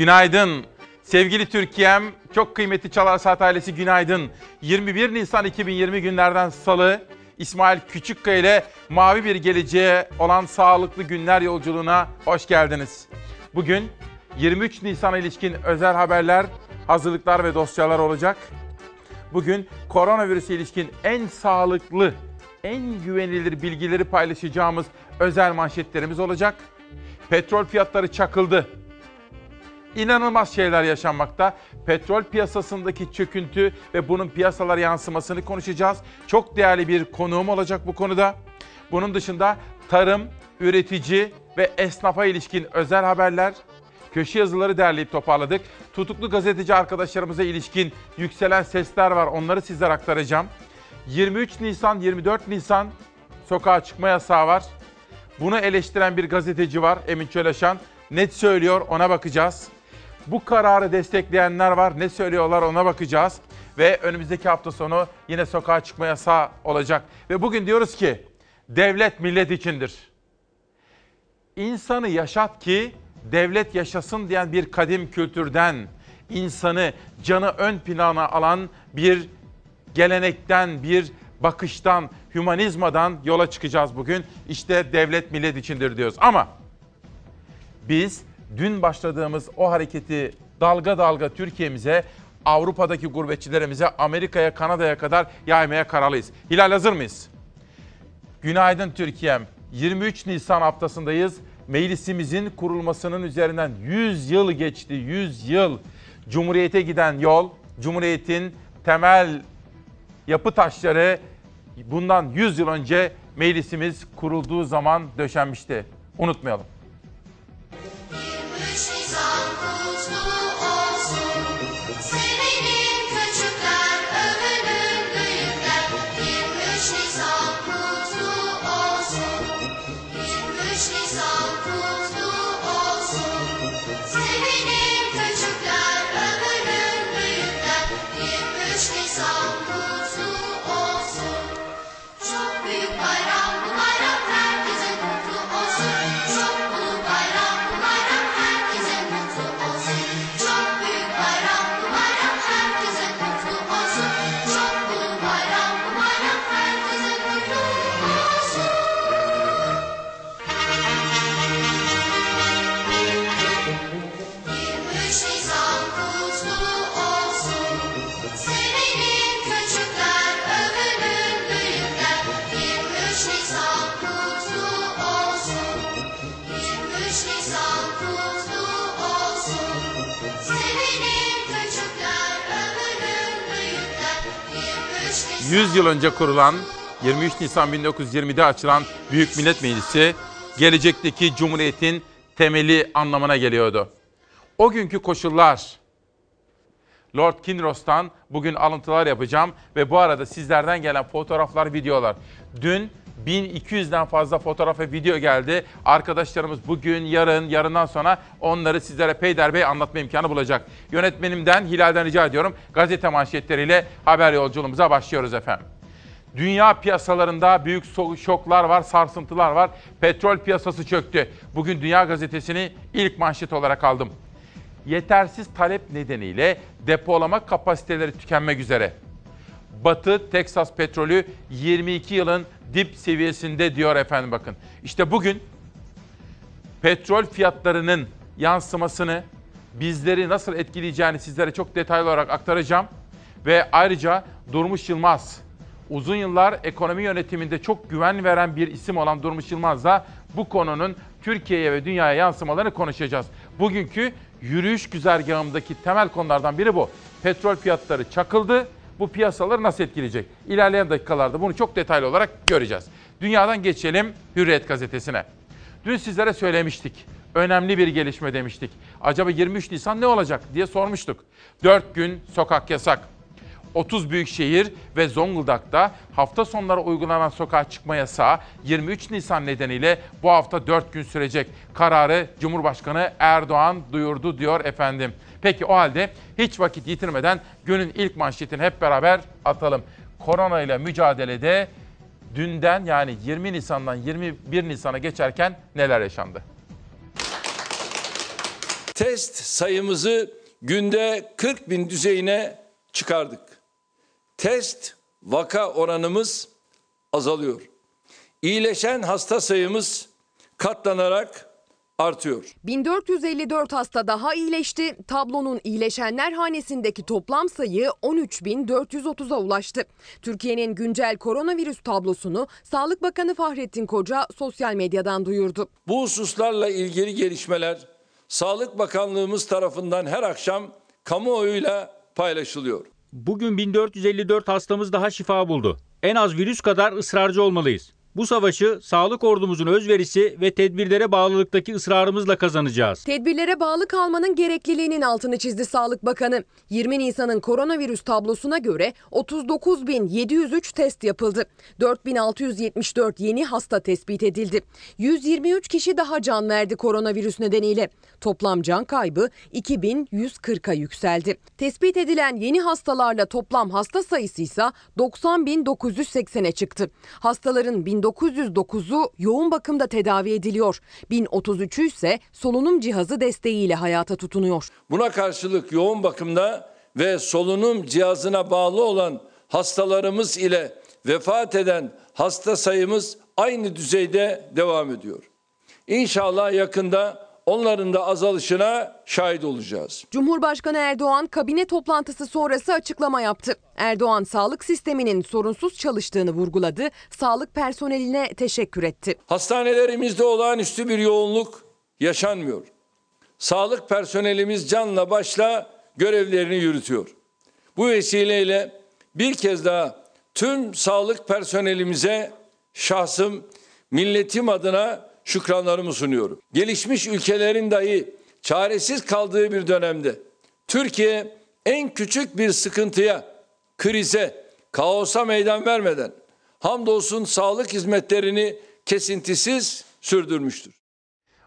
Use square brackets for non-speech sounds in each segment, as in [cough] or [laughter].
Günaydın. Sevgili Türkiye'm, çok kıymetli Çalar Saat ailesi günaydın. 21 Nisan 2020 günlerden salı, İsmail Küçükkaya ile mavi bir geleceğe olan sağlıklı günler yolculuğuna hoş geldiniz. Bugün 23 Nisan'a ilişkin özel haberler, hazırlıklar ve dosyalar olacak. Bugün koronavirüse ilişkin en sağlıklı, en güvenilir bilgileri paylaşacağımız özel manşetlerimiz olacak. Petrol fiyatları çakıldı. İnanılmaz şeyler yaşanmakta. Petrol piyasasındaki çöküntü ve bunun piyasalara yansımasını konuşacağız. Çok değerli bir konuğum olacak bu konuda. Bunun dışında tarım, üretici ve esnafa ilişkin özel haberler, köşe yazıları derleyip toparladık. Tutuklu gazeteci arkadaşlarımıza ilişkin yükselen sesler var. Onları sizlere aktaracağım. 23 Nisan, 24 Nisan sokağa çıkma yasağı var. Bunu eleştiren bir gazeteci var Emin Çöleşan. Net söylüyor ona bakacağız. Bu kararı destekleyenler var. Ne söylüyorlar ona bakacağız. Ve önümüzdeki hafta sonu yine sokağa çıkma yasağı olacak. Ve bugün diyoruz ki devlet millet içindir. İnsanı yaşat ki devlet yaşasın diyen bir kadim kültürden, insanı canı ön plana alan bir gelenekten, bir bakıştan, hümanizmadan yola çıkacağız bugün. İşte devlet millet içindir diyoruz. Ama biz dün başladığımız o hareketi dalga dalga Türkiye'mize, Avrupa'daki gurbetçilerimize, Amerika'ya, Kanada'ya kadar yaymaya kararlıyız. Hilal hazır mıyız? Günaydın Türkiye'm. 23 Nisan haftasındayız. Meclisimizin kurulmasının üzerinden 100 yıl geçti. 100 yıl. Cumhuriyete giden yol, Cumhuriyet'in temel yapı taşları bundan 100 yıl önce meclisimiz kurulduğu zaman döşenmişti. Unutmayalım. 100 yıl önce kurulan 23 Nisan 1920'de açılan Büyük Millet Meclisi gelecekteki Cumhuriyet'in temeli anlamına geliyordu. O günkü koşullar Lord Kinross'tan bugün alıntılar yapacağım ve bu arada sizlerden gelen fotoğraflar, videolar. Dün 1200'den fazla fotoğraf ve video geldi. Arkadaşlarımız bugün, yarın, yarından sonra onları sizlere peyderbey anlatma imkanı bulacak. Yönetmenimden, Hilal'den rica ediyorum. Gazete manşetleriyle haber yolculuğumuza başlıyoruz efendim. Dünya piyasalarında büyük şoklar var, sarsıntılar var. Petrol piyasası çöktü. Bugün Dünya Gazetesi'ni ilk manşet olarak aldım. Yetersiz talep nedeniyle depolama kapasiteleri tükenmek üzere. Batı Teksas petrolü 22 yılın dip seviyesinde diyor efendim bakın. İşte bugün petrol fiyatlarının yansımasını bizleri nasıl etkileyeceğini sizlere çok detaylı olarak aktaracağım. Ve ayrıca Durmuş Yılmaz, uzun yıllar ekonomi yönetiminde çok güven veren bir isim olan Durmuş Yılmaz'la bu konunun Türkiye'ye ve dünyaya yansımalarını konuşacağız. Bugünkü yürüyüş güzergahımdaki temel konulardan biri bu. Petrol fiyatları çakıldı. Bu piyasaları nasıl etkileyecek? İlerleyen dakikalarda bunu çok detaylı olarak göreceğiz. Dünyadan geçelim Hürriyet gazetesine. Dün sizlere söylemiştik. Önemli bir gelişme demiştik. Acaba 23 Nisan ne olacak diye sormuştuk. 4 gün sokak yasak. 30 büyük şehir ve Zonguldak'ta hafta sonları uygulanan sokağa çıkma yasağı 23 Nisan nedeniyle bu hafta 4 gün sürecek. Kararı Cumhurbaşkanı Erdoğan duyurdu diyor efendim. Peki o halde hiç vakit yitirmeden günün ilk manşetini hep beraber atalım. Korona ile mücadelede dünden yani 20 Nisan'dan 21 Nisan'a geçerken neler yaşandı? test sayımızı günde 40 bin düzeyine çıkardık. Test vaka oranımız azalıyor. İyileşen hasta sayımız katlanarak artıyor. 1454 hasta daha iyileşti. Tablonun iyileşenler hanesindeki toplam sayı 13.430'a ulaştı. Türkiye'nin güncel koronavirüs tablosunu Sağlık Bakanı Fahrettin Koca sosyal medyadan duyurdu. Bu hususlarla ilgili gelişmeler Sağlık Bakanlığımız tarafından her akşam kamuoyuyla paylaşılıyor. Bugün 1454 hastamız daha şifa buldu. En az virüs kadar ısrarcı olmalıyız. Bu savaşı sağlık ordumuzun özverisi ve tedbirlere bağlılıktaki ısrarımızla kazanacağız. Tedbirlere bağlı kalmanın gerekliliğinin altını çizdi Sağlık Bakanı. 20 Nisan'ın koronavirüs tablosuna göre 39.703 test yapıldı. 4.674 yeni hasta tespit edildi. 123 kişi daha can verdi koronavirüs nedeniyle. Toplam can kaybı 2140'a yükseldi. Tespit edilen yeni hastalarla toplam hasta sayısı ise 90.980'e çıktı. Hastaların 1909'u yoğun bakımda tedavi ediliyor. 1033'ü ise solunum cihazı desteğiyle hayata tutunuyor. Buna karşılık yoğun bakımda ve solunum cihazına bağlı olan hastalarımız ile vefat eden hasta sayımız aynı düzeyde devam ediyor. İnşallah yakında onların da azalışına şahit olacağız. Cumhurbaşkanı Erdoğan kabine toplantısı sonrası açıklama yaptı. Erdoğan sağlık sisteminin sorunsuz çalıştığını vurguladı, sağlık personeline teşekkür etti. Hastanelerimizde olağanüstü bir yoğunluk yaşanmıyor. Sağlık personelimiz canla başla görevlerini yürütüyor. Bu vesileyle bir kez daha tüm sağlık personelimize şahsım, milletim adına şükranlarımı sunuyorum. Gelişmiş ülkelerin dahi çaresiz kaldığı bir dönemde Türkiye en küçük bir sıkıntıya, krize, kaosa meydan vermeden hamdolsun sağlık hizmetlerini kesintisiz sürdürmüştür.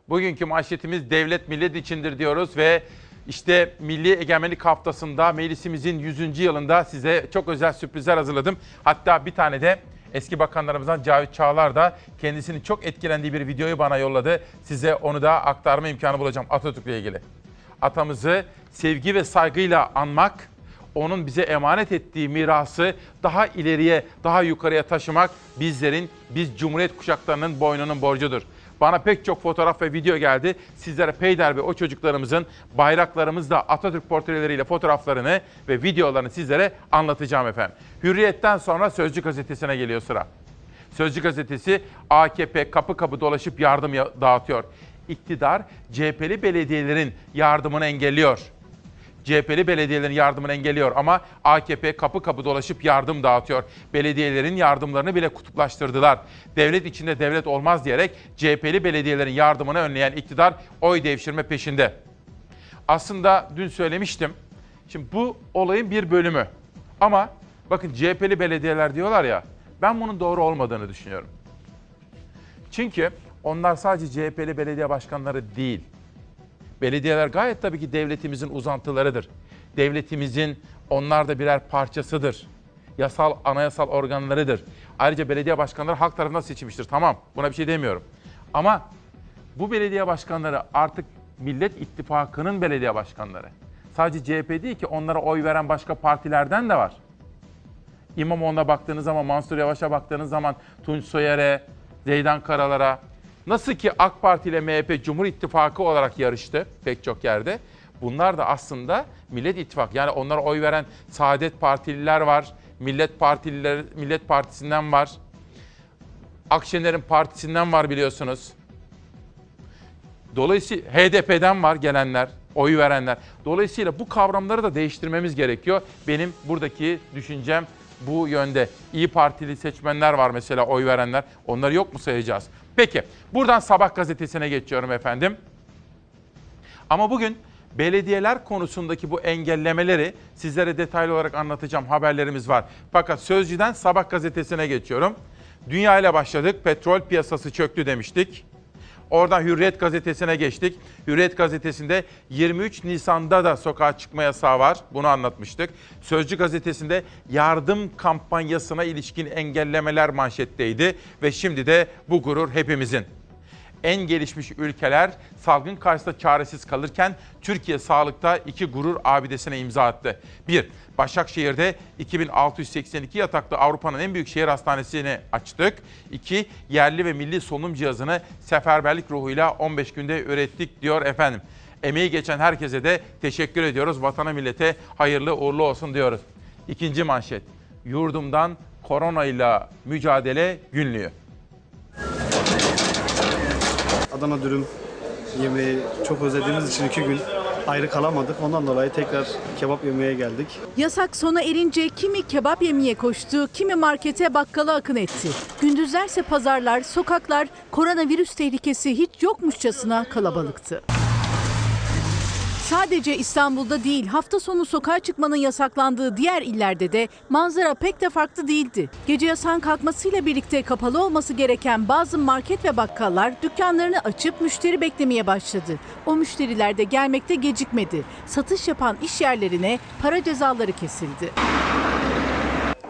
Bugünkü manşetimiz devlet millet içindir diyoruz ve işte Milli Egemenlik Haftası'nda meclisimizin 100. yılında size çok özel sürprizler hazırladım. Hatta bir tane de eski bakanlarımızdan Cavit Çağlar da kendisinin çok etkilendiği bir videoyu bana yolladı. Size onu da aktarma imkanı bulacağım Atatürk'le ilgili. Atamızı sevgi ve saygıyla anmak, onun bize emanet ettiği mirası daha ileriye, daha yukarıya taşımak bizlerin, biz Cumhuriyet kuşaklarının boynunun borcudur. Bana pek çok fotoğraf ve video geldi. Sizlere Peyder ve o çocuklarımızın bayraklarımızla Atatürk portreleriyle fotoğraflarını ve videolarını sizlere anlatacağım efendim. Hürriyetten sonra Sözcü gazetesine geliyor sıra. Sözcü gazetesi AKP kapı kapı dolaşıp yardım ya- dağıtıyor. İktidar CHP'li belediyelerin yardımını engelliyor. CHP'li belediyelerin yardımını engelliyor ama AKP kapı kapı dolaşıp yardım dağıtıyor. Belediyelerin yardımlarını bile kutuplaştırdılar. Devlet içinde devlet olmaz diyerek CHP'li belediyelerin yardımını önleyen iktidar oy devşirme peşinde. Aslında dün söylemiştim. Şimdi bu olayın bir bölümü. Ama bakın CHP'li belediyeler diyorlar ya ben bunun doğru olmadığını düşünüyorum. Çünkü onlar sadece CHP'li belediye başkanları değil. Belediyeler gayet tabii ki devletimizin uzantılarıdır. Devletimizin onlar da birer parçasıdır. Yasal, anayasal organlarıdır. Ayrıca belediye başkanları halk tarafından seçilmiştir. Tamam, buna bir şey demiyorum. Ama bu belediye başkanları artık Millet İttifakı'nın belediye başkanları. Sadece CHP değil ki onlara oy veren başka partilerden de var. İmamoğlu'na baktığınız zaman, Mansur Yavaş'a baktığınız zaman, Tunç Soyer'e, Zeydan Karalar'a, nasıl ki AK Parti ile MHP Cumhur İttifakı olarak yarıştı pek çok yerde. Bunlar da aslında Millet İttifakı. Yani onlara oy veren Saadet Partililer var, Millet Partililer, Millet Partisi'nden var. Akşener'in partisinden var biliyorsunuz. Dolayısıyla HDP'den var gelenler, oy verenler. Dolayısıyla bu kavramları da değiştirmemiz gerekiyor. Benim buradaki düşüncem bu yönde. İyi Partili seçmenler var mesela oy verenler. Onları yok mu sayacağız? Peki buradan Sabah gazetesine geçiyorum efendim. Ama bugün belediyeler konusundaki bu engellemeleri sizlere detaylı olarak anlatacağım haberlerimiz var. Fakat Sözcü'den Sabah gazetesine geçiyorum. Dünya ile başladık. Petrol piyasası çöktü demiştik. Oradan Hürriyet gazetesine geçtik. Hürriyet gazetesinde 23 Nisan'da da sokağa çıkma yasağı var. Bunu anlatmıştık. Sözcü gazetesinde yardım kampanyasına ilişkin engellemeler manşetteydi. Ve şimdi de bu gurur hepimizin. En gelişmiş ülkeler salgın karşısında çaresiz kalırken Türkiye sağlıkta iki gurur abidesine imza attı. 1. Başakşehir'de 2682 yataklı Avrupa'nın en büyük şehir hastanesini açtık. 2. Yerli ve milli solunum cihazını seferberlik ruhuyla 15 günde ürettik diyor efendim. Emeği geçen herkese de teşekkür ediyoruz. Vatana millete hayırlı uğurlu olsun diyoruz. İkinci manşet. Yurdumdan koronayla mücadele günlüğü. Adana dürüm yemeği çok özlediğimiz için iki gün ayrı kalamadık. Ondan dolayı tekrar kebap yemeye geldik. Yasak sona erince kimi kebap yemeye koştu, kimi markete bakkala akın etti. Gündüzlerse pazarlar, sokaklar koronavirüs tehlikesi hiç yokmuşçasına kalabalıktı. Sadece İstanbul'da değil, hafta sonu sokağa çıkmanın yasaklandığı diğer illerde de manzara pek de farklı değildi. Gece yasağın kalkmasıyla birlikte kapalı olması gereken bazı market ve bakkallar dükkanlarını açıp müşteri beklemeye başladı. O müşteriler de gelmekte gecikmedi. Satış yapan iş yerlerine para cezaları kesildi.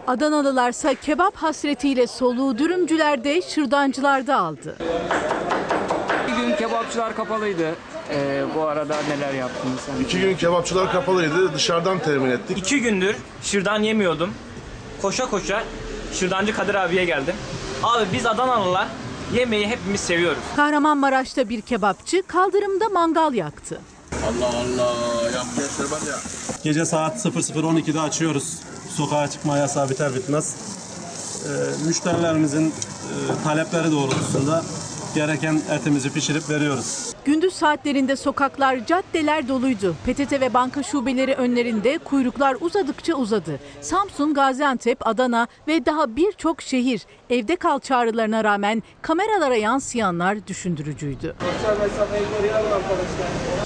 Adanalılarsa kebap hasretiyle soluğu dürümcülerde, şırdancılarda aldı. Bir gün kebapçılar kapalıydı. Ee, bu arada neler yaptınız? Hani İki gün kebapçılar kapalıydı. Dışarıdan temin ettik. İki gündür şırdan yemiyordum. Koşa koşa şırdancı Kadir abiye geldim. Abi biz Adanalılar yemeği hepimiz seviyoruz. Kahramanmaraş'ta bir kebapçı kaldırımda mangal yaktı. Gece saat 00.12'de açıyoruz. Sokağa çıkma yasağı biter bitmez. Ee, müşterilerimizin e, talepleri doğrultusunda gereken etimizi pişirip veriyoruz. Gündüz saatlerinde sokaklar, caddeler doluydu. PTT ve banka şubeleri önlerinde kuyruklar uzadıkça uzadı. Samsun, Gaziantep, Adana ve daha birçok şehir evde kal çağrılarına rağmen kameralara yansıyanlar düşündürücüydü.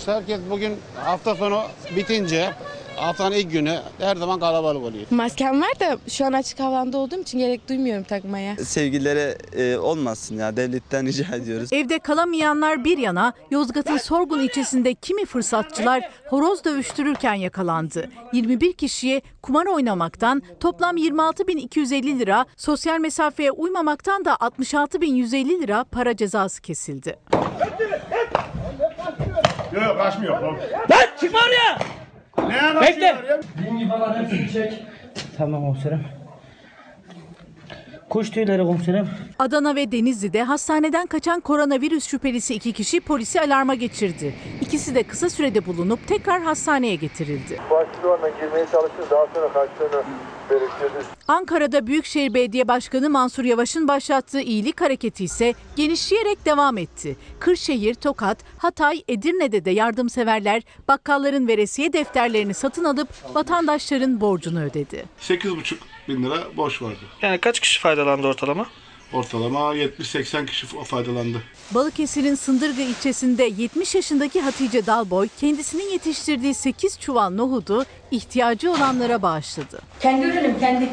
Herkes bugün hafta sonu bitince haftanın ilk günü her zaman kalabalık oluyor. Maskem var da şu an açık havanda olduğum için gerek duymuyorum takmaya. Sevgililere e, olmasın ya devletten [laughs] rica ediyoruz. Evde kalamayanlar bir yana Yozgat'ın Sorgun ilçesinde kimi fırsatçılar horoz dövüştürürken yakalandı. 21 kişiye kumar oynamaktan toplam 26.250 lira, sosyal mesafeye uymamaktan da 66.150 lira para cezası kesildi. Yok yok kaçmıyor. Lan çıkma oraya! Ne Bekle! Limgi falan hepsini çek. Tamam komiserim. Kuş tüyleri komiserim. Adana ve Denizli'de hastaneden kaçan koronavirüs şüphelisi iki kişi polisi alarma geçirdi. İkisi de kısa sürede bulunup tekrar hastaneye getirildi. Başka girmeye çalıştı. Daha sonra kaçtığını belirtiyordu. Ankara'da Büyükşehir Belediye Başkanı Mansur Yavaş'ın başlattığı iyilik hareketi ise genişleyerek devam etti. Kırşehir, Tokat, Hatay, Edirne'de de yardımseverler bakkalların veresiye defterlerini satın alıp vatandaşların borcunu ödedi. 8,5 bin lira borç vardı. Yani kaç kişi faydalandı ortalama? Ortalama 70-80 kişi faydalandı. Balıkesir'in Sındırgı ilçesinde 70 yaşındaki Hatice Dalboy kendisinin yetiştirdiği 8 çuval nohudu ihtiyacı olanlara bağışladı. Kendi ürünüm, kendi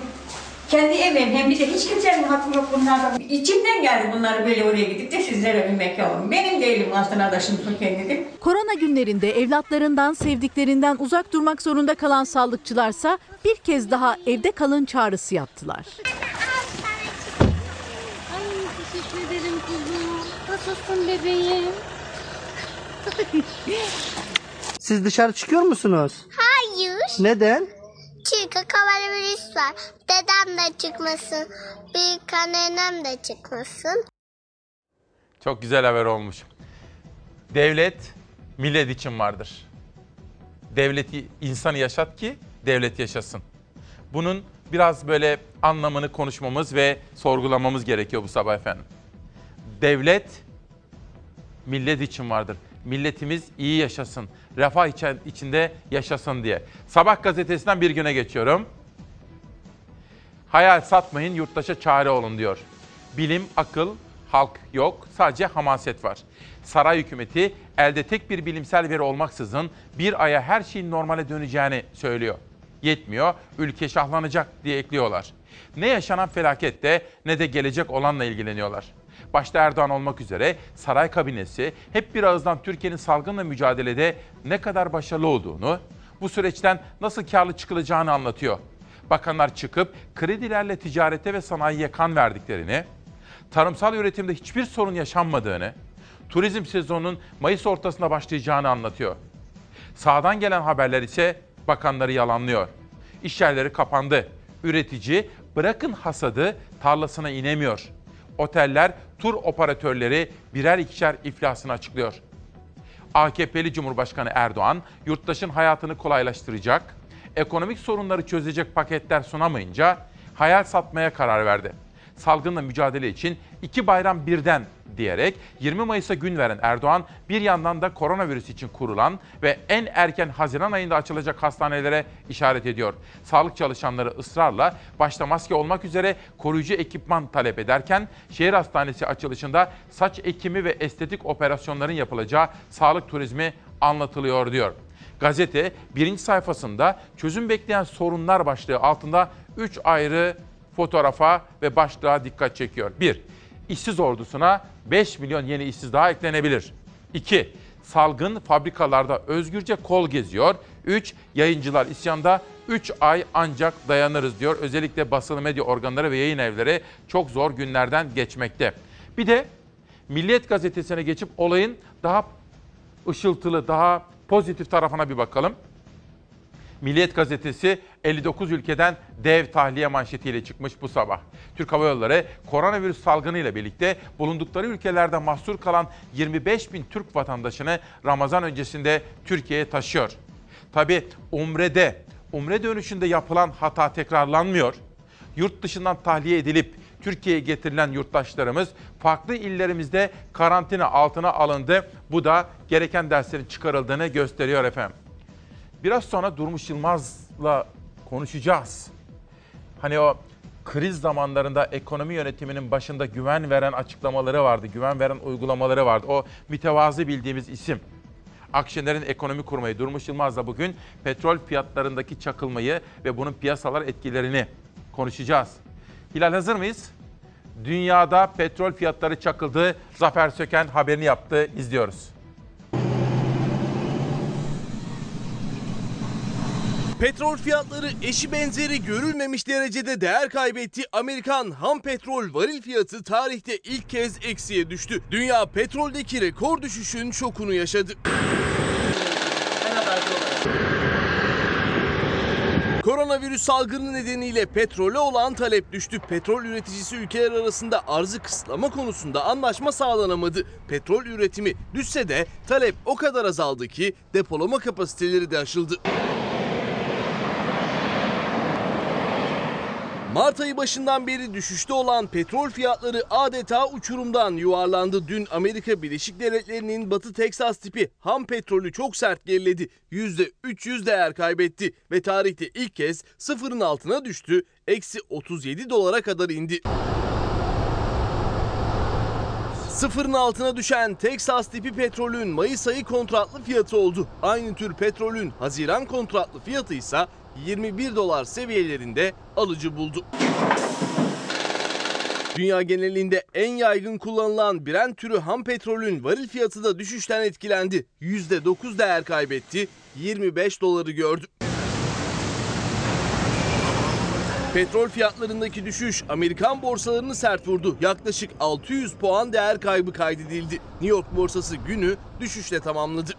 kendi emeğim. Hem bize hiç kimsenin hakkı yok bunlardan. İçimden geldi bunları böyle oraya gidip de sizlere ümmek yavrum. Benim de elim aslında adaşım kendidim. Korona günlerinde evlatlarından, sevdiklerinden uzak durmak zorunda kalan sağlıkçılarsa bir kez daha evde kalın çağrısı yaptılar. Ay teşekkür ederim kuzum. Nasılsın bebeğim? Siz dışarı çıkıyor musunuz? Hayır. Neden? Çünkü koronavirüs var. Dedem de çıkmasın. Büyük anneannem de çıkmasın. Çok güzel haber olmuş. Devlet millet için vardır. Devleti insanı yaşat ki devlet yaşasın. Bunun biraz böyle anlamını konuşmamız ve sorgulamamız gerekiyor bu sabah efendim. Devlet millet için vardır. Milletimiz iyi yaşasın, refah içinde yaşasın diye. Sabah gazetesinden bir güne geçiyorum. Hayal satmayın, yurttaşa çare olun diyor. Bilim, akıl, halk yok, sadece hamaset var. Saray hükümeti elde tek bir bilimsel veri olmaksızın bir aya her şeyin normale döneceğini söylüyor. Yetmiyor, ülke şahlanacak diye ekliyorlar. Ne yaşanan felakette ne de gelecek olanla ilgileniyorlar. Başta Erdoğan olmak üzere saray kabinesi hep bir ağızdan Türkiye'nin salgınla mücadelede ne kadar başarılı olduğunu, bu süreçten nasıl karlı çıkılacağını anlatıyor. Bakanlar çıkıp kredilerle ticarete ve sanayiye kan verdiklerini, tarımsal üretimde hiçbir sorun yaşanmadığını, turizm sezonunun Mayıs ortasında başlayacağını anlatıyor. Sağdan gelen haberler ise bakanları yalanlıyor. İş yerleri kapandı. Üretici bırakın hasadı tarlasına inemiyor. Oteller, tur operatörleri birer ikişer iflasını açıklıyor. AKP'li Cumhurbaşkanı Erdoğan yurttaşın hayatını kolaylaştıracak, ekonomik sorunları çözecek paketler sunamayınca hayal satmaya karar verdi. Salgınla mücadele için iki bayram birden diyerek 20 Mayıs'a gün veren Erdoğan bir yandan da koronavirüs için kurulan ve en erken Haziran ayında açılacak hastanelere işaret ediyor. Sağlık çalışanları ısrarla başta maske olmak üzere koruyucu ekipman talep ederken şehir hastanesi açılışında saç ekimi ve estetik operasyonların yapılacağı sağlık turizmi anlatılıyor diyor. Gazete birinci sayfasında çözüm bekleyen sorunlar başlığı altında 3 ayrı fotoğrafa ve başlığa dikkat çekiyor. 1. İşsiz ordusuna 5 milyon yeni işsiz daha eklenebilir. 2. Salgın fabrikalarda özgürce kol geziyor. 3. Yayıncılar isyanda 3 ay ancak dayanırız diyor. Özellikle basılı medya organları ve yayın evleri çok zor günlerden geçmekte. Bir de Milliyet gazetesine geçip olayın daha ışıltılı, daha pozitif tarafına bir bakalım. Milliyet gazetesi 59 ülkeden dev tahliye manşetiyle çıkmış bu sabah. Türk Hava Yolları koronavirüs salgını ile birlikte bulundukları ülkelerde mahsur kalan 25 bin Türk vatandaşını Ramazan öncesinde Türkiye'ye taşıyor. Tabi Umre'de, Umre dönüşünde yapılan hata tekrarlanmıyor. Yurt dışından tahliye edilip Türkiye'ye getirilen yurttaşlarımız farklı illerimizde karantina altına alındı. Bu da gereken derslerin çıkarıldığını gösteriyor efendim. Biraz sonra Durmuş Yılmaz'la konuşacağız. Hani o kriz zamanlarında ekonomi yönetiminin başında güven veren açıklamaları vardı, güven veren uygulamaları vardı. O mütevazı bildiğimiz isim. Akşener'in ekonomi kurmayı Durmuş Yılmaz'la bugün petrol fiyatlarındaki çakılmayı ve bunun piyasalar etkilerini konuşacağız. Hilal hazır mıyız? Dünyada petrol fiyatları çakıldı. Zafer Söken haberini yaptı. İzliyoruz. Petrol fiyatları eşi benzeri görülmemiş derecede değer kaybetti. Amerikan ham petrol varil fiyatı tarihte ilk kez eksiye düştü. Dünya petroldeki rekor düşüşün şokunu yaşadı. Koronavirüs salgını nedeniyle petrole olan talep düştü. Petrol üreticisi ülkeler arasında arzı kısıtlama konusunda anlaşma sağlanamadı. Petrol üretimi düşse de talep o kadar azaldı ki depolama kapasiteleri de aşıldı. Mart ayı başından beri düşüşte olan petrol fiyatları adeta uçurumdan yuvarlandı. Dün Amerika Birleşik Devletleri'nin Batı Teksas tipi ham petrolü çok sert geriledi. %300 değer kaybetti ve tarihte ilk kez sıfırın altına düştü. Eksi 37 dolara kadar indi. Sıfırın altına düşen Texas tipi petrolün Mayıs ayı kontratlı fiyatı oldu. Aynı tür petrolün Haziran kontratlı fiyatı ise 21 dolar seviyelerinde alıcı buldu. Dünya genelinde en yaygın kullanılan Brent türü ham petrolün varil fiyatı da düşüşten etkilendi. %9 değer kaybetti, 25 doları gördü. Petrol fiyatlarındaki düşüş Amerikan borsalarını sert vurdu. Yaklaşık 600 puan değer kaybı kaydedildi. New York borsası günü düşüşle tamamladı.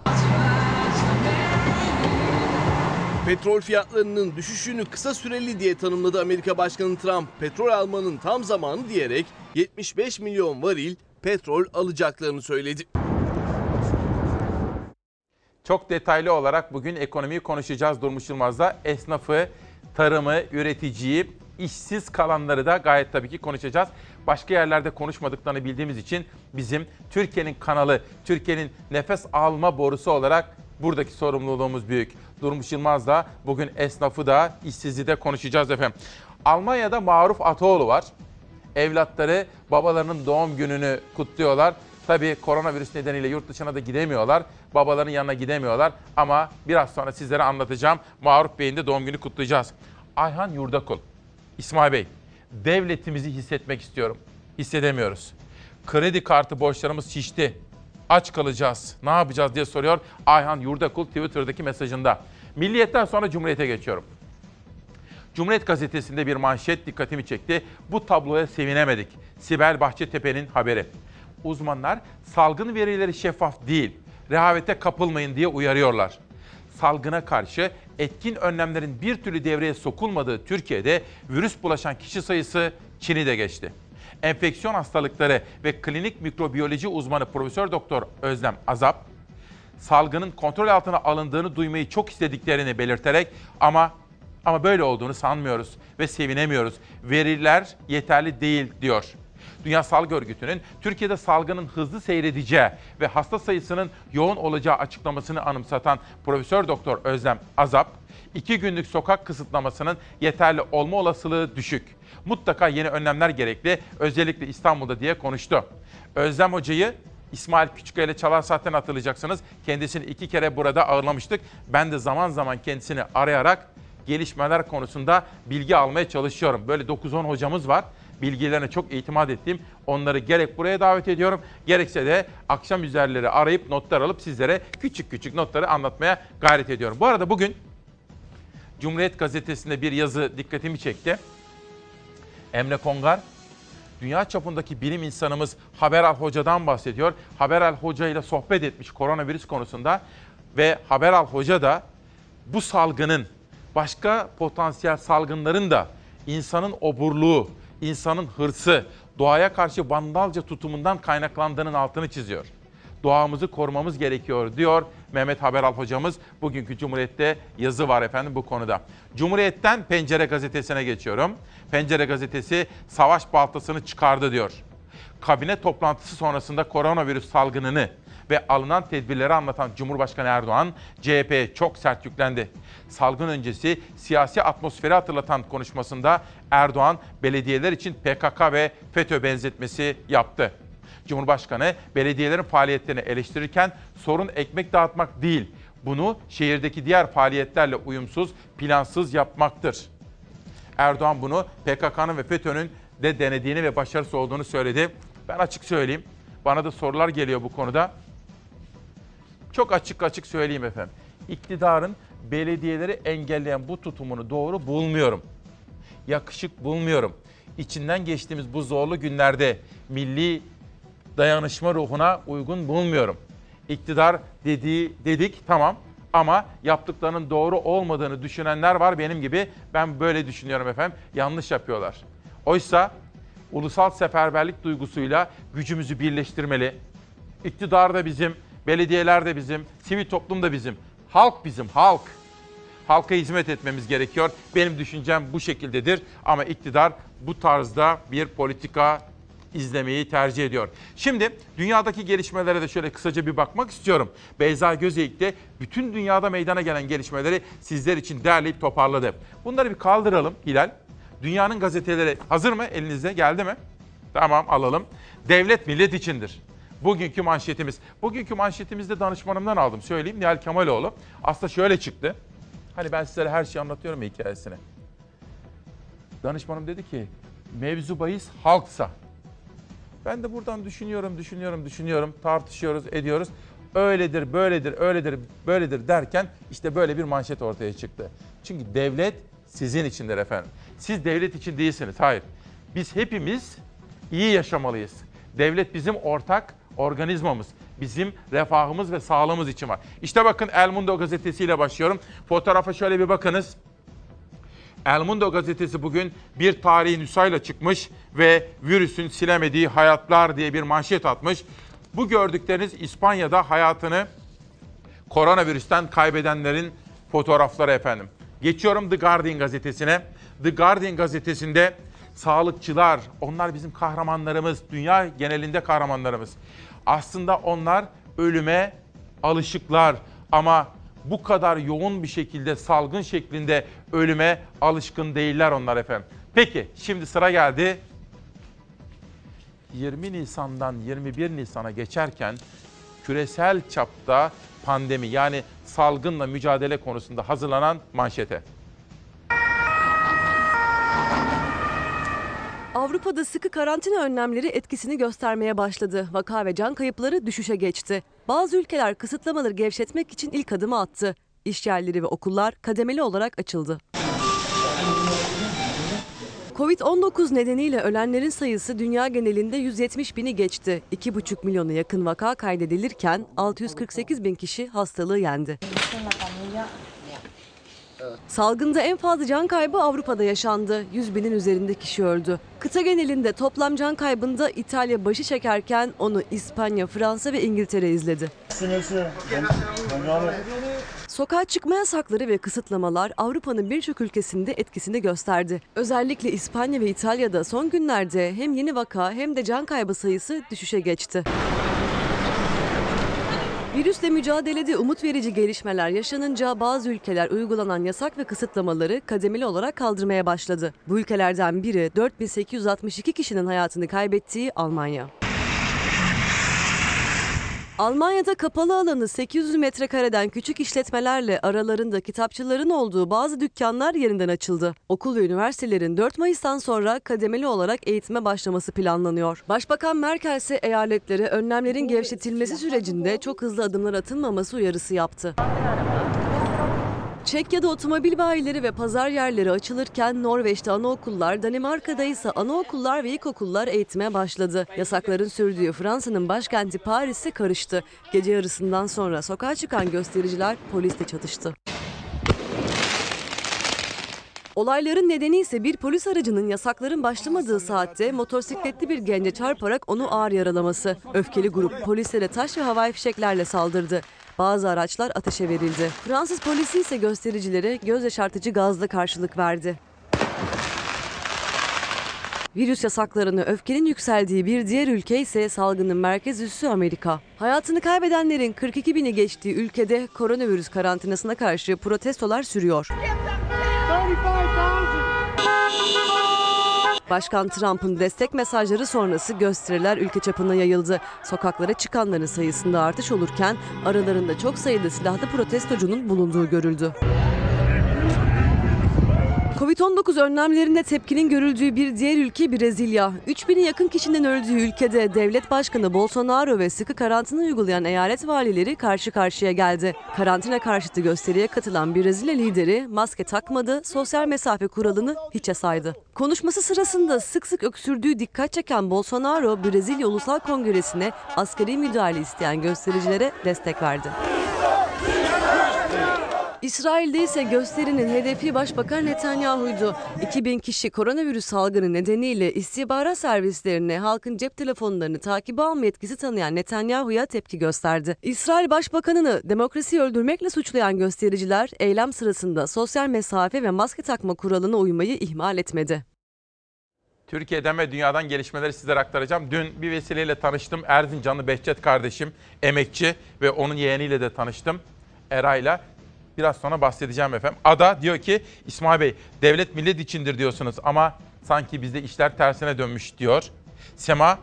Petrol fiyatlarının düşüşünü kısa süreli diye tanımladı Amerika Başkanı Trump. Petrol almanın tam zamanı diyerek 75 milyon varil petrol alacaklarını söyledi. Çok detaylı olarak bugün ekonomiyi konuşacağız Durmuş Yılmaz'da. Esnafı, tarımı, üreticiyi, işsiz kalanları da gayet tabii ki konuşacağız. Başka yerlerde konuşmadıklarını bildiğimiz için bizim Türkiye'nin kanalı, Türkiye'nin nefes alma borusu olarak buradaki sorumluluğumuz büyük. Durmuş Yılmaz da bugün esnafı da işsizi de konuşacağız efendim. Almanya'da Maruf Ataoğlu var. Evlatları babalarının doğum gününü kutluyorlar. Tabii koronavirüs nedeniyle yurt dışına da gidemiyorlar. Babaların yanına gidemiyorlar. Ama biraz sonra sizlere anlatacağım. Maruf Bey'in de doğum günü kutlayacağız. Ayhan Yurdakul. İsmail Bey, devletimizi hissetmek istiyorum. Hissedemiyoruz. Kredi kartı borçlarımız şişti. Aç kalacağız. Ne yapacağız diye soruyor Ayhan Yurdakul Twitter'daki mesajında. Milliyetten sonra Cumhuriyet'e geçiyorum. Cumhuriyet gazetesinde bir manşet dikkatimi çekti. Bu tabloya sevinemedik. Sibel Bahçetepe'nin haberi. uzmanlar salgın verileri şeffaf değil, rehavete kapılmayın diye uyarıyorlar. Salgına karşı etkin önlemlerin bir türlü devreye sokulmadığı Türkiye'de virüs bulaşan kişi sayısı Çin'i de geçti. Enfeksiyon hastalıkları ve klinik mikrobiyoloji uzmanı Profesör Doktor Özlem Azap, salgının kontrol altına alındığını duymayı çok istediklerini belirterek ama ama böyle olduğunu sanmıyoruz ve sevinemiyoruz. Veriler yeterli değil diyor. Dünya Sağlık Örgütü'nün Türkiye'de salgının hızlı seyredeceği ve hasta sayısının yoğun olacağı açıklamasını anımsatan Profesör Doktor Özlem Azap, iki günlük sokak kısıtlamasının yeterli olma olasılığı düşük. Mutlaka yeni önlemler gerekli, özellikle İstanbul'da diye konuştu. Özlem Hoca'yı İsmail Küçükkaya ile Çalar Saat'ten hatırlayacaksınız. Kendisini iki kere burada ağırlamıştık. Ben de zaman zaman kendisini arayarak gelişmeler konusunda bilgi almaya çalışıyorum. Böyle 9-10 hocamız var. Bilgilerine çok itimat ettiğim onları gerek buraya davet ediyorum. Gerekse de akşam üzerleri arayıp notlar alıp sizlere küçük küçük notları anlatmaya gayret ediyorum. Bu arada bugün Cumhuriyet Gazetesi'nde bir yazı dikkatimi çekti. Emre Kongar dünya çapındaki bilim insanımız Haberal Hoca'dan bahsediyor. Haberal Hoca ile sohbet etmiş koronavirüs konusunda ve Haberal Hoca da bu salgının başka potansiyel salgınların da insanın oburluğu, insanın hırsı, doğaya karşı vandalca tutumundan kaynaklandığının altını çiziyor. Doğamızı korumamız gerekiyor diyor Mehmet Haberal hocamız. Bugünkü Cumhuriyet'te yazı var efendim bu konuda. Cumhuriyet'ten Pencere gazetesine geçiyorum. Pencere gazetesi savaş baltasını çıkardı diyor. Kabine toplantısı sonrasında koronavirüs salgınını ve alınan tedbirleri anlatan Cumhurbaşkanı Erdoğan CHP'ye çok sert yüklendi. Salgın öncesi siyasi atmosferi hatırlatan konuşmasında Erdoğan belediyeler için PKK ve FETÖ benzetmesi yaptı. Cumhurbaşkanı belediyelerin faaliyetlerini eleştirirken sorun ekmek dağıtmak değil, bunu şehirdeki diğer faaliyetlerle uyumsuz, plansız yapmaktır. Erdoğan bunu PKK'nın ve FETÖ'nün de denediğini ve başarısız olduğunu söyledi. Ben açık söyleyeyim. Bana da sorular geliyor bu konuda. Çok açık açık söyleyeyim efendim. İktidarın belediyeleri engelleyen bu tutumunu doğru bulmuyorum. Yakışık bulmuyorum. İçinden geçtiğimiz bu zorlu günlerde milli dayanışma ruhuna uygun bulmuyorum. İktidar dediği dedik tamam ama yaptıklarının doğru olmadığını düşünenler var benim gibi. Ben böyle düşünüyorum efendim. Yanlış yapıyorlar. Oysa ulusal seferberlik duygusuyla gücümüzü birleştirmeli. İktidar da bizim, belediyeler de bizim, sivil toplum da bizim. Halk bizim, halk. Halka hizmet etmemiz gerekiyor. Benim düşüncem bu şekildedir ama iktidar bu tarzda bir politika izlemeyi tercih ediyor. Şimdi dünyadaki gelişmelere de şöyle kısaca bir bakmak istiyorum. Beyza Gözeyik de bütün dünyada meydana gelen gelişmeleri sizler için derleyip toparladı. Bunları bir kaldıralım Hilal. Dünyanın gazeteleri hazır mı? Elinizde geldi mi? Tamam alalım. Devlet millet içindir. Bugünkü manşetimiz. Bugünkü manşetimizde danışmanımdan aldım. Söyleyeyim Nihal Kemaloğlu. Aslında şöyle çıktı. Hani ben sizlere her şeyi anlatıyorum hikayesini. Danışmanım dedi ki mevzu bahis halksa. Ben de buradan düşünüyorum, düşünüyorum, düşünüyorum, tartışıyoruz, ediyoruz. Öyledir, böyledir, öyledir, böyledir derken işte böyle bir manşet ortaya çıktı. Çünkü devlet sizin içindir efendim. Siz devlet için değilsiniz, hayır. Biz hepimiz iyi yaşamalıyız. Devlet bizim ortak organizmamız. Bizim refahımız ve sağlığımız için var. İşte bakın El Mundo gazetesiyle başlıyorum. Fotoğrafa şöyle bir bakınız. El Mundo gazetesi bugün bir tarihi nüshayla çıkmış ve virüsün silemediği hayatlar diye bir manşet atmış. Bu gördükleriniz İspanya'da hayatını koronavirüsten kaybedenlerin fotoğrafları efendim. Geçiyorum The Guardian gazetesine. The Guardian gazetesinde sağlıkçılar, onlar bizim kahramanlarımız, dünya genelinde kahramanlarımız. Aslında onlar ölüme alışıklar ama bu kadar yoğun bir şekilde salgın şeklinde ölüme alışkın değiller onlar efendim. Peki şimdi sıra geldi 20 Nisan'dan 21 Nisan'a geçerken küresel çapta pandemi yani salgınla mücadele konusunda hazırlanan manşete. Avrupa'da sıkı karantina önlemleri etkisini göstermeye başladı. Vaka ve can kayıpları düşüşe geçti. Bazı ülkeler kısıtlamaları gevşetmek için ilk adımı attı. İş yerleri ve okullar kademeli olarak açıldı. Covid-19 nedeniyle ölenlerin sayısı dünya genelinde 170 bini geçti. 2,5 milyona yakın vaka kaydedilirken 648 bin kişi hastalığı yendi. Salgında en fazla can kaybı Avrupa'da yaşandı. 100 binin üzerinde kişi öldü. Kıta genelinde toplam can kaybında İtalya başı çekerken onu İspanya, Fransa ve İngiltere izledi. Sokağa çıkma yasakları ve kısıtlamalar Avrupa'nın birçok ülkesinde etkisini gösterdi. Özellikle İspanya ve İtalya'da son günlerde hem yeni vaka hem de can kaybı sayısı düşüşe geçti. Virüsle mücadelede umut verici gelişmeler yaşanınca bazı ülkeler uygulanan yasak ve kısıtlamaları kademeli olarak kaldırmaya başladı. Bu ülkelerden biri 4862 kişinin hayatını kaybettiği Almanya. Almanya'da kapalı alanı 800 metrekareden küçük işletmelerle aralarında kitapçıların olduğu bazı dükkanlar yerinden açıldı. Okul ve üniversitelerin 4 Mayıs'tan sonra kademeli olarak eğitime başlaması planlanıyor. Başbakan Merkel ise eyaletlere önlemlerin gevşetilmesi sürecinde çok hızlı adımlar atılmaması uyarısı yaptı. Çekya'da otomobil bayileri ve pazar yerleri açılırken Norveç'te anaokullar, Danimarka'da ise anaokullar ve ilkokullar eğitime başladı. Yasakların sürdüğü Fransa'nın başkenti Paris'e karıştı. Gece yarısından sonra sokağa çıkan göstericiler polisle çatıştı. Olayların nedeni ise bir polis aracının yasakların başlamadığı saatte motosikletli bir gence çarparak onu ağır yaralaması. Öfkeli grup polislere taş ve havai fişeklerle saldırdı. Bazı araçlar ateşe verildi. Fransız polisi ise göstericilere göz yaşartıcı gazla karşılık verdi. Virüs yasaklarını öfkenin yükseldiği bir diğer ülke ise salgının merkez üssü Amerika. Hayatını kaybedenlerin 42 bini geçtiği ülkede koronavirüs karantinasına karşı protestolar sürüyor. Başkan Trump'ın destek mesajları sonrası gösteriler ülke çapına yayıldı. Sokaklara çıkanların sayısında artış olurken aralarında çok sayıda silahlı protestocunun bulunduğu görüldü. Covid-19 önlemlerinde tepkinin görüldüğü bir diğer ülke Brezilya. 3000'e yakın kişinin öldüğü ülkede devlet başkanı Bolsonaro ve sıkı karantina uygulayan eyalet valileri karşı karşıya geldi. Karantina karşıtı gösteriye katılan Brezilya lideri maske takmadı, sosyal mesafe kuralını hiçe saydı. Konuşması sırasında sık sık öksürdüğü dikkat çeken Bolsonaro, Brezilya Ulusal Kongresi'ne askeri müdahale isteyen göstericilere destek verdi. İsrail'de ise gösterinin hedefi Başbakan Netanyahu'ydu. 2000 kişi koronavirüs salgını nedeniyle istihbarat servislerine halkın cep telefonlarını takibe alma yetkisi tanıyan Netanyahu'ya tepki gösterdi. İsrail Başbakanını demokrasiyi öldürmekle suçlayan göstericiler eylem sırasında sosyal mesafe ve maske takma kuralına uymayı ihmal etmedi. Türkiye'den ve dünyadan gelişmeleri sizlere aktaracağım. Dün bir vesileyle tanıştım. Erzincanlı Behçet kardeşim, emekçi ve onun yeğeniyle de tanıştım. Eray'la. Biraz sonra bahsedeceğim efendim. Ada diyor ki İsmail Bey devlet millet içindir diyorsunuz ama sanki bizde işler tersine dönmüş diyor. Sema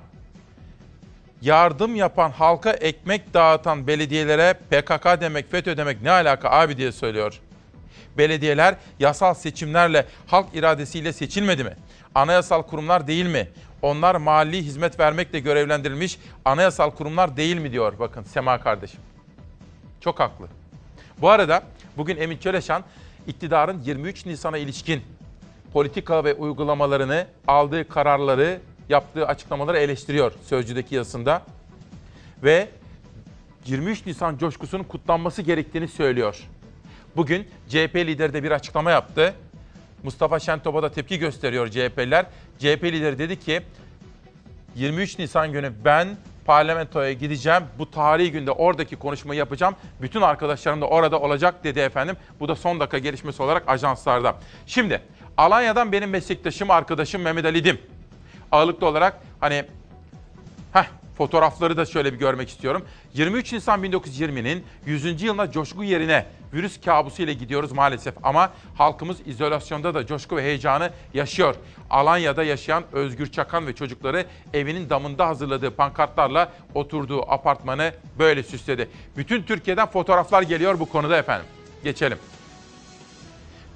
yardım yapan halka ekmek dağıtan belediyelere PKK demek FETÖ demek ne alaka abi diye söylüyor. Belediyeler yasal seçimlerle halk iradesiyle seçilmedi mi? Anayasal kurumlar değil mi? Onlar mali hizmet vermekle görevlendirilmiş anayasal kurumlar değil mi diyor bakın Sema kardeşim. Çok haklı. Bu arada bugün Emin Çeleşan iktidarın 23 Nisan'a ilişkin politika ve uygulamalarını, aldığı kararları, yaptığı açıklamaları eleştiriyor Sözcü'deki yazısında. Ve 23 Nisan coşkusunun kutlanması gerektiğini söylüyor. Bugün CHP lideri de bir açıklama yaptı. Mustafa Şentop'a da tepki gösteriyor CHP'liler. CHP lideri dedi ki 23 Nisan günü ben parlamentoya gideceğim. Bu tarihi günde oradaki konuşmayı yapacağım. Bütün arkadaşlarım da orada olacak dedi efendim. Bu da son dakika gelişmesi olarak ajanslarda. Şimdi Alanya'dan benim meslektaşım, arkadaşım Mehmet Ali Dim. Ağırlıklı olarak hani fotoğrafları da şöyle bir görmek istiyorum. 23 Nisan 1920'nin 100. yılına coşku yerine virüs kabusu ile gidiyoruz maalesef. Ama halkımız izolasyonda da coşku ve heyecanı yaşıyor. Alanya'da yaşayan Özgür Çakan ve çocukları evinin damında hazırladığı pankartlarla oturduğu apartmanı böyle süsledi. Bütün Türkiye'den fotoğraflar geliyor bu konuda efendim. Geçelim.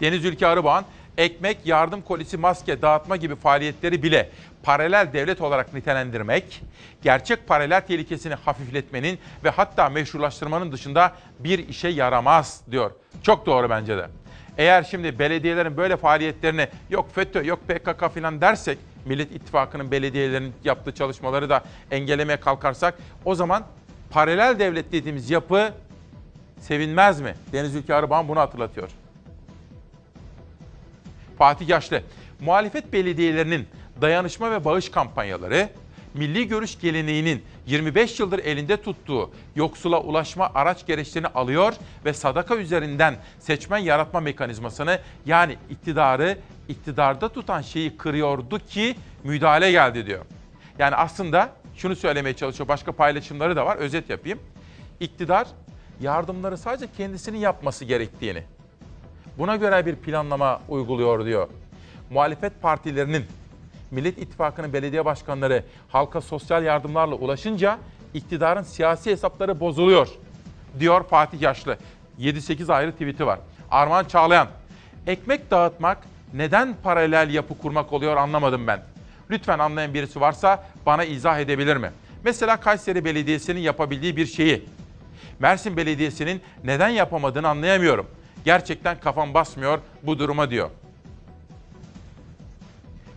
Deniz Ülke Arıbağ'ın ekmek, yardım kolisi, maske dağıtma gibi faaliyetleri bile paralel devlet olarak nitelendirmek, gerçek paralel tehlikesini hafifletmenin ve hatta meşrulaştırmanın dışında bir işe yaramaz diyor. Çok doğru bence de. Eğer şimdi belediyelerin böyle faaliyetlerini yok FETÖ yok PKK falan dersek Millet İttifakı'nın belediyelerinin yaptığı çalışmaları da engellemeye kalkarsak o zaman paralel devlet dediğimiz yapı sevinmez mi? Deniz Ülke Arıban bunu hatırlatıyor. Fatih Yaşlı, muhalefet belediyelerinin dayanışma ve bağış kampanyaları milli görüş geleneğinin 25 yıldır elinde tuttuğu yoksula ulaşma araç gereçlerini alıyor ve sadaka üzerinden seçmen yaratma mekanizmasını yani iktidarı iktidarda tutan şeyi kırıyordu ki müdahale geldi diyor. Yani aslında şunu söylemeye çalışıyor. Başka paylaşımları da var. Özet yapayım. İktidar yardımları sadece kendisinin yapması gerektiğini, buna göre bir planlama uyguluyor diyor. Muhalefet partilerinin Millet İttifakı'nın belediye başkanları halka sosyal yardımlarla ulaşınca iktidarın siyasi hesapları bozuluyor diyor Fatih Yaşlı. 7-8 ayrı tweet'i var. Arman Çağlayan, ekmek dağıtmak neden paralel yapı kurmak oluyor anlamadım ben. Lütfen anlayan birisi varsa bana izah edebilir mi? Mesela Kayseri Belediyesi'nin yapabildiği bir şeyi Mersin Belediyesi'nin neden yapamadığını anlayamıyorum. Gerçekten kafam basmıyor bu duruma diyor.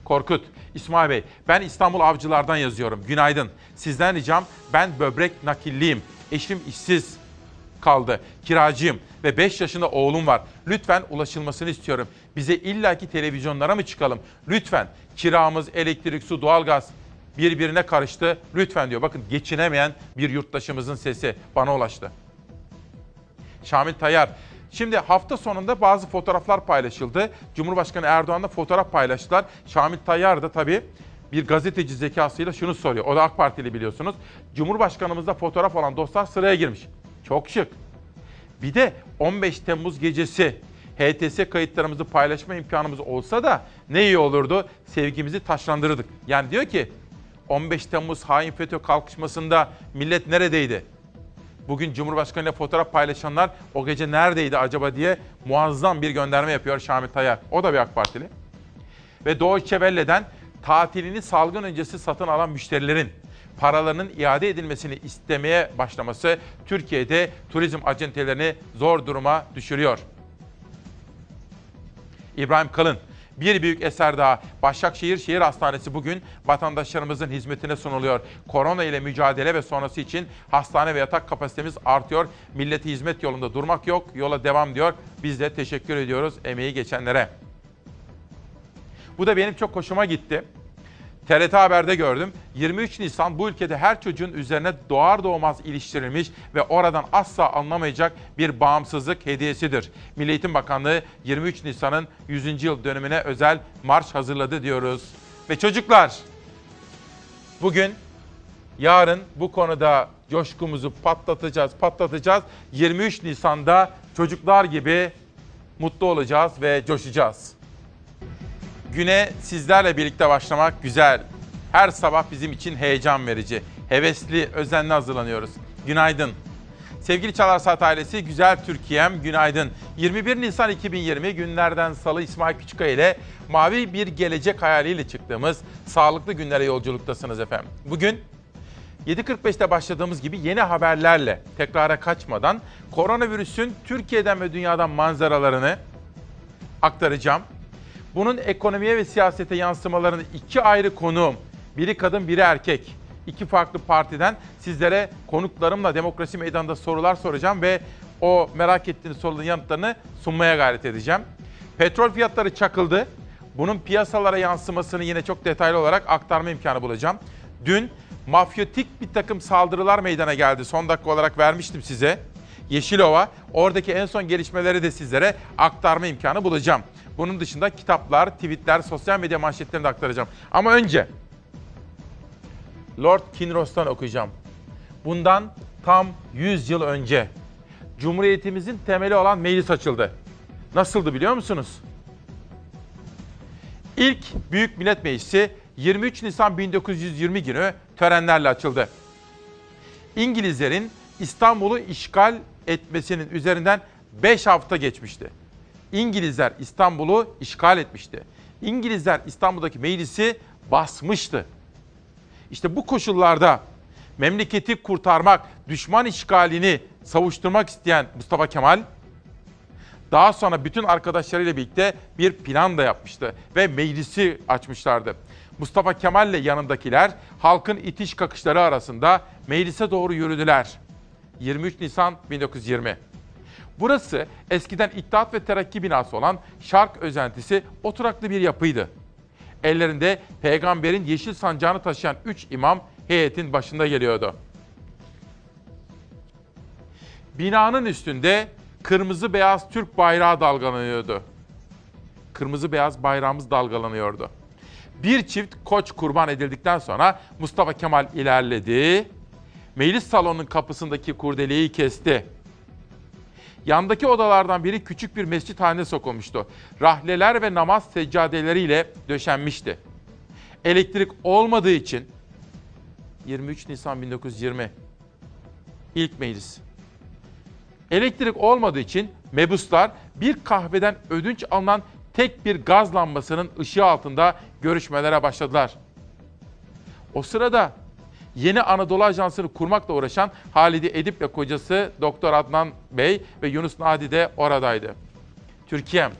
Korkut, İsmail Bey, ben İstanbul Avcılar'dan yazıyorum. Günaydın. Sizden ricam ben böbrek nakilliyim. Eşim işsiz kaldı. Kiracıyım ve 5 yaşında oğlum var. Lütfen ulaşılmasını istiyorum. Bize illaki televizyonlara mı çıkalım? Lütfen kiramız, elektrik, su, doğalgaz birbirine karıştı. Lütfen diyor. Bakın geçinemeyen bir yurttaşımızın sesi bana ulaştı. Şamil Tayyar, Şimdi hafta sonunda bazı fotoğraflar paylaşıldı. Cumhurbaşkanı Erdoğan'la fotoğraf paylaştılar. Şamil Tayyar da tabii bir gazeteci zekasıyla şunu soruyor. O da AK Partili biliyorsunuz. Cumhurbaşkanımızla fotoğraf olan dostlar sıraya girmiş. Çok şık. Bir de 15 Temmuz gecesi HTS kayıtlarımızı paylaşma imkanımız olsa da ne iyi olurdu. Sevgimizi taşlandırırdık. Yani diyor ki 15 Temmuz hain FETÖ kalkışmasında millet neredeydi? Bugün Cumhurbaşkanı ile fotoğraf paylaşanlar o gece neredeydi acaba diye muazzam bir gönderme yapıyor Şamil Tayyar. O da bir AK Partili. Ve Deutsche Welle'den tatilini salgın öncesi satın alan müşterilerin paralarının iade edilmesini istemeye başlaması Türkiye'de turizm acentelerini zor duruma düşürüyor. İbrahim Kalın, bir büyük eser daha. Başakşehir Şehir Hastanesi bugün vatandaşlarımızın hizmetine sunuluyor. Korona ile mücadele ve sonrası için hastane ve yatak kapasitemiz artıyor. Millete hizmet yolunda durmak yok, yola devam diyor. Biz de teşekkür ediyoruz emeği geçenlere. Bu da benim çok hoşuma gitti. TRT Haber'de gördüm. 23 Nisan bu ülkede her çocuğun üzerine doğar doğmaz iliştirilmiş ve oradan asla anlamayacak bir bağımsızlık hediyesidir. Milli Eğitim Bakanlığı 23 Nisan'ın 100. yıl dönümüne özel marş hazırladı diyoruz. Ve çocuklar bugün yarın bu konuda coşkumuzu patlatacağız, patlatacağız. 23 Nisan'da çocuklar gibi mutlu olacağız ve coşacağız. Güne sizlerle birlikte başlamak güzel. Her sabah bizim için heyecan verici. Hevesli, özenli hazırlanıyoruz. Günaydın. Sevgili Çalar Saat ailesi, güzel Türkiye'm günaydın. 21 Nisan 2020 günlerden salı İsmail Küçükkaya ile mavi bir gelecek hayaliyle çıktığımız sağlıklı günlere yolculuktasınız efendim. Bugün 7.45'te başladığımız gibi yeni haberlerle tekrara kaçmadan koronavirüsün Türkiye'den ve dünyadan manzaralarını aktaracağım. Bunun ekonomiye ve siyasete yansımalarını iki ayrı konuğum, biri kadın biri erkek, iki farklı partiden sizlere konuklarımla demokrasi meydanında sorular soracağım ve o merak ettiğiniz soruların yanıtlarını sunmaya gayret edeceğim. Petrol fiyatları çakıldı. Bunun piyasalara yansımasını yine çok detaylı olarak aktarma imkanı bulacağım. Dün mafyotik bir takım saldırılar meydana geldi. Son dakika olarak vermiştim size. Yeşilova. Oradaki en son gelişmeleri de sizlere aktarma imkanı bulacağım. Bunun dışında kitaplar, tweetler, sosyal medya manşetlerini de aktaracağım. Ama önce Lord Kinross'tan okuyacağım. Bundan tam 100 yıl önce Cumhuriyetimizin temeli olan meclis açıldı. Nasıldı biliyor musunuz? İlk Büyük Millet Meclisi 23 Nisan 1920 günü törenlerle açıldı. İngilizlerin İstanbul'u işgal etmesinin üzerinden 5 hafta geçmişti. İngilizler İstanbul'u işgal etmişti. İngilizler İstanbul'daki meclisi basmıştı. İşte bu koşullarda memleketi kurtarmak, düşman işgalini savuşturmak isteyen Mustafa Kemal Daha sonra bütün arkadaşlarıyla birlikte bir plan da yapmıştı ve meclisi açmışlardı. Mustafa Kemal ile yanındakiler halkın itiş kakışları arasında meclise doğru yürüdüler. 23 Nisan 1920. Burası eskiden İttihat ve Terakki binası olan Şark özentisi oturaklı bir yapıydı. Ellerinde peygamberin yeşil sancağını taşıyan 3 imam heyetin başında geliyordu. Binanın üstünde kırmızı beyaz Türk bayrağı dalgalanıyordu. Kırmızı beyaz bayrağımız dalgalanıyordu. Bir çift koç kurban edildikten sonra Mustafa Kemal ilerledi. Meclis salonunun kapısındaki kurdeleyi kesti. Yandaki odalardan biri küçük bir mescit haline sokulmuştu. Rahleler ve namaz seccadeleriyle döşenmişti. Elektrik olmadığı için 23 Nisan 1920 ilk meclis. Elektrik olmadığı için mebuslar bir kahveden ödünç alınan tek bir gaz lambasının ışığı altında görüşmelere başladılar. O sırada Yeni Anadolu Ajansı'nı kurmakla uğraşan Halide Edip ile kocası Doktor Adnan Bey ve Yunus Nadi de oradaydı. Türkiye'm,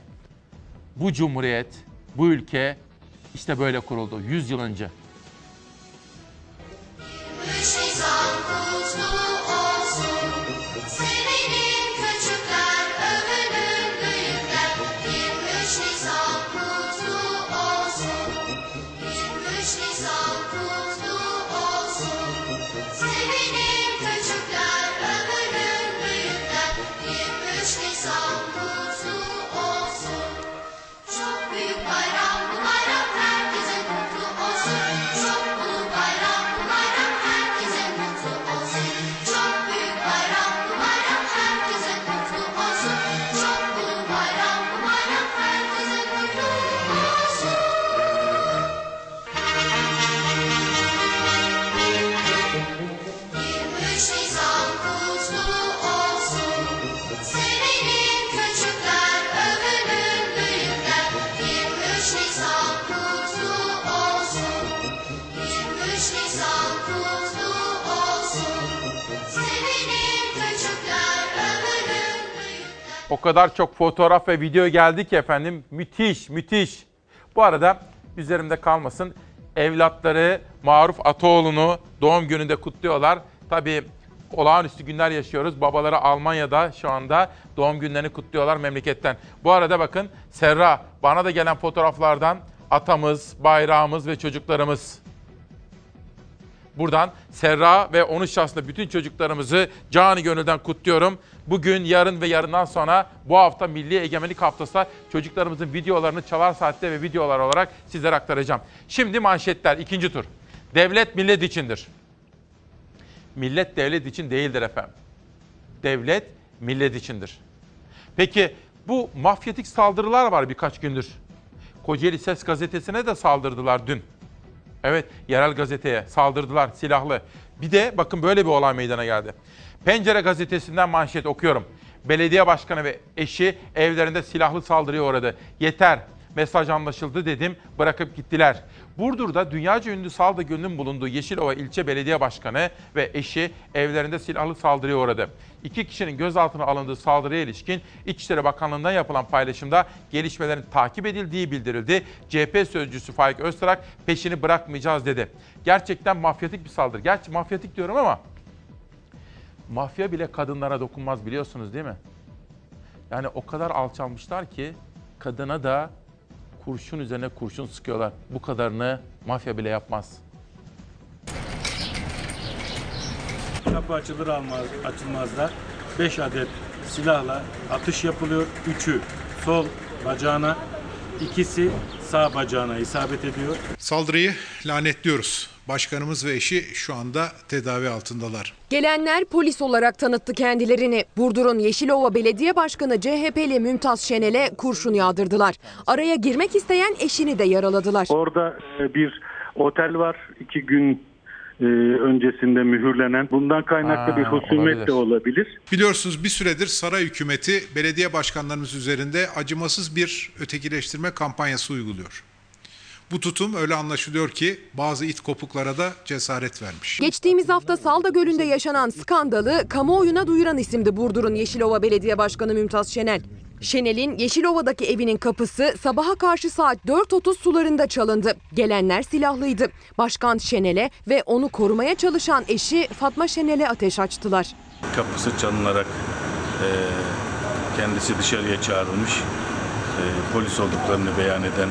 bu cumhuriyet, bu ülke işte böyle kuruldu 100 yıl önce. O kadar çok fotoğraf ve video geldi ki efendim. Müthiş, müthiş. Bu arada üzerimde kalmasın. Evlatları Maruf Ataoğlu'nu doğum gününde kutluyorlar. Tabii olağanüstü günler yaşıyoruz. Babaları Almanya'da şu anda doğum günlerini kutluyorlar memleketten. Bu arada bakın Serra bana da gelen fotoğraflardan atamız, bayrağımız ve çocuklarımız. Buradan Serra ve onun şahsında bütün çocuklarımızı canı gönülden kutluyorum. Bugün, yarın ve yarından sonra bu hafta Milli Egemenlik Haftası çocuklarımızın videolarını Çalar Saat'te ve videolar olarak sizlere aktaracağım. Şimdi manşetler, ikinci tur. Devlet millet içindir. Millet devlet için değildir efendim. Devlet millet içindir. Peki bu mafyatik saldırılar var birkaç gündür. Kocaeli Ses Gazetesi'ne de saldırdılar dün. Evet, yerel gazeteye saldırdılar silahlı. Bir de bakın böyle bir olay meydana geldi. Pencere gazetesinden manşet okuyorum. Belediye başkanı ve eşi evlerinde silahlı saldırıya uğradı. Yeter, mesaj anlaşıldı dedim, bırakıp gittiler. Burdur'da dünyaca ünlü Salda Gölü'nün bulunduğu Yeşilova ilçe belediye başkanı ve eşi evlerinde silahlı saldırıya uğradı. İki kişinin gözaltına alındığı saldırıya ilişkin İçişleri Bakanlığı'ndan yapılan paylaşımda gelişmelerin takip edildiği bildirildi. CHP sözcüsü Faik Öztrak peşini bırakmayacağız dedi. Gerçekten mafyatik bir saldırı. Gerçi mafyatik diyorum ama mafya bile kadınlara dokunmaz biliyorsunuz değil mi? Yani o kadar alçalmışlar ki kadına da kurşun üzerine kurşun sıkıyorlar. Bu kadarını mafya bile yapmaz. Kapı açılır almaz, açılmazda 5 adet silahla atış yapılıyor. Üçü sol bacağına, ikisi sağ bacağına isabet ediyor. Saldırıyı lanetliyoruz. Başkanımız ve eşi şu anda tedavi altındalar. Gelenler polis olarak tanıttı kendilerini. Burdur'un Yeşilova Belediye Başkanı CHP'li Mümtaz Şenel'e kurşun yağdırdılar. Araya girmek isteyen eşini de yaraladılar. Orada e, bir otel var. iki gün e, öncesinde mühürlenen. Bundan kaynaklı Aa, bir husumet olabilir. de olabilir. Biliyorsunuz bir süredir saray hükümeti belediye başkanlarımız üzerinde acımasız bir ötekileştirme kampanyası uyguluyor. Bu tutum öyle anlaşılıyor ki bazı it kopuklara da cesaret vermiş. Geçtiğimiz hafta Salda Gölü'nde yaşanan skandalı kamuoyuna duyuran isimdi Burdur'un Yeşilova Belediye Başkanı Mümtaz Şenel. Şenel'in Yeşilova'daki evinin kapısı sabaha karşı saat 4.30 sularında çalındı. Gelenler silahlıydı. Başkan Şenel'e ve onu korumaya çalışan eşi Fatma Şenel'e ateş açtılar. Kapısı çalınarak e, kendisi dışarıya çağrılmış. E, polis olduklarını beyan eden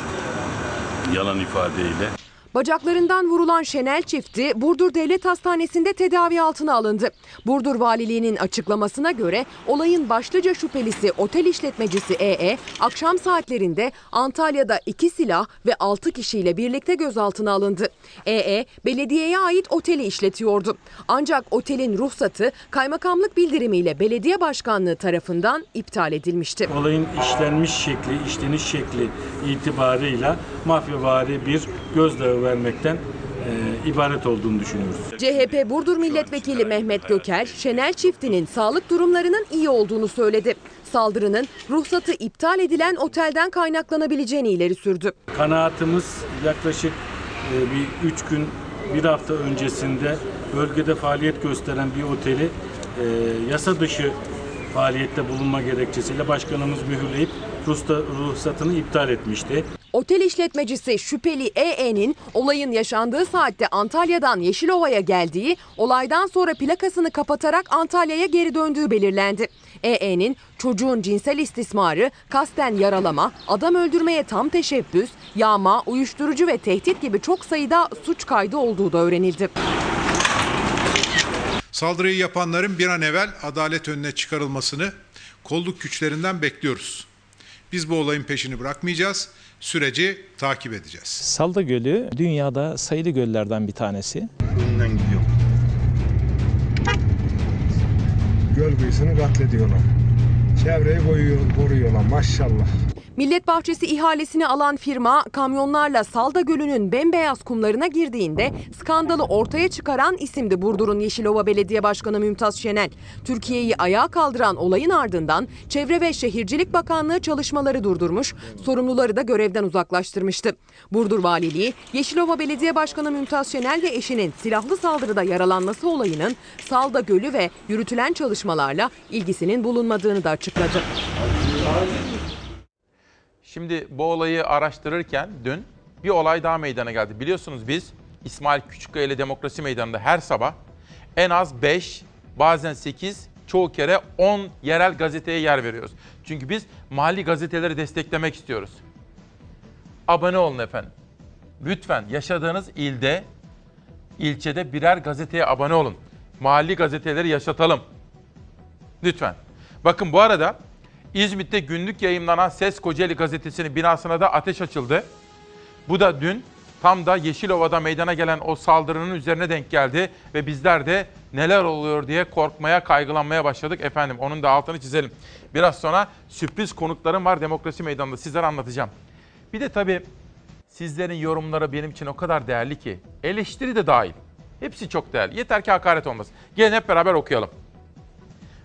yalan ifadeyle Bacaklarından vurulan Şenel çifti Burdur Devlet Hastanesi'nde tedavi altına alındı. Burdur Valiliği'nin açıklamasına göre olayın başlıca şüphelisi otel işletmecisi EE akşam saatlerinde Antalya'da iki silah ve 6 kişiyle birlikte gözaltına alındı. EE belediyeye ait oteli işletiyordu. Ancak otelin ruhsatı kaymakamlık bildirimiyle belediye başkanlığı tarafından iptal edilmişti. Olayın işlenmiş şekli, işleniş şekli itibarıyla mafyavari bir gözdağı vermekten e, ibaret olduğunu düşünüyoruz. CHP Burdur Milletvekili Mehmet Göker, Şenel çiftinin sağlık durumlarının iyi olduğunu söyledi. Saldırının ruhsatı iptal edilen otelden kaynaklanabileceğini ileri sürdü. Kanaatimiz yaklaşık e, bir üç gün, bir hafta öncesinde bölgede faaliyet gösteren bir oteli e, yasa dışı faaliyette bulunma gerekçesiyle başkanımız mühürleyip ruhsa- ruhsatını iptal etmişti. Otel işletmecisi şüpheli EE'nin olayın yaşandığı saatte Antalya'dan Yeşilova'ya geldiği, olaydan sonra plakasını kapatarak Antalya'ya geri döndüğü belirlendi. EE'nin çocuğun cinsel istismarı, kasten yaralama, adam öldürmeye tam teşebbüs, yağma, uyuşturucu ve tehdit gibi çok sayıda suç kaydı olduğu da öğrenildi. Saldırıyı yapanların bir an evvel adalet önüne çıkarılmasını kolluk güçlerinden bekliyoruz. Biz bu olayın peşini bırakmayacağız. Süreci takip edeceğiz. Salda Gölü dünyada sayılı göllerden bir tanesi. Önünden gidiyor. Göl kıyısını katlediyorlar. Çevreyi koyuyor, koruyorlar maşallah. Millet Bahçesi ihalesini alan firma kamyonlarla Salda Gölü'nün bembeyaz kumlarına girdiğinde skandalı ortaya çıkaran isimdi Burdur'un Yeşilova Belediye Başkanı Mümtaz Şenel. Türkiye'yi ayağa kaldıran olayın ardından Çevre ve Şehircilik Bakanlığı çalışmaları durdurmuş, sorumluları da görevden uzaklaştırmıştı. Burdur Valiliği, Yeşilova Belediye Başkanı Mümtaz Şenel ve eşinin silahlı saldırıda yaralanması olayının Salda Gölü ve yürütülen çalışmalarla ilgisinin bulunmadığını da açıkladı. Şimdi bu olayı araştırırken dün bir olay daha meydana geldi. Biliyorsunuz biz İsmail Küçükkaya ile Demokrasi Meydanı'nda her sabah en az 5, bazen 8, çoğu kere 10 yerel gazeteye yer veriyoruz. Çünkü biz mahalli gazeteleri desteklemek istiyoruz. Abone olun efendim. Lütfen yaşadığınız ilde, ilçede birer gazeteye abone olun. Mahalli gazeteleri yaşatalım. Lütfen. Bakın bu arada İzmit'te günlük yayımlanan Ses Kocaeli gazetesinin binasına da ateş açıldı. Bu da dün tam da Yeşilova'da meydana gelen o saldırının üzerine denk geldi ve bizler de neler oluyor diye korkmaya, kaygılanmaya başladık efendim. Onun da altını çizelim. Biraz sonra sürpriz konuklarım var Demokrasi Meydanı'nda sizlere anlatacağım. Bir de tabii sizlerin yorumları benim için o kadar değerli ki eleştiri de dahil. Hepsi çok değerli. Yeter ki hakaret olmasın. Gelin hep beraber okuyalım.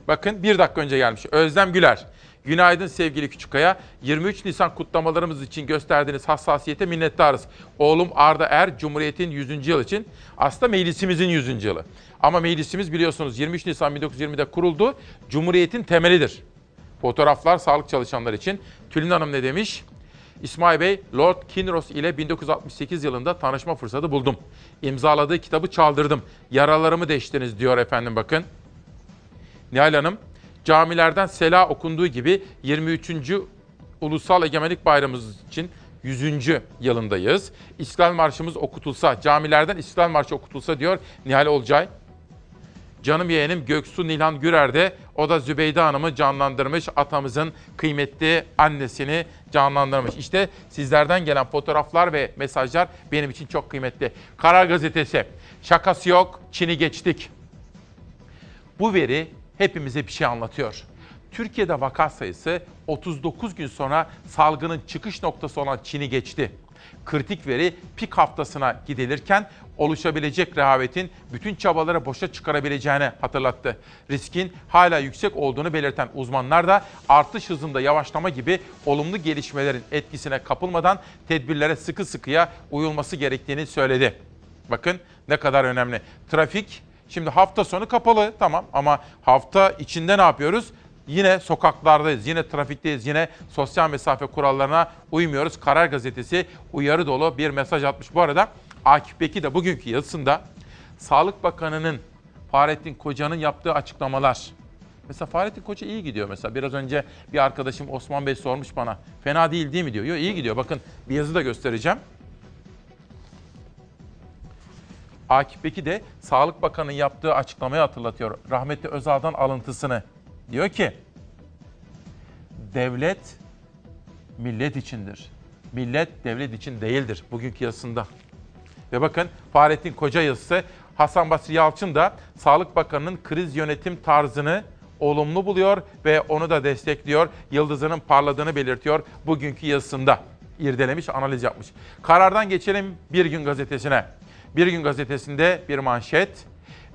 Bakın bir dakika önce gelmiş. Özlem Güler. Günaydın sevgili Küçükkaya. 23 Nisan kutlamalarımız için gösterdiğiniz hassasiyete minnettarız. Oğlum Arda Er, Cumhuriyet'in 100. yıl için aslında meclisimizin 100. yılı. Ama meclisimiz biliyorsunuz 23 Nisan 1920'de kuruldu. Cumhuriyet'in temelidir. Fotoğraflar sağlık çalışanları için. Tülin Hanım ne demiş? İsmail Bey, Lord Kinross ile 1968 yılında tanışma fırsatı buldum. İmzaladığı kitabı çaldırdım. Yaralarımı deştiniz diyor efendim bakın. Nihal Hanım, camilerden sela okunduğu gibi 23. Ulusal Egemenlik Bayramımız için 100. yılındayız. İstiklal Marşımız okutulsa, camilerden İstiklal Marşı okutulsa diyor Nihal Olcay. Canım yeğenim Göksu Nilhan Gürer de o da Zübeyde Hanım'ı canlandırmış. Atamızın kıymetli annesini canlandırmış. İşte sizlerden gelen fotoğraflar ve mesajlar benim için çok kıymetli. Karar Gazetesi. Şakası yok, Çin'i geçtik. Bu veri hepimize bir şey anlatıyor. Türkiye'de vaka sayısı 39 gün sonra salgının çıkış noktası olan Çin'i geçti. Kritik veri pik haftasına gidilirken oluşabilecek rehavetin bütün çabaları boşa çıkarabileceğini hatırlattı. Riskin hala yüksek olduğunu belirten uzmanlar da artış hızında yavaşlama gibi olumlu gelişmelerin etkisine kapılmadan tedbirlere sıkı sıkıya uyulması gerektiğini söyledi. Bakın ne kadar önemli. Trafik Şimdi hafta sonu kapalı tamam ama hafta içinde ne yapıyoruz? Yine sokaklardayız, yine trafikteyiz, yine sosyal mesafe kurallarına uymuyoruz. Karar Gazetesi uyarı dolu bir mesaj atmış. Bu arada Akif Beki de bugünkü yazısında Sağlık Bakanı'nın Fahrettin Koca'nın yaptığı açıklamalar. Mesela Fahrettin Koca iyi gidiyor mesela. Biraz önce bir arkadaşım Osman Bey sormuş bana. Fena değil değil mi diyor. Yok iyi gidiyor. Bakın bir yazı da göstereceğim. Akif Beki de Sağlık Bakanı'nın yaptığı açıklamayı hatırlatıyor. Rahmetli Özal'dan alıntısını. Diyor ki, devlet millet içindir. Millet devlet için değildir bugünkü yazısında. Ve bakın Fahrettin Koca yazısı Hasan Basri Yalçın da Sağlık Bakanı'nın kriz yönetim tarzını olumlu buluyor ve onu da destekliyor. Yıldızının parladığını belirtiyor bugünkü yazısında. İrdelemiş, analiz yapmış. Karardan geçelim Bir Gün Gazetesi'ne. Bir Gün Gazetesi'nde bir manşet.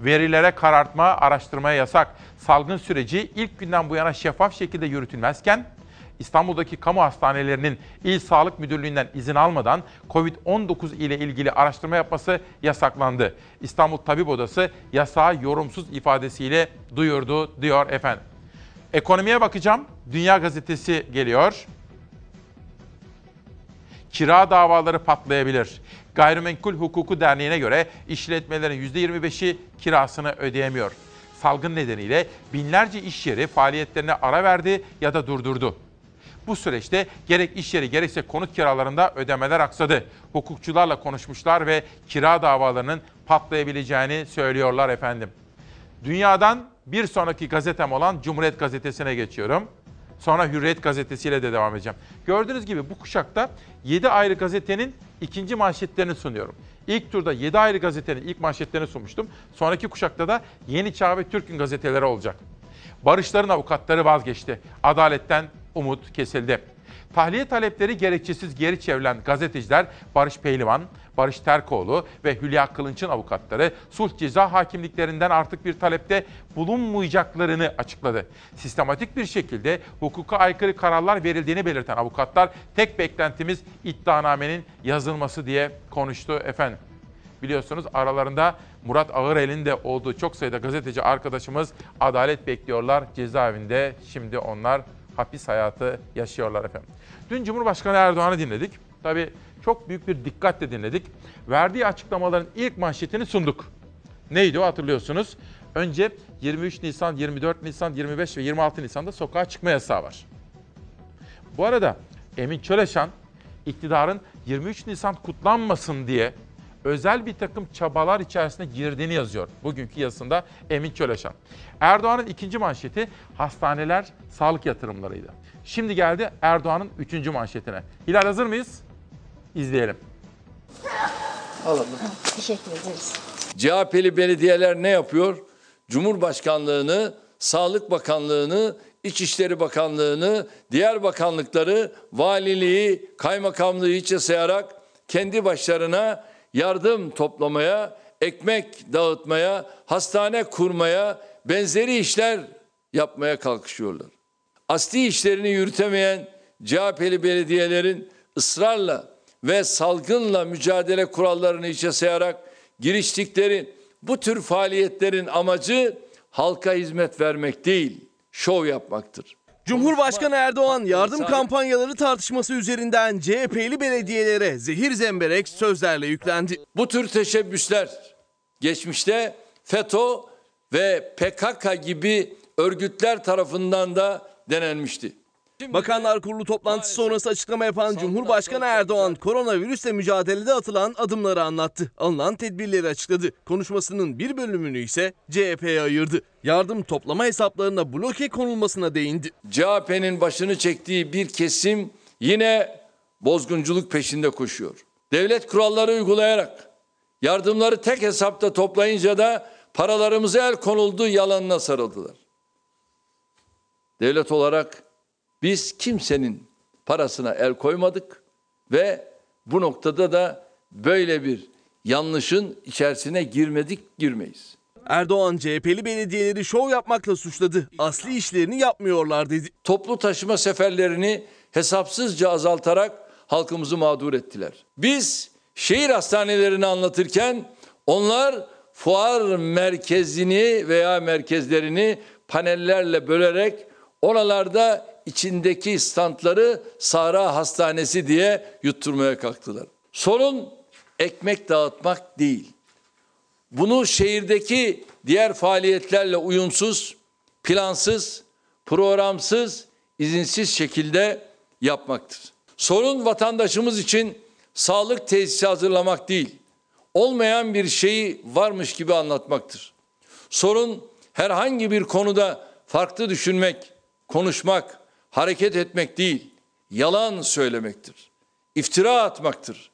Verilere karartma, araştırmaya yasak. Salgın süreci ilk günden bu yana şeffaf şekilde yürütülmezken İstanbul'daki kamu hastanelerinin İl Sağlık Müdürlüğü'nden izin almadan COVID-19 ile ilgili araştırma yapması yasaklandı. İstanbul Tabip Odası yasağı yorumsuz ifadesiyle duyurdu diyor efendim. Ekonomiye bakacağım. Dünya Gazetesi geliyor. Kira davaları patlayabilir. Gayrimenkul Hukuku Derneği'ne göre işletmelerin %25'i kirasını ödeyemiyor. Salgın nedeniyle binlerce iş yeri faaliyetlerine ara verdi ya da durdurdu. Bu süreçte gerek iş yeri gerekse konut kiralarında ödemeler aksadı. Hukukçularla konuşmuşlar ve kira davalarının patlayabileceğini söylüyorlar efendim. Dünyadan bir sonraki gazetem olan Cumhuriyet Gazetesi'ne geçiyorum. Sonra Hürriyet Gazetesi'yle de devam edeceğim. Gördüğünüz gibi bu kuşakta 7 ayrı gazetenin ikinci manşetlerini sunuyorum. İlk turda 7 ayrı gazetenin ilk manşetlerini sunmuştum. Sonraki kuşakta da Yeni Çağ ve Türk'ün gazeteleri olacak. Barışların avukatları vazgeçti. Adaletten umut kesildi. Tahliye talepleri gerekçesiz geri çevrilen gazeteciler Barış Pehlivan, Barış Terkoğlu ve Hülya Kılınç'ın avukatları sulh ceza hakimliklerinden artık bir talepte bulunmayacaklarını açıkladı. Sistematik bir şekilde hukuka aykırı kararlar verildiğini belirten avukatlar tek beklentimiz iddianamenin yazılması diye konuştu efendim. Biliyorsunuz aralarında Murat Ağırel'in de olduğu çok sayıda gazeteci arkadaşımız adalet bekliyorlar cezaevinde. Şimdi onlar hapis hayatı yaşıyorlar efendim. Dün Cumhurbaşkanı Erdoğan'ı dinledik. Tabii çok büyük bir dikkatle dinledik. Verdiği açıklamaların ilk manşetini sunduk. Neydi o hatırlıyorsunuz? Önce 23 Nisan, 24 Nisan, 25 ve 26 Nisan'da sokağa çıkma yasağı var. Bu arada Emin Çöleşan iktidarın 23 Nisan kutlanmasın diye özel bir takım çabalar içerisine girdiğini yazıyor. Bugünkü yazısında Emin Çöleşan. Erdoğan'ın ikinci manşeti hastaneler sağlık yatırımlarıydı. Şimdi geldi Erdoğan'ın üçüncü manşetine. Hilal hazır mıyız? İzleyelim. Alalım. Teşekkür ederiz. CHP'li belediyeler ne yapıyor? Cumhurbaşkanlığını, Sağlık Bakanlığını, İçişleri Bakanlığını, diğer bakanlıkları, valiliği, kaymakamlığı hiçe sayarak kendi başlarına yardım toplamaya, ekmek dağıtmaya, hastane kurmaya, benzeri işler yapmaya kalkışıyorlar. Asli işlerini yürütemeyen CHP'li belediyelerin ısrarla ve salgınla mücadele kurallarını içe sayarak giriştikleri bu tür faaliyetlerin amacı halka hizmet vermek değil, şov yapmaktır. Cumhurbaşkanı Erdoğan yardım kampanyaları tartışması üzerinden CHP'li belediyelere zehir zemberek sözlerle yüklendi. Bu tür teşebbüsler geçmişte FETÖ ve PKK gibi örgütler tarafından da denenmişti. Bakanlar Kurulu toplantısı sonrası açıklama yapan Cumhurbaşkanı Erdoğan koronavirüsle mücadelede atılan adımları anlattı. Alınan tedbirleri açıkladı. Konuşmasının bir bölümünü ise CHP'ye ayırdı. Yardım toplama hesaplarına bloke konulmasına değindi. CHP'nin başını çektiği bir kesim yine bozgunculuk peşinde koşuyor. Devlet kuralları uygulayarak yardımları tek hesapta toplayınca da paralarımıza el konuldu yalanına sarıldılar. Devlet olarak biz kimsenin parasına el koymadık ve bu noktada da böyle bir yanlışın içerisine girmedik, girmeyiz. Erdoğan CHP'li belediyeleri şov yapmakla suçladı. Asli işlerini yapmıyorlar dedi. Toplu taşıma seferlerini hesapsızca azaltarak halkımızı mağdur ettiler. Biz şehir hastanelerini anlatırken onlar fuar merkezini veya merkezlerini panellerle bölerek Oralarda içindeki standları Sahra Hastanesi diye yutturmaya kalktılar. Sorun ekmek dağıtmak değil. Bunu şehirdeki diğer faaliyetlerle uyumsuz, plansız, programsız, izinsiz şekilde yapmaktır. Sorun vatandaşımız için sağlık tesisi hazırlamak değil, olmayan bir şeyi varmış gibi anlatmaktır. Sorun herhangi bir konuda farklı düşünmek, konuşmak, hareket etmek değil, yalan söylemektir. İftira atmaktır.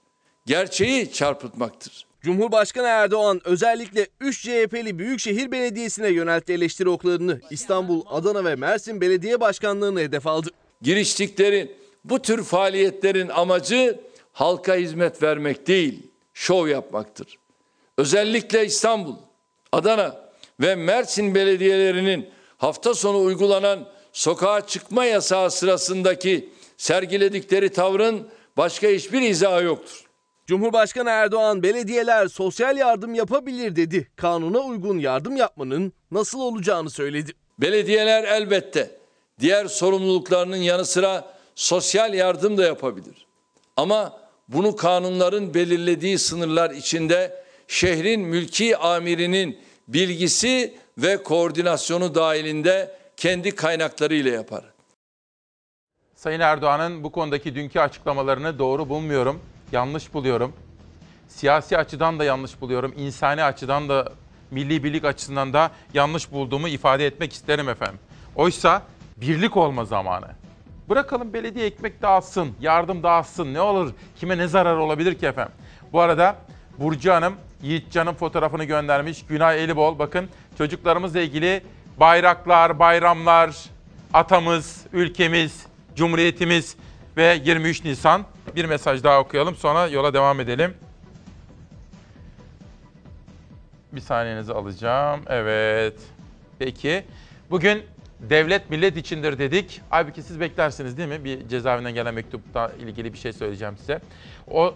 Gerçeği çarpıtmaktır. Cumhurbaşkanı Erdoğan özellikle 3 CHP'li Büyükşehir Belediyesi'ne yöneltti eleştiri oklarını. İstanbul, Adana ve Mersin Belediye Başkanlığı'nı hedef aldı. Giriştikleri bu tür faaliyetlerin amacı halka hizmet vermek değil, şov yapmaktır. Özellikle İstanbul, Adana ve Mersin belediyelerinin hafta sonu uygulanan sokağa çıkma yasağı sırasındaki sergiledikleri tavrın başka hiçbir izahı yoktur. Cumhurbaşkanı Erdoğan belediyeler sosyal yardım yapabilir dedi. Kanuna uygun yardım yapmanın nasıl olacağını söyledi. Belediyeler elbette diğer sorumluluklarının yanı sıra sosyal yardım da yapabilir. Ama bunu kanunların belirlediği sınırlar içinde şehrin mülki amirinin bilgisi ve koordinasyonu dahilinde kendi kaynaklarıyla yapar. Sayın Erdoğan'ın bu konudaki dünkü açıklamalarını doğru bulmuyorum. Yanlış buluyorum. Siyasi açıdan da yanlış buluyorum. insani açıdan da milli birlik açısından da yanlış bulduğumu ifade etmek isterim efendim. Oysa birlik olma zamanı. Bırakalım belediye ekmek dağıtsın, yardım dağıtsın. Ne olur? Kime ne zarar olabilir ki efendim? Bu arada Burcu Hanım Yiğitcan'ın fotoğrafını göndermiş. Günay Elibol bakın çocuklarımızla ilgili bayraklar, bayramlar, atamız, ülkemiz, cumhuriyetimiz ve 23 Nisan bir mesaj daha okuyalım sonra yola devam edelim. Bir saniyenizi alacağım. Evet. Peki. Bugün devlet millet içindir dedik. Halbuki siz beklersiniz değil mi? Bir cezaevinden gelen mektupla ilgili bir şey söyleyeceğim size. O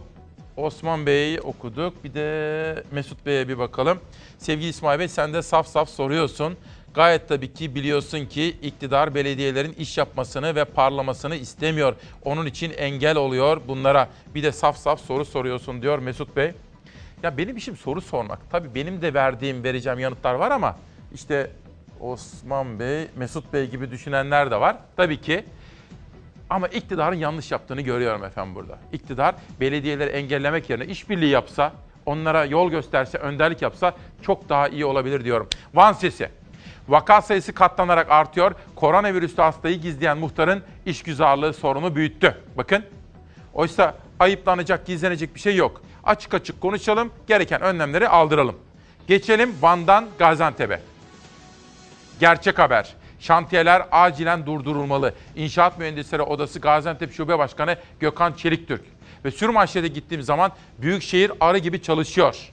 Osman Bey'i okuduk. Bir de Mesut Bey'e bir bakalım. Sevgili İsmail Bey sen de saf saf soruyorsun. Gayet tabii ki biliyorsun ki iktidar belediyelerin iş yapmasını ve parlamasını istemiyor. Onun için engel oluyor bunlara. Bir de saf saf soru soruyorsun diyor Mesut Bey. Ya benim işim soru sormak. Tabii benim de verdiğim, vereceğim yanıtlar var ama işte Osman Bey, Mesut Bey gibi düşünenler de var. Tabii ki ama iktidarın yanlış yaptığını görüyorum efendim burada. İktidar belediyeleri engellemek yerine işbirliği yapsa, onlara yol gösterse, önderlik yapsa çok daha iyi olabilir diyorum. Van sesi. Vaka sayısı katlanarak artıyor. Koronavirüslü hastayı gizleyen muhtarın işgüzarlığı sorunu büyüttü. Bakın. Oysa ayıplanacak, gizlenecek bir şey yok. Açık açık konuşalım, gereken önlemleri aldıralım. Geçelim Van'dan Gaziantep'e. Gerçek haber. Şantiyeler acilen durdurulmalı. İnşaat Mühendisleri Odası Gaziantep Şube Başkanı Gökhan Çeliktürk. Ve Sürmanşehir'e gittiğim zaman Büyükşehir arı gibi çalışıyor.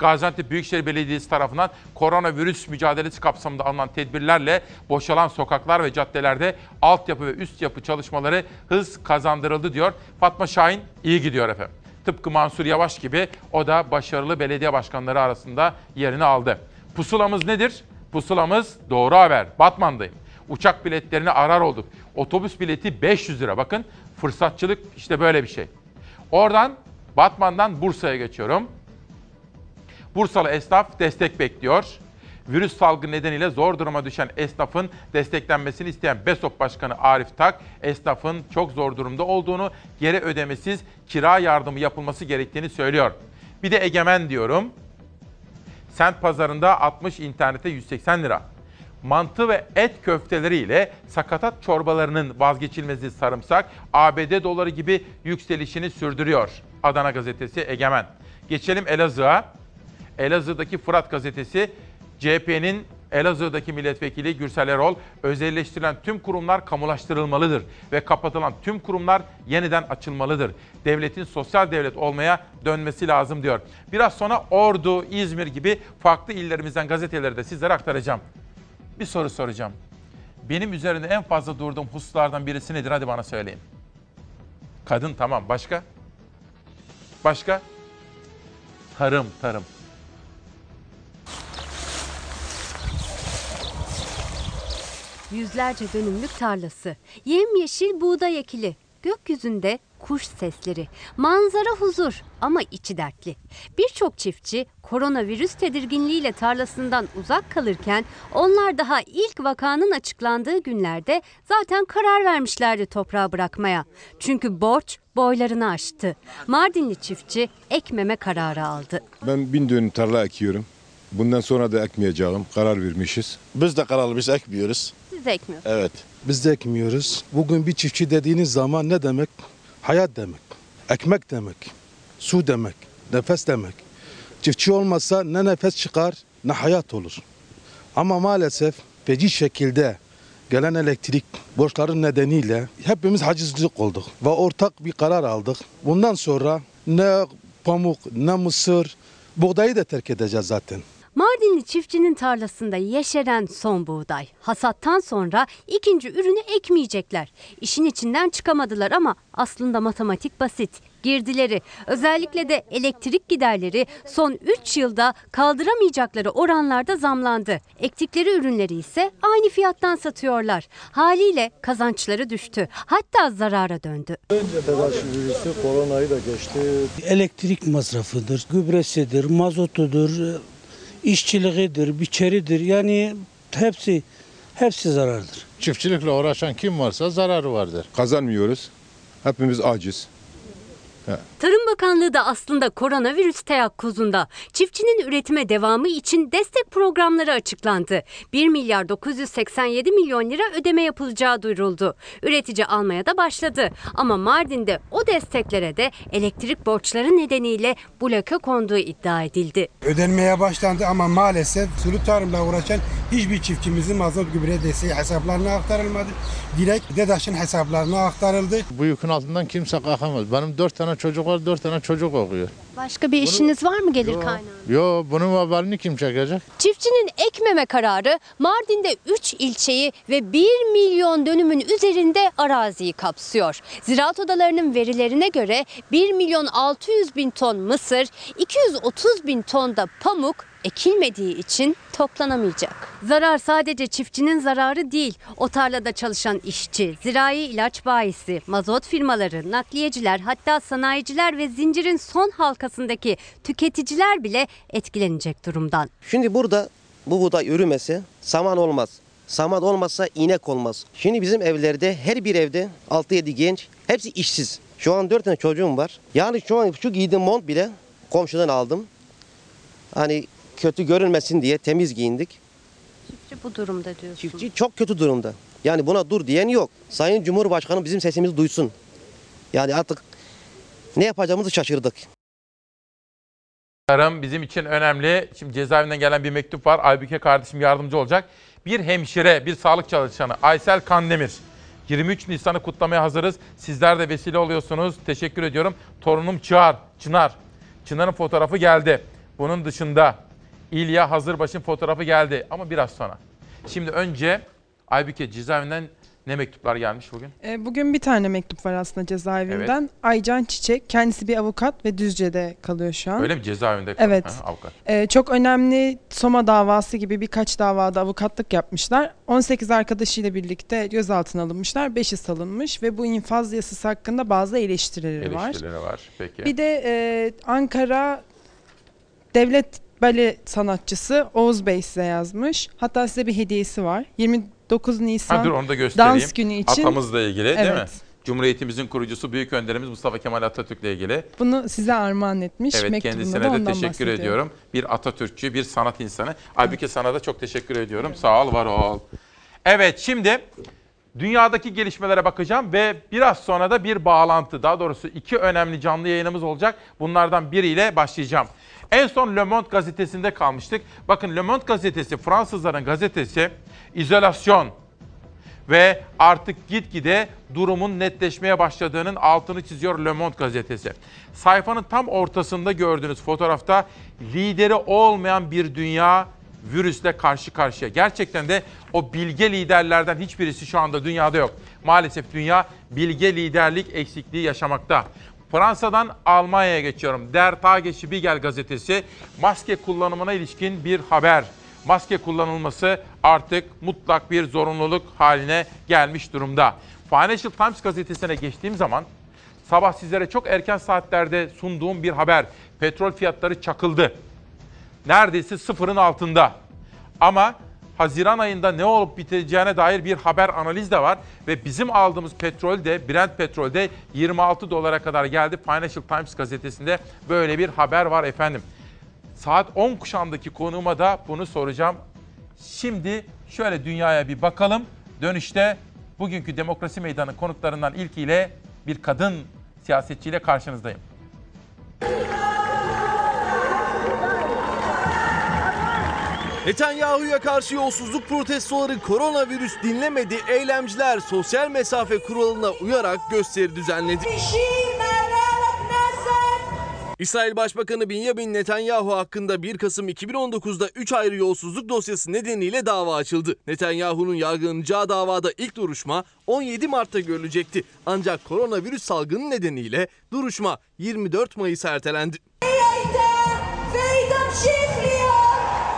Gaziantep Büyükşehir Belediyesi tarafından koronavirüs mücadelesi kapsamında alınan tedbirlerle boşalan sokaklar ve caddelerde altyapı ve üst yapı çalışmaları hız kazandırıldı diyor. Fatma Şahin iyi gidiyor efendim. Tıpkı Mansur Yavaş gibi o da başarılı belediye başkanları arasında yerini aldı. Pusulamız nedir? Pusulamız doğru haber. Batman'dayım. Uçak biletlerini arar olduk. Otobüs bileti 500 lira. Bakın fırsatçılık işte böyle bir şey. Oradan Batman'dan Bursa'ya geçiyorum. Bursalı esnaf destek bekliyor. Virüs salgını nedeniyle zor duruma düşen esnafın desteklenmesini isteyen BESOP Başkanı Arif Tak, esnafın çok zor durumda olduğunu, geri ödemesiz kira yardımı yapılması gerektiğini söylüyor. Bir de egemen diyorum. Sent pazarında 60 internete 180 lira. Mantı ve et köfteleri ile sakatat çorbalarının vazgeçilmezi sarımsak ABD doları gibi yükselişini sürdürüyor. Adana gazetesi Egemen. Geçelim Elazığ'a. Elazığ'daki Fırat gazetesi CHP'nin Elazığ'daki milletvekili Gürsel Erol, özelleştirilen tüm kurumlar kamulaştırılmalıdır ve kapatılan tüm kurumlar yeniden açılmalıdır. Devletin sosyal devlet olmaya dönmesi lazım diyor. Biraz sonra Ordu, İzmir gibi farklı illerimizden gazeteleri de sizlere aktaracağım. Bir soru soracağım. Benim üzerinde en fazla durduğum hususlardan birisi nedir? Hadi bana söyleyin. Kadın tamam. Başka? Başka? Tarım, tarım. Yüzlerce dönümlük tarlası, yemyeşil buğday ekili, gökyüzünde kuş sesleri, manzara huzur ama içi dertli. Birçok çiftçi koronavirüs tedirginliğiyle tarlasından uzak kalırken onlar daha ilk vakanın açıklandığı günlerde zaten karar vermişlerdi toprağı bırakmaya. Çünkü borç boylarını aştı. Mardinli çiftçi ekmeme kararı aldı. Ben bin dönüm tarla ekiyorum. Bundan sonra da ekmeyeceğim. Karar vermişiz. Biz de kararlı biz ekmiyoruz. Siz de ekmiyorsunuz. Evet. Biz de ekmiyoruz. Bugün bir çiftçi dediğiniz zaman ne demek? Hayat demek. Ekmek demek. Su demek. Nefes demek. Çiftçi olmasa ne nefes çıkar ne hayat olur. Ama maalesef feci şekilde gelen elektrik borçların nedeniyle hepimiz hacizlik olduk ve ortak bir karar aldık. Bundan sonra ne pamuk ne mısır buğdayı da terk edeceğiz zaten. Mardinli çiftçinin tarlasında yeşeren son buğday. Hasattan sonra ikinci ürünü ekmeyecekler. İşin içinden çıkamadılar ama aslında matematik basit. Girdileri, özellikle de elektrik giderleri son 3 yılda kaldıramayacakları oranlarda zamlandı. Ektikleri ürünleri ise aynı fiyattan satıyorlar. Haliyle kazançları düştü. Hatta zarara döndü. Önce telaşı virüsü koronayı da geçti. Elektrik masrafıdır, gübresidir, mazotudur, işçiliğidir, biçeridir. Yani hepsi hepsi zarardır. Çiftçilikle uğraşan kim varsa zararı vardır. Kazanmıyoruz. Hepimiz aciz. Tarım Bakanlığı da aslında koronavirüs teyakkuzunda. Çiftçinin üretime devamı için destek programları açıklandı. 1 milyar 987 milyon lira ödeme yapılacağı duyuruldu. Üretici almaya da başladı. Ama Mardin'de o desteklere de elektrik borçları nedeniyle bloke konduğu iddia edildi. Ödenmeye başlandı ama maalesef sulu tarımla uğraşan hiçbir çiftçimizin mazot gübre desteği hesaplarına aktarılmadı. Direkt DEDAŞ'ın hesaplarına aktarıldı. Bu yükün altından kimse kalkamaz. Benim dört tane çocuk var, dört tane çocuk okuyor. Başka bir işiniz var mı gelir kaynağı? Yo bunun haberini kim çekecek? Çiftçinin ekmeme kararı Mardin'de 3 ilçeyi ve 1 milyon dönümün üzerinde araziyi kapsıyor. Ziraat odalarının verilerine göre 1 milyon 600 bin ton mısır, 230 bin ton da pamuk ekilmediği için toplanamayacak. Zarar sadece çiftçinin zararı değil. O tarlada çalışan işçi, zirai ilaç bayisi, mazot firmaları, nakliyeciler, hatta sanayiciler ve zincirin son halkasındaki tüketiciler bile etkilenecek durumdan. Şimdi burada bu buğday ürümese saman olmaz. Saman olmazsa inek olmaz. Şimdi bizim evlerde her bir evde 6-7 genç hepsi işsiz. Şu an 4 tane çocuğum var. Yani şu an şu giydiğim mont bile komşudan aldım. Hani kötü görünmesin diye temiz giyindik. Çiftçi bu durumda diyorsun. Çiftçi çok kötü durumda. Yani buna dur diyen yok. Sayın Cumhurbaşkanı bizim sesimizi duysun. Yani artık ne yapacağımızı şaşırdık. Tarım bizim için önemli. Şimdi cezaevinden gelen bir mektup var. Aybüke kardeşim yardımcı olacak. Bir hemşire, bir sağlık çalışanı Aysel Kandemir. 23 Nisan'ı kutlamaya hazırız. Sizler de vesile oluyorsunuz. Teşekkür ediyorum. Torunum Çınar, Çınar. Çınar'ın fotoğrafı geldi. Bunun dışında İlya Hazırbaş'ın fotoğrafı geldi ama biraz sonra. Şimdi önce Aybüke cezaevinden ne mektuplar gelmiş bugün? E, Bugün bir tane mektup var aslında cezaevinden. Aycan Çiçek, kendisi bir avukat ve Düzce'de kalıyor şu an. Öyle mi cezaevinde? kalıyor? Evet. Ha, avukat. E, çok önemli Soma davası gibi birkaç davada avukatlık yapmışlar. 18 arkadaşıyla birlikte gözaltına alınmışlar. 5'i salınmış ve bu infaz yasası hakkında bazı eleştirileri, var. Eleştirileri var. Peki. Bir de e, Ankara Devlet Bale sanatçısı Oğuz Bey size yazmış. Hatta size bir hediyesi var. 29 Nisan Ha, dur onu da göstereyim. dans günü için. Atamızla ilgili değil mi? Evet. Cumhuriyetimizin kurucusu büyük önderimiz Mustafa Kemal Atatürk'le ilgili. Bunu size armağan etmiş. Evet Mektubunda kendisine de teşekkür ediyorum. Bir Atatürkçü, bir sanat insanı. Halbuki sana da çok teşekkür ediyorum. Sağ ol, var ol. Evet şimdi dünyadaki gelişmelere bakacağım ve biraz sonra da bir bağlantı, daha doğrusu iki önemli canlı yayınımız olacak. Bunlardan biriyle başlayacağım. En son Le Monde gazetesinde kalmıştık. Bakın Le Monde gazetesi, Fransızların gazetesi, izolasyon ve artık gitgide durumun netleşmeye başladığının altını çiziyor Le Monde gazetesi. Sayfanın tam ortasında gördüğünüz fotoğrafta lideri olmayan bir dünya virüsle karşı karşıya. Gerçekten de o bilge liderlerden hiçbirisi şu anda dünyada yok. Maalesef dünya bilge liderlik eksikliği yaşamakta. Fransa'dan Almanya'ya geçiyorum. Der Tagesspiegel gazetesi maske kullanımına ilişkin bir haber. Maske kullanılması artık mutlak bir zorunluluk haline gelmiş durumda. Financial Times gazetesine geçtiğim zaman sabah sizlere çok erken saatlerde sunduğum bir haber. Petrol fiyatları çakıldı. Neredeyse sıfırın altında. Ama Haziran ayında ne olup biteceğine dair bir haber analiz de var. Ve bizim aldığımız petrol de Brent petrol de 26 dolara kadar geldi. Financial Times gazetesinde böyle bir haber var efendim. Saat 10 kuşağındaki konuğuma da bunu soracağım. Şimdi şöyle dünyaya bir bakalım. Dönüşte bugünkü Demokrasi Meydanı konuklarından ilkiyle bir kadın siyasetçiyle karşınızdayım. Netanyahu'ya karşı yolsuzluk protestoları koronavirüs dinlemedi. Eylemciler sosyal mesafe kuralına uyarak gösteri düzenledi. İsrail Başbakanı Benjamin Netanyahu hakkında 1 Kasım 2019'da 3 ayrı yolsuzluk dosyası nedeniyle dava açıldı. Netanyahu'nun yargılanacağı davada ilk duruşma 17 Mart'ta görülecekti. Ancak koronavirüs salgını nedeniyle duruşma 24 Mayıs ertelendi.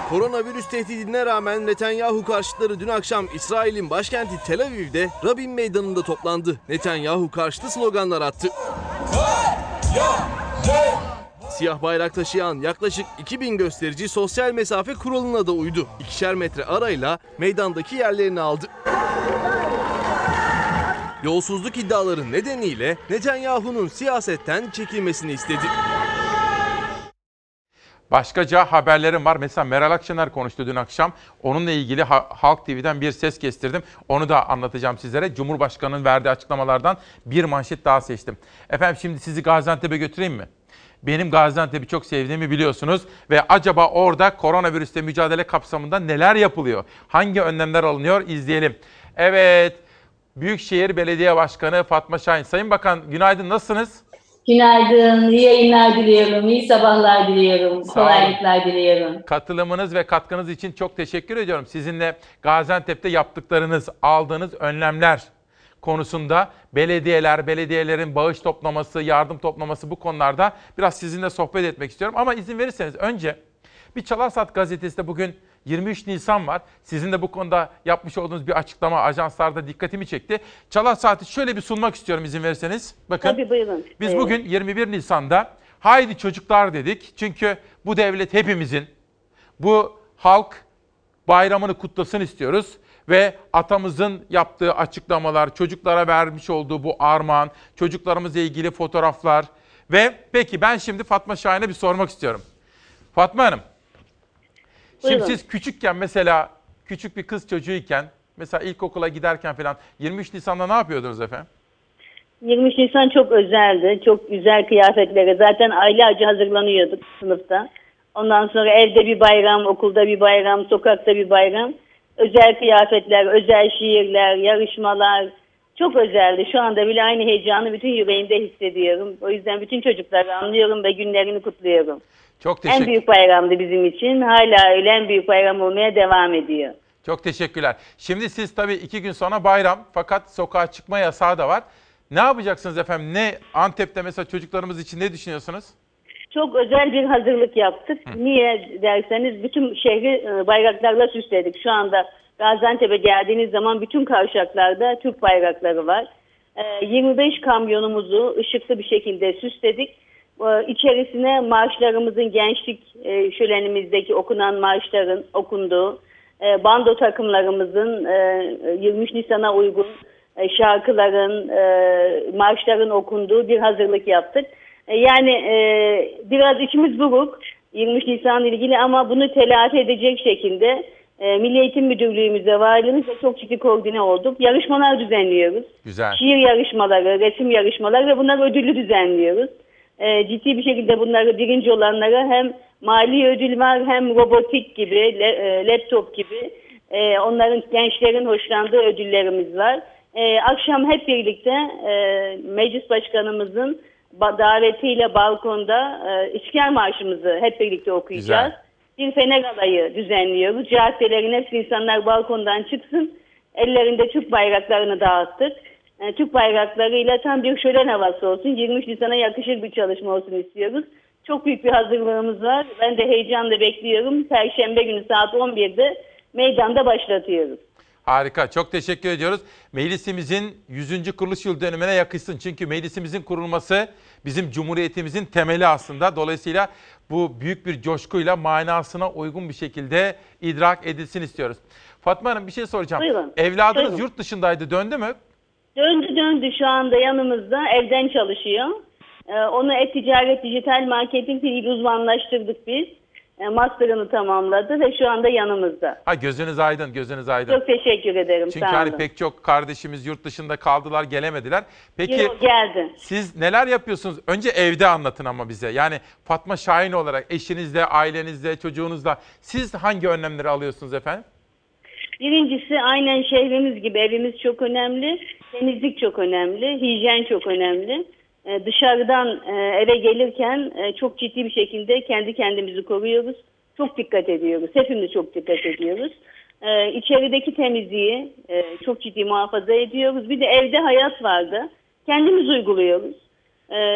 Koronavirüs tehdidine rağmen Netanyahu karşıtları dün akşam İsrail'in başkenti Tel Aviv'de Rabin Meydanı'nda toplandı. Netanyahu karşıtı sloganlar attı. Siyah bayrak taşıyan yaklaşık 2000 gösterici sosyal mesafe kuralına da uydu. İkişer metre arayla meydandaki yerlerini aldı. Yolsuzluk iddiaları nedeniyle Netanyahu'nun siyasetten çekilmesini istedi. Başkaca haberlerim var. Mesela Meral Akşener konuştu dün akşam. Onunla ilgili Ha- Halk TV'den bir ses kestirdim. Onu da anlatacağım sizlere. Cumhurbaşkanı'nın verdiği açıklamalardan bir manşet daha seçtim. Efendim şimdi sizi Gaziantep'e götüreyim mi? Benim Gaziantep'i çok sevdiğimi biliyorsunuz ve acaba orada koronavirüste mücadele kapsamında neler yapılıyor? Hangi önlemler alınıyor? İzleyelim. Evet, Büyükşehir Belediye Başkanı Fatma Şahin. Sayın Bakan günaydın nasılsınız? Günaydın, iyi yayınlar diliyorum, iyi sabahlar diliyorum, Sağ kolaylıklar diliyorum. Katılımınız ve katkınız için çok teşekkür ediyorum. Sizinle Gaziantep'te yaptıklarınız, aldığınız önlemler konusunda belediyeler, belediyelerin bağış toplaması, yardım toplaması bu konularda biraz sizinle sohbet etmek istiyorum. Ama izin verirseniz önce bir Çalarsat gazetesinde bugün 23 Nisan var. Sizin de bu konuda yapmış olduğunuz bir açıklama ajanslarda dikkatimi çekti. Çalarsat'ı şöyle bir sunmak istiyorum izin verirseniz. Bakın. Tabii buyurun. Biz bugün 21 Nisan'da haydi çocuklar dedik. Çünkü bu devlet hepimizin, bu halk bayramını kutlasın istiyoruz. Ve atamızın yaptığı açıklamalar, çocuklara vermiş olduğu bu armağan, çocuklarımızla ilgili fotoğraflar. Ve peki ben şimdi Fatma Şahin'e bir sormak istiyorum. Fatma Hanım, şimdi Buyurun. siz küçükken mesela küçük bir kız çocuğuyken, mesela ilkokula giderken falan 23 Nisan'da ne yapıyordunuz efendim? 23 Nisan çok özeldi, çok güzel kıyafetlere. Zaten aylarca hazırlanıyorduk sınıfta. Ondan sonra evde bir bayram, okulda bir bayram, sokakta bir bayram. Özel kıyafetler, özel şiirler, yarışmalar. Çok özeldi. Şu anda bile aynı heyecanı bütün yüreğimde hissediyorum. O yüzden bütün çocukları anlıyorum ve günlerini kutluyorum. Çok En teşekkür büyük bayramdı bizim için. Hala öyle en büyük bayram olmaya devam ediyor. Çok teşekkürler. Şimdi siz tabii iki gün sonra bayram fakat sokağa çıkma yasağı da var. Ne yapacaksınız efendim? Ne Antep'te mesela çocuklarımız için ne düşünüyorsunuz? Çok özel bir hazırlık yaptık. Niye derseniz bütün şehri e, bayraklarla süsledik. Şu anda Gaziantep'e geldiğiniz zaman bütün kavşaklarda Türk bayrakları var. E, 25 kamyonumuzu ışıklı bir şekilde süsledik. E, İçerisine marşlarımızın gençlik şölenimizdeki okunan marşların okunduğu, e, bando takımlarımızın e, 23 Nisan'a uygun e, şarkıların, e, marşların okunduğu bir hazırlık yaptık. E, Yani biraz içimiz buruk 23 Nisan ile ilgili ama bunu telafi edecek şekilde e, Milli Eğitim Müdürlüğümüze, valiliğimizle çok ciddi koordine olduk. Yarışmalar düzenliyoruz. Güzel. Şiir yarışmaları, resim yarışmaları ve bunları ödüllü düzenliyoruz. E, ciddi bir şekilde bunları birinci olanlara hem mali ödül var hem robotik gibi, le- e, laptop gibi e, onların gençlerin hoşlandığı ödüllerimiz var. E, akşam hep birlikte e, meclis başkanımızın ba- davetiyle balkonda e, İstiklal Marşımızı hep birlikte okuyacağız. Bir fener alayı düzenliyoruz. Caddelerin hepsi insanlar balkondan çıksın. Ellerinde Türk bayraklarını dağıttık. E, Türk bayraklarıyla tam bir şölen havası olsun. 23 Nisan'a yakışır bir çalışma olsun istiyoruz. Çok büyük bir hazırlığımız var. Ben de heyecanla bekliyorum. Perşembe günü saat 11'de meydanda başlatıyoruz. Harika. Çok teşekkür ediyoruz. Meclisimizin 100. kuruluş yıl dönümüne yakışsın. Çünkü meclisimizin kurulması bizim cumhuriyetimizin temeli aslında. Dolayısıyla bu büyük bir coşkuyla manasına uygun bir şekilde idrak edilsin istiyoruz. Fatma Hanım bir şey soracağım. Buyurun. Evladınız Buyurun. yurt dışındaydı. Döndü mü? Döndü döndü şu anda yanımızda evden çalışıyor. Ee, onu e-ticaret dijital marketing ile uzmanlaştırdık biz. Ee, master'ını tamamladı ve şu anda yanımızda. Ha gözünüz aydın, gözünüz aydın. Çok teşekkür ederim. Çünkü sağ hani olun. pek çok kardeşimiz yurt dışında kaldılar, gelemediler. Peki Yok, geldi. siz neler yapıyorsunuz? Önce evde anlatın ama bize. Yani Fatma Şahin olarak eşinizle, ailenizle, çocuğunuzla siz hangi önlemleri alıyorsunuz efendim? Birincisi aynen şehrimiz gibi evimiz çok önemli. Temizlik çok önemli. Hijyen çok önemli. Ee, dışarıdan e, eve gelirken e, çok ciddi bir şekilde kendi kendimizi koruyoruz. Çok dikkat ediyoruz. Hepimiz çok dikkat ediyoruz. İçerideki temizliği e, çok ciddi muhafaza ediyoruz. Bir de evde hayat vardı. Kendimiz uyguluyoruz.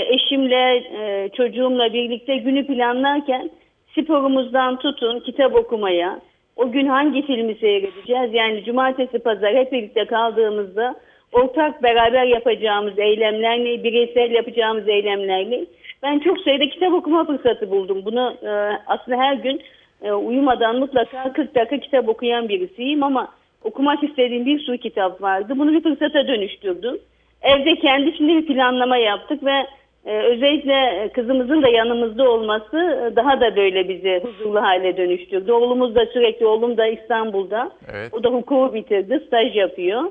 Eşimle, e, çocuğumla birlikte günü planlarken sporumuzdan tutun kitap okumaya, o gün hangi filmi seyredeceğiz? Yani cumartesi pazar hep birlikte kaldığımızda ortak beraber yapacağımız eylemlerle, bireysel yapacağımız eylemlerle ben çok sayıda kitap okuma fırsatı buldum. Bunu e, aslında her gün e, uyumadan mutlaka 40 dakika kitap okuyan birisiyim ama okumak istediğim bir sürü kitap vardı. Bunu bir fırsata dönüştürdüm. Evde kendi içinde bir planlama yaptık ve e, özellikle kızımızın da yanımızda olması e, daha da böyle bizi huzurlu hale dönüştürdü. Oğlumuz da sürekli, oğlum da İstanbul'da. Evet. O da hukuku bitirdi, staj yapıyor.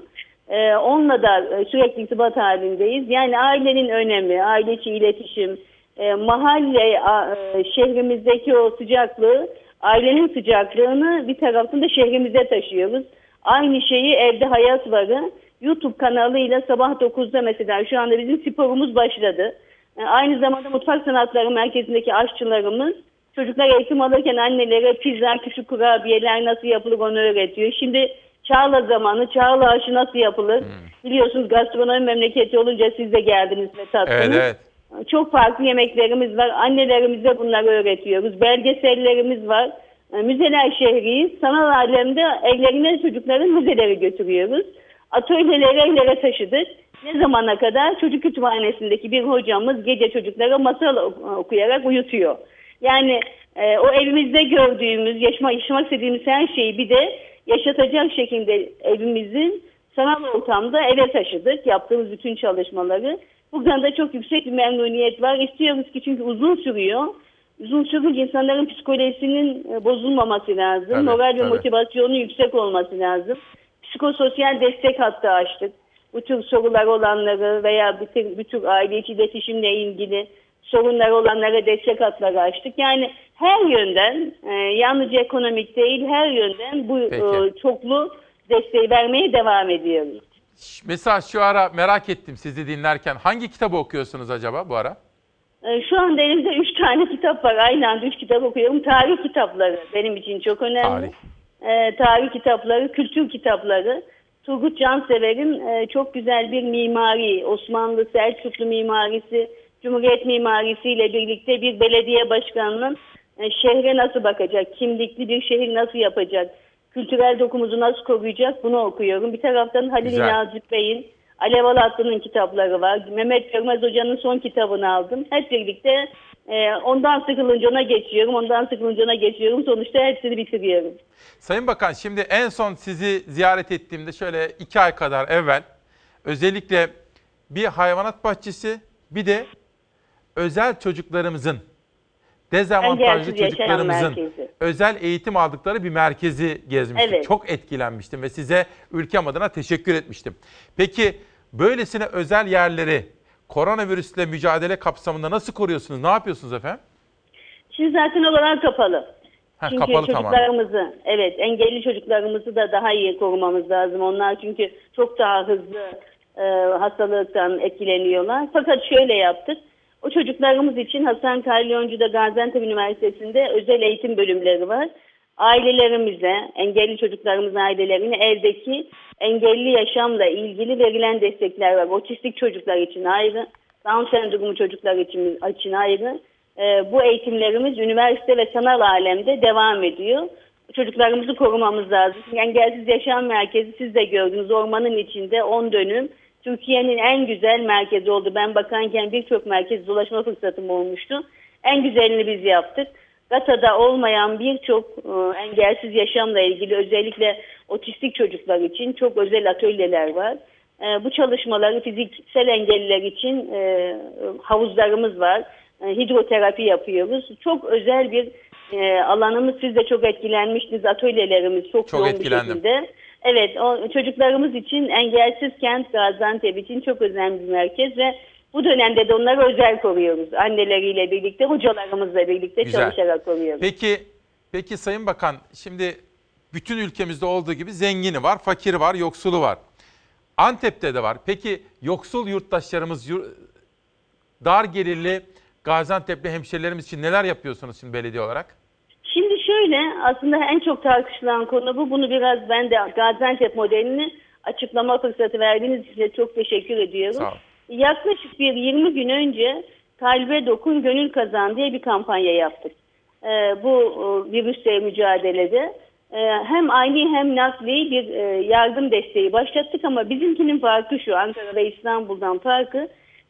Ee, onunla da e, sürekli irtibat halindeyiz. Yani ailenin önemi, aile içi iletişim, e, mahalle, a- e, şehrimizdeki o sıcaklığı, ailenin sıcaklığını bir tarafında şehrimize taşıyoruz. Aynı şeyi evde hayat varı. YouTube kanalıyla sabah 9'da mesela şu anda bizim sporumuz başladı. E, aynı zamanda Mutfak Sanatları Merkezi'ndeki aşçılarımız çocuklar eğitim alırken annelere pizza, küçük kurabiyeler nasıl yapılır onu öğretiyor. Şimdi Çağla zamanı, Çağla aşı nasıl yapılır? Biliyorsunuz gastronomi memleketi olunca siz de geldiniz ve tattınız. Evet, evet. Çok farklı yemeklerimiz var. Annelerimize bunları öğretiyoruz. Belgesellerimiz var. E, Müzeler şehriyiz. Sanal alemde evlerine çocukların müzeleri götürüyoruz. Atölyeleri evlere taşıdık. Ne zamana kadar? Çocuk kütüphanesindeki bir hocamız gece çocuklara masal ok- okuyarak uyutuyor. Yani e, o evimizde gördüğümüz, yaşamak, yaşamak istediğimiz her şeyi bir de yaşatacak şekilde evimizin sanal ortamda eve taşıdık. Yaptığımız bütün çalışmaları. Buradan da çok yüksek bir memnuniyet var. İstiyoruz ki çünkü uzun sürüyor. Uzun sürünce insanların psikolojisinin e, bozulmaması lazım. Tabii, Moral ve tabii. motivasyonun yüksek olması lazım. Psikososyal destek hattı açtık. Bu tür sorular olanları veya bütün, bütün aile içi iletişimle ilgili sorunlar olanlara destek hatları açtık. Yani her yönden e, yalnızca ekonomik değil her yönden bu Peki. e, çoklu desteği vermeye devam ediyoruz. Mesela şu ara merak ettim sizi dinlerken. Hangi kitabı okuyorsunuz acaba bu ara? E, Şu anda elimde üç tane [laughs] kitap var. Aynı anda üç kitap okuyorum. Tarih kitapları benim için çok önemli. Tarih, tarih kitapları, kültür kitapları. Turgut Cansever'in e, çok güzel bir mimari, Osmanlı Selçuklu mimarisi, Cumhuriyet mimarisiyle birlikte bir belediye başkanının e, şehre nasıl bakacak, kimlikli bir şehir nasıl yapacak, kültürel dokumuzu nasıl koruyacak bunu okuyorum. Bir taraftan Halil Güzel. Nazif Bey'in Alev Alatlı'nın kitapları var. Mehmet Görmez Hoca'nın son kitabını aldım. Hep birlikte e, ondan sıkılınca ona geçiyorum, ondan sıkılınca ona geçiyorum. Sonuçta hepsini bitiriyorum. Sayın Bakan şimdi en son sizi ziyaret ettiğimde şöyle iki ay kadar evvel özellikle bir hayvanat bahçesi bir de özel çocuklarımızın dezavantajlı Engelsiz çocuklarımızın merkezi. özel eğitim aldıkları bir merkezi gezmiştim. Evet. Çok etkilenmiştim ve size ülkem adına teşekkür etmiştim. Peki böylesine özel yerleri koronavirüsle mücadele kapsamında nasıl koruyorsunuz? Ne yapıyorsunuz efendim? Şimdi zaten olarak kapalı. Ha, çünkü kapalı çocuklarımızı, evet engelli çocuklarımızı da daha iyi korumamız lazım. Onlar çünkü çok daha hızlı e, hastalıktan etkileniyorlar. Fakat şöyle yaptık. O çocuklarımız için Hasan Kalyoncu'da Gaziantep Üniversitesi'nde özel eğitim bölümleri var. Ailelerimize, engelli çocuklarımızın ailelerine evdeki engelli yaşamla ilgili verilen destekler var. Otistik çocuklar için ayrı, Down sendromu çocuklar için, için ayrı, e, bu eğitimlerimiz üniversite ve sanal alemde devam ediyor. Çocuklarımızı korumamız lazım. Engelsiz Yaşam Merkezi siz de gördünüz ormanın içinde 10 dönüm. Türkiye'nin en güzel merkezi oldu. Ben bakanken birçok merkez dolaşma fırsatım olmuştu. En güzelini biz yaptık. GATA'da olmayan birçok e, engelsiz yaşamla ilgili özellikle otistik çocuklar için çok özel atölyeler var. E, bu çalışmaları fiziksel engelliler için e, havuzlarımız var. E, hidroterapi yapıyoruz. Çok özel bir e, alanımız. Siz de çok etkilenmiştiniz. Atölyelerimiz çok, Çok yoğun bir şekilde. Evet, o, çocuklarımız için engelsiz kent Gaziantep için çok önemli bir merkez ve bu dönemde de onları özel koruyoruz. Anneleriyle birlikte, hocalarımızla birlikte Güzel. çalışarak koruyoruz. Peki, peki Sayın Bakan, şimdi bütün ülkemizde olduğu gibi zengini var, fakiri var, yoksulu var. Antep'te de var. Peki yoksul yurttaşlarımız, yur- dar gelirli Gaziantep'li hemşerilerimiz için neler yapıyorsunuz şimdi belediye olarak? Şimdi şöyle aslında en çok tartışılan konu bu. Bunu biraz ben de Gaziantep modelini açıklama fırsatı verdiğiniz için de çok teşekkür ediyorum. Sağ. Yaklaşık bir 20 gün önce Kalbe Dokun Gönül Kazan diye bir kampanya yaptık. Ee, bu virüsle mücadelede e, hem aynı hem nakli bir e, yardım desteği başlattık ama bizimkinin farkı şu Ankara ve İstanbul'dan farkı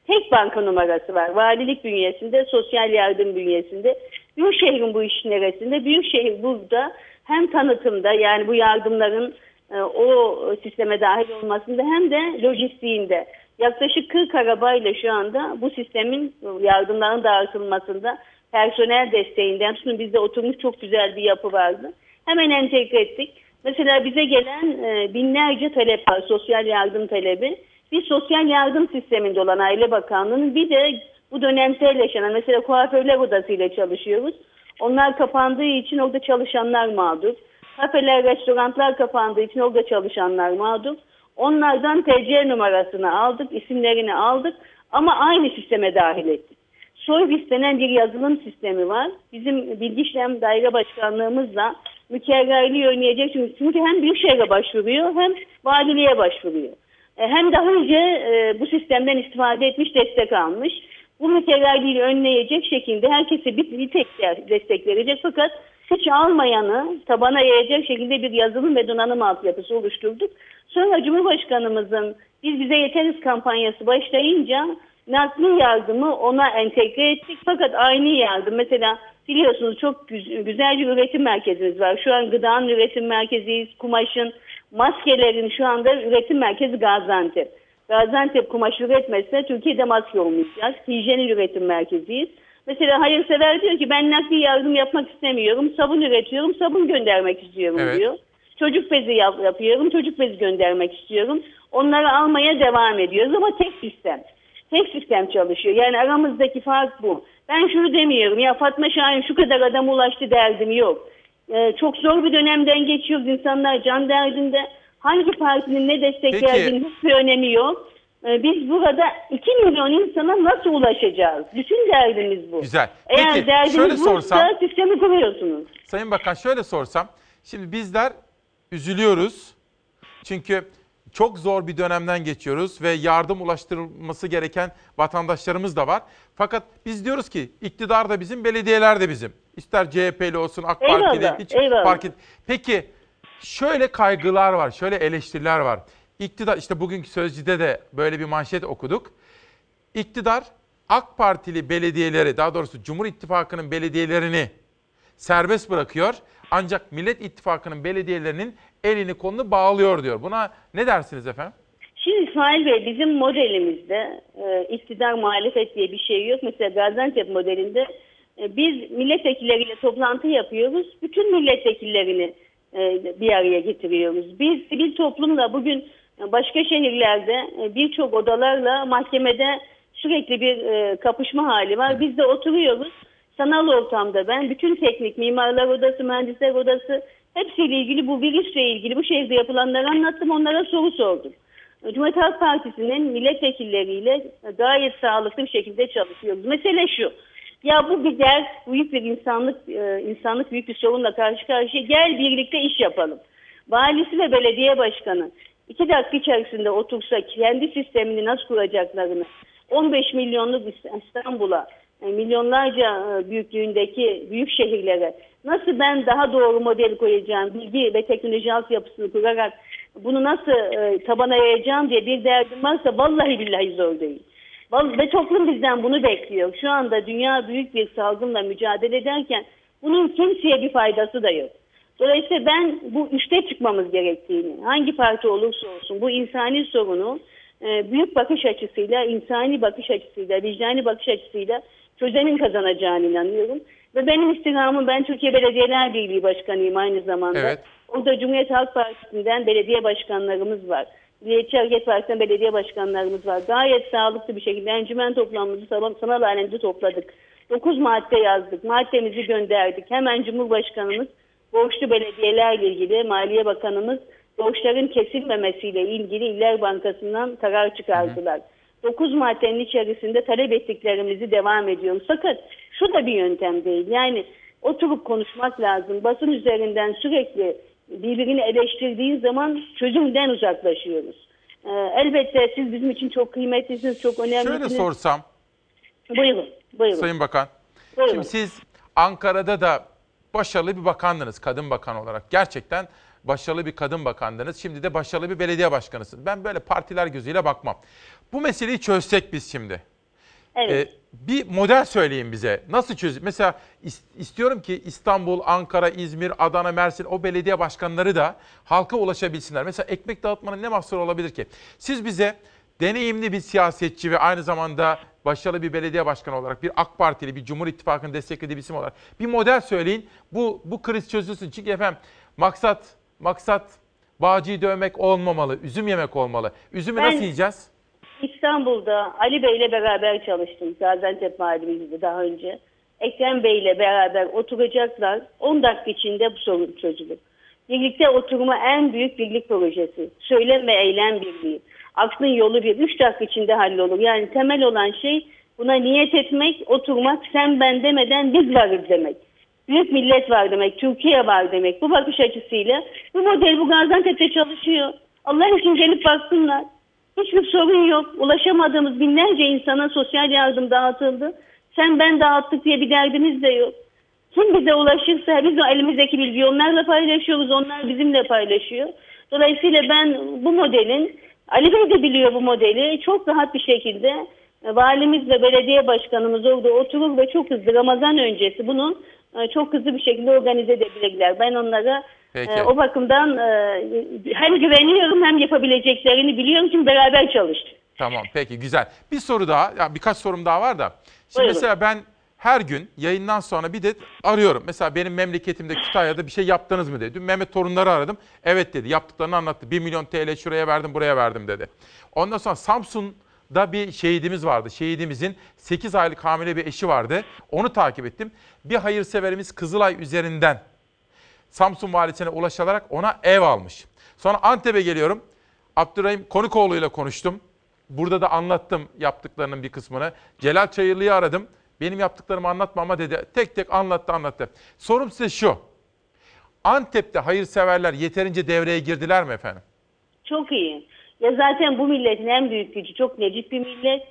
tek banka numarası var. Valilik bünyesinde, sosyal yardım bünyesinde. Büyükşehir'in bu işin neresinde? Büyükşehir burada hem tanıtımda yani bu yardımların e, o sisteme dahil olmasında hem de lojistiğinde. Yaklaşık 40 arabayla şu anda bu sistemin yardımların dağıtılmasında personel desteğinden tutun bizde oturmuş çok güzel bir yapı vardı. Hemen entegre ettik. Mesela bize gelen e, binlerce talep var, sosyal yardım talebi. Biz sosyal yardım sisteminde olan Aile Bakanlığı'nın bir de bu dönemsel yaşanan mesela kuaförler odasıyla çalışıyoruz. Onlar kapandığı için orada çalışanlar mağdur. Kafeler, restoranlar kapandığı için orada çalışanlar mağdur. Onlardan TC numarasını aldık, isimlerini aldık ama aynı sisteme dahil ettik. Soybis denen bir yazılım sistemi var. Bizim bilgi işlem daire başkanlığımızla mükerrerliği önleyecek. Çünkü, çünkü hem Büyükşehir'e başvuruyor hem valiliğe başvuruyor. E, Hem daha önce e, bu sistemden istifade etmiş, destek almış. Bu mükerrerliği önleyecek şekilde herkese bir, bir tek de- destek verecek. Fakat hiç almayanı tabana yayacak şekilde bir yazılım ve donanım altyapısı oluşturduk. Sonra Cumhurbaşkanımızın biz bize yeteriz kampanyası başlayınca nakli yardımı ona entegre ettik. Fakat aynı yardım mesela biliyorsunuz çok güz- güzel bir üretim merkezimiz var. Şu an gıdanın üretim merkeziyiz, kumaşın, maskelerin şu anda üretim merkezi Gaziantep. Gaziantep kumaş üretmezse Türkiye'de maske olmayacak. Hijyenin üretim merkeziyiz. Mesela hayırsever diyor ki ben nakli yardım yapmak istemiyorum. Sabun üretiyorum, sabun göndermek istiyorum Evet. diyor. Çocuk bezi yap- yapıyorum, çocuk bezi göndermek istiyorum. Onları almaya devam ediyoruz ama tek sistem. Tek sistem çalışıyor. Yani aramızdaki fark bu. Ben şunu demiyorum ya Fatma Şahin şu kadar adam ulaştı derdim yok. Ee, çok zor bir dönemden geçiyoruz. İnsanlar can derdinde. Hangi partinin ne destek Peki. verdiğinin hiçbir önemi yok. Ee, biz burada 2 milyon insana nasıl ulaşacağız? Bütün derdimiz bu. Güzel. Eğer Peki, derdiniz şöyle buysa sorsam- sistemi kuruyorsunuz. Sayın Bakan şöyle sorsam. Şimdi bizler üzülüyoruz. Çünkü çok zor bir dönemden geçiyoruz ve yardım ulaştırılması gereken vatandaşlarımız da var. Fakat biz diyoruz ki iktidar da bizim, belediyeler de bizim. İster CHP'li olsun, AK Eyvallah, Partili hiç eyvallah. fark et. Peki şöyle kaygılar var, şöyle eleştiriler var. İktidar işte bugünkü Sözcü'de de böyle bir manşet okuduk. İktidar AK Partili belediyeleri, daha doğrusu Cumhur İttifakı'nın belediyelerini serbest bırakıyor. Ancak Millet İttifakı'nın belediyelerinin elini kolunu bağlıyor diyor. Buna ne dersiniz efendim? Şimdi İsmail Bey bizim modelimizde e, iktidar muhalefet diye bir şey yok. Mesela Gaziantep modelinde e, biz milletvekilleriyle toplantı yapıyoruz. Bütün milletvekillerini bir araya getiriyoruz. Biz sivil toplumla bugün e, başka şehirlerde e, birçok odalarla mahkemede sürekli bir e, kapışma hali var. Biz de oturuyoruz. Sanal ortamda ben bütün teknik mimarlar odası, mühendisler odası hepsiyle ilgili bu virüsle ilgili bu şehirde yapılanları anlattım. Onlara soru sordum. Cumhuriyet Halk Partisi'nin milletvekilleriyle gayet sağlıklı bir şekilde çalışıyoruz. Mesele şu. Ya bu bir ders, büyük bir insanlık e, insanlık büyük bir sorunla karşı karşıya. Gel birlikte iş yapalım. Valisi ve belediye başkanı iki dakika içerisinde otursa kendi sistemini nasıl kuracaklarını 15 milyonluk İstanbul'a e, milyonlarca e, büyüklüğündeki büyük şehirlere nasıl ben daha doğru model koyacağım, bilgi ve teknoloji altyapısını kurarak bunu nasıl tabana yayacağım diye bir derdim varsa vallahi billahi zor değil. Ve toplum bizden bunu bekliyor. Şu anda dünya büyük bir salgınla mücadele ederken bunun kimseye bir faydası da yok. Dolayısıyla ben bu üçte çıkmamız gerektiğini, hangi parti olursa olsun bu insani sorunu e, büyük bakış açısıyla, insani bakış açısıyla, vicdani bakış açısıyla çözemin kazanacağını inanıyorum. Ve benim istirhamım, ben Türkiye Belediyeler Birliği Başkanıyım aynı zamanda. Evet. Orada Cumhuriyet Halk Partisi'nden belediye başkanlarımız var. Partisi'nden belediye başkanlarımız var. Gayet sağlıklı bir şekilde encümen toplamımızı sanal, alemde topladık. 9 madde yazdık. Maddemizi gönderdik. Hemen Cumhurbaşkanımız borçlu belediyelerle ilgili Maliye Bakanımız borçların kesilmemesiyle ilgili İller Bankası'ndan karar çıkardılar. 9 maddenin içerisinde talep ettiklerimizi devam ediyoruz. Fakat şu da bir yöntem değil. Yani oturup konuşmak lazım. Basın üzerinden sürekli birbirini eleştirdiği zaman çözümden uzaklaşıyoruz. Ee, elbette siz bizim için çok kıymetlisiniz, çok önemlisiniz. Şöyle sorsam Buyurun, buyurun. Sayın Bakan. Buyurun. Şimdi siz Ankara'da da başarılı bir bakandınız kadın bakan olarak. Gerçekten başarılı bir kadın bakandınız. Şimdi de başarılı bir belediye başkanısınız. Ben böyle partiler gözüyle bakmam. Bu meseleyi çözsek biz şimdi. Evet. Ee, bir model söyleyin bize. Nasıl çöz? Mesela is- istiyorum ki İstanbul, Ankara, İzmir, Adana, Mersin o belediye başkanları da halka ulaşabilsinler. Mesela ekmek dağıtmanın ne mahsuru olabilir ki? Siz bize deneyimli bir siyasetçi ve aynı zamanda başarılı bir belediye başkanı olarak bir AK Partili, bir Cumhur İttifakı'nın desteklediği bir isim olarak bir model söyleyin. Bu bu kriz çözülsün. Çünkü efendim maksat maksat bağcıyı dövmek olmamalı, üzüm yemek olmalı. Üzümü Ben- nasıl yiyeceğiz? İstanbul'da Ali Bey'le beraber çalıştım. Gaziantep Valimizde daha önce. Ekrem Bey'le beraber oturacaklar. 10 dakika içinde bu sorun çözülür. Birlikte oturma en büyük birlik projesi. Söylem ve eylem birliği. Aklın yolu bir. 3 dakika içinde hallolur. Yani temel olan şey buna niyet etmek, oturmak, sen ben demeden biz varız demek. Büyük millet var demek, Türkiye var demek. Bu bakış açısıyla bu model bu Gaziantep'te çalışıyor. Allah için gelip baksınlar. Hiçbir sorun yok. Ulaşamadığımız binlerce insana sosyal yardım dağıtıldı. Sen ben dağıttık diye bir derdimiz de yok. Kim bize ulaşırsa biz o elimizdeki bilgiyi onlarla paylaşıyoruz. Onlar bizimle paylaşıyor. Dolayısıyla ben bu modelin, Ali Bey de biliyor bu modeli, çok rahat bir şekilde e, valimiz ve belediye başkanımız orada oturur ve çok hızlı Ramazan öncesi bunu e, çok hızlı bir şekilde organize edebilirler. Ben onlara Peki. e, o bakımdan e, hem güveniyorum hem yapabileceklerini biliyorum çünkü beraber çalıştık. Tamam peki güzel. Bir soru daha, ya birkaç sorum daha var da. Şimdi Buyurun. mesela ben her gün yayından sonra bir de arıyorum. Mesela benim memleketimde Kütahya'da bir şey yaptınız mı dedi. Dün Mehmet torunları aradım. Evet dedi yaptıklarını anlattı. 1 milyon TL şuraya verdim buraya verdim dedi. Ondan sonra Samsun'da bir şehidimiz vardı. Şehidimizin 8 aylık hamile bir eşi vardı. Onu takip ettim. Bir hayırseverimiz Kızılay üzerinden Samsun valisine ulaşarak ona ev almış. Sonra Antep'e geliyorum. Abdurrahim Konikoğlu ile konuştum. Burada da anlattım yaptıklarının bir kısmını. Celal Çayırlı'yı aradım. Benim yaptıklarımı anlatma ama dedi. Tek tek anlattı anlattı. Sorum size şu. Antep'te hayırseverler yeterince devreye girdiler mi efendim? Çok iyi. Ya zaten bu milletin en büyük gücü çok necip bir millet.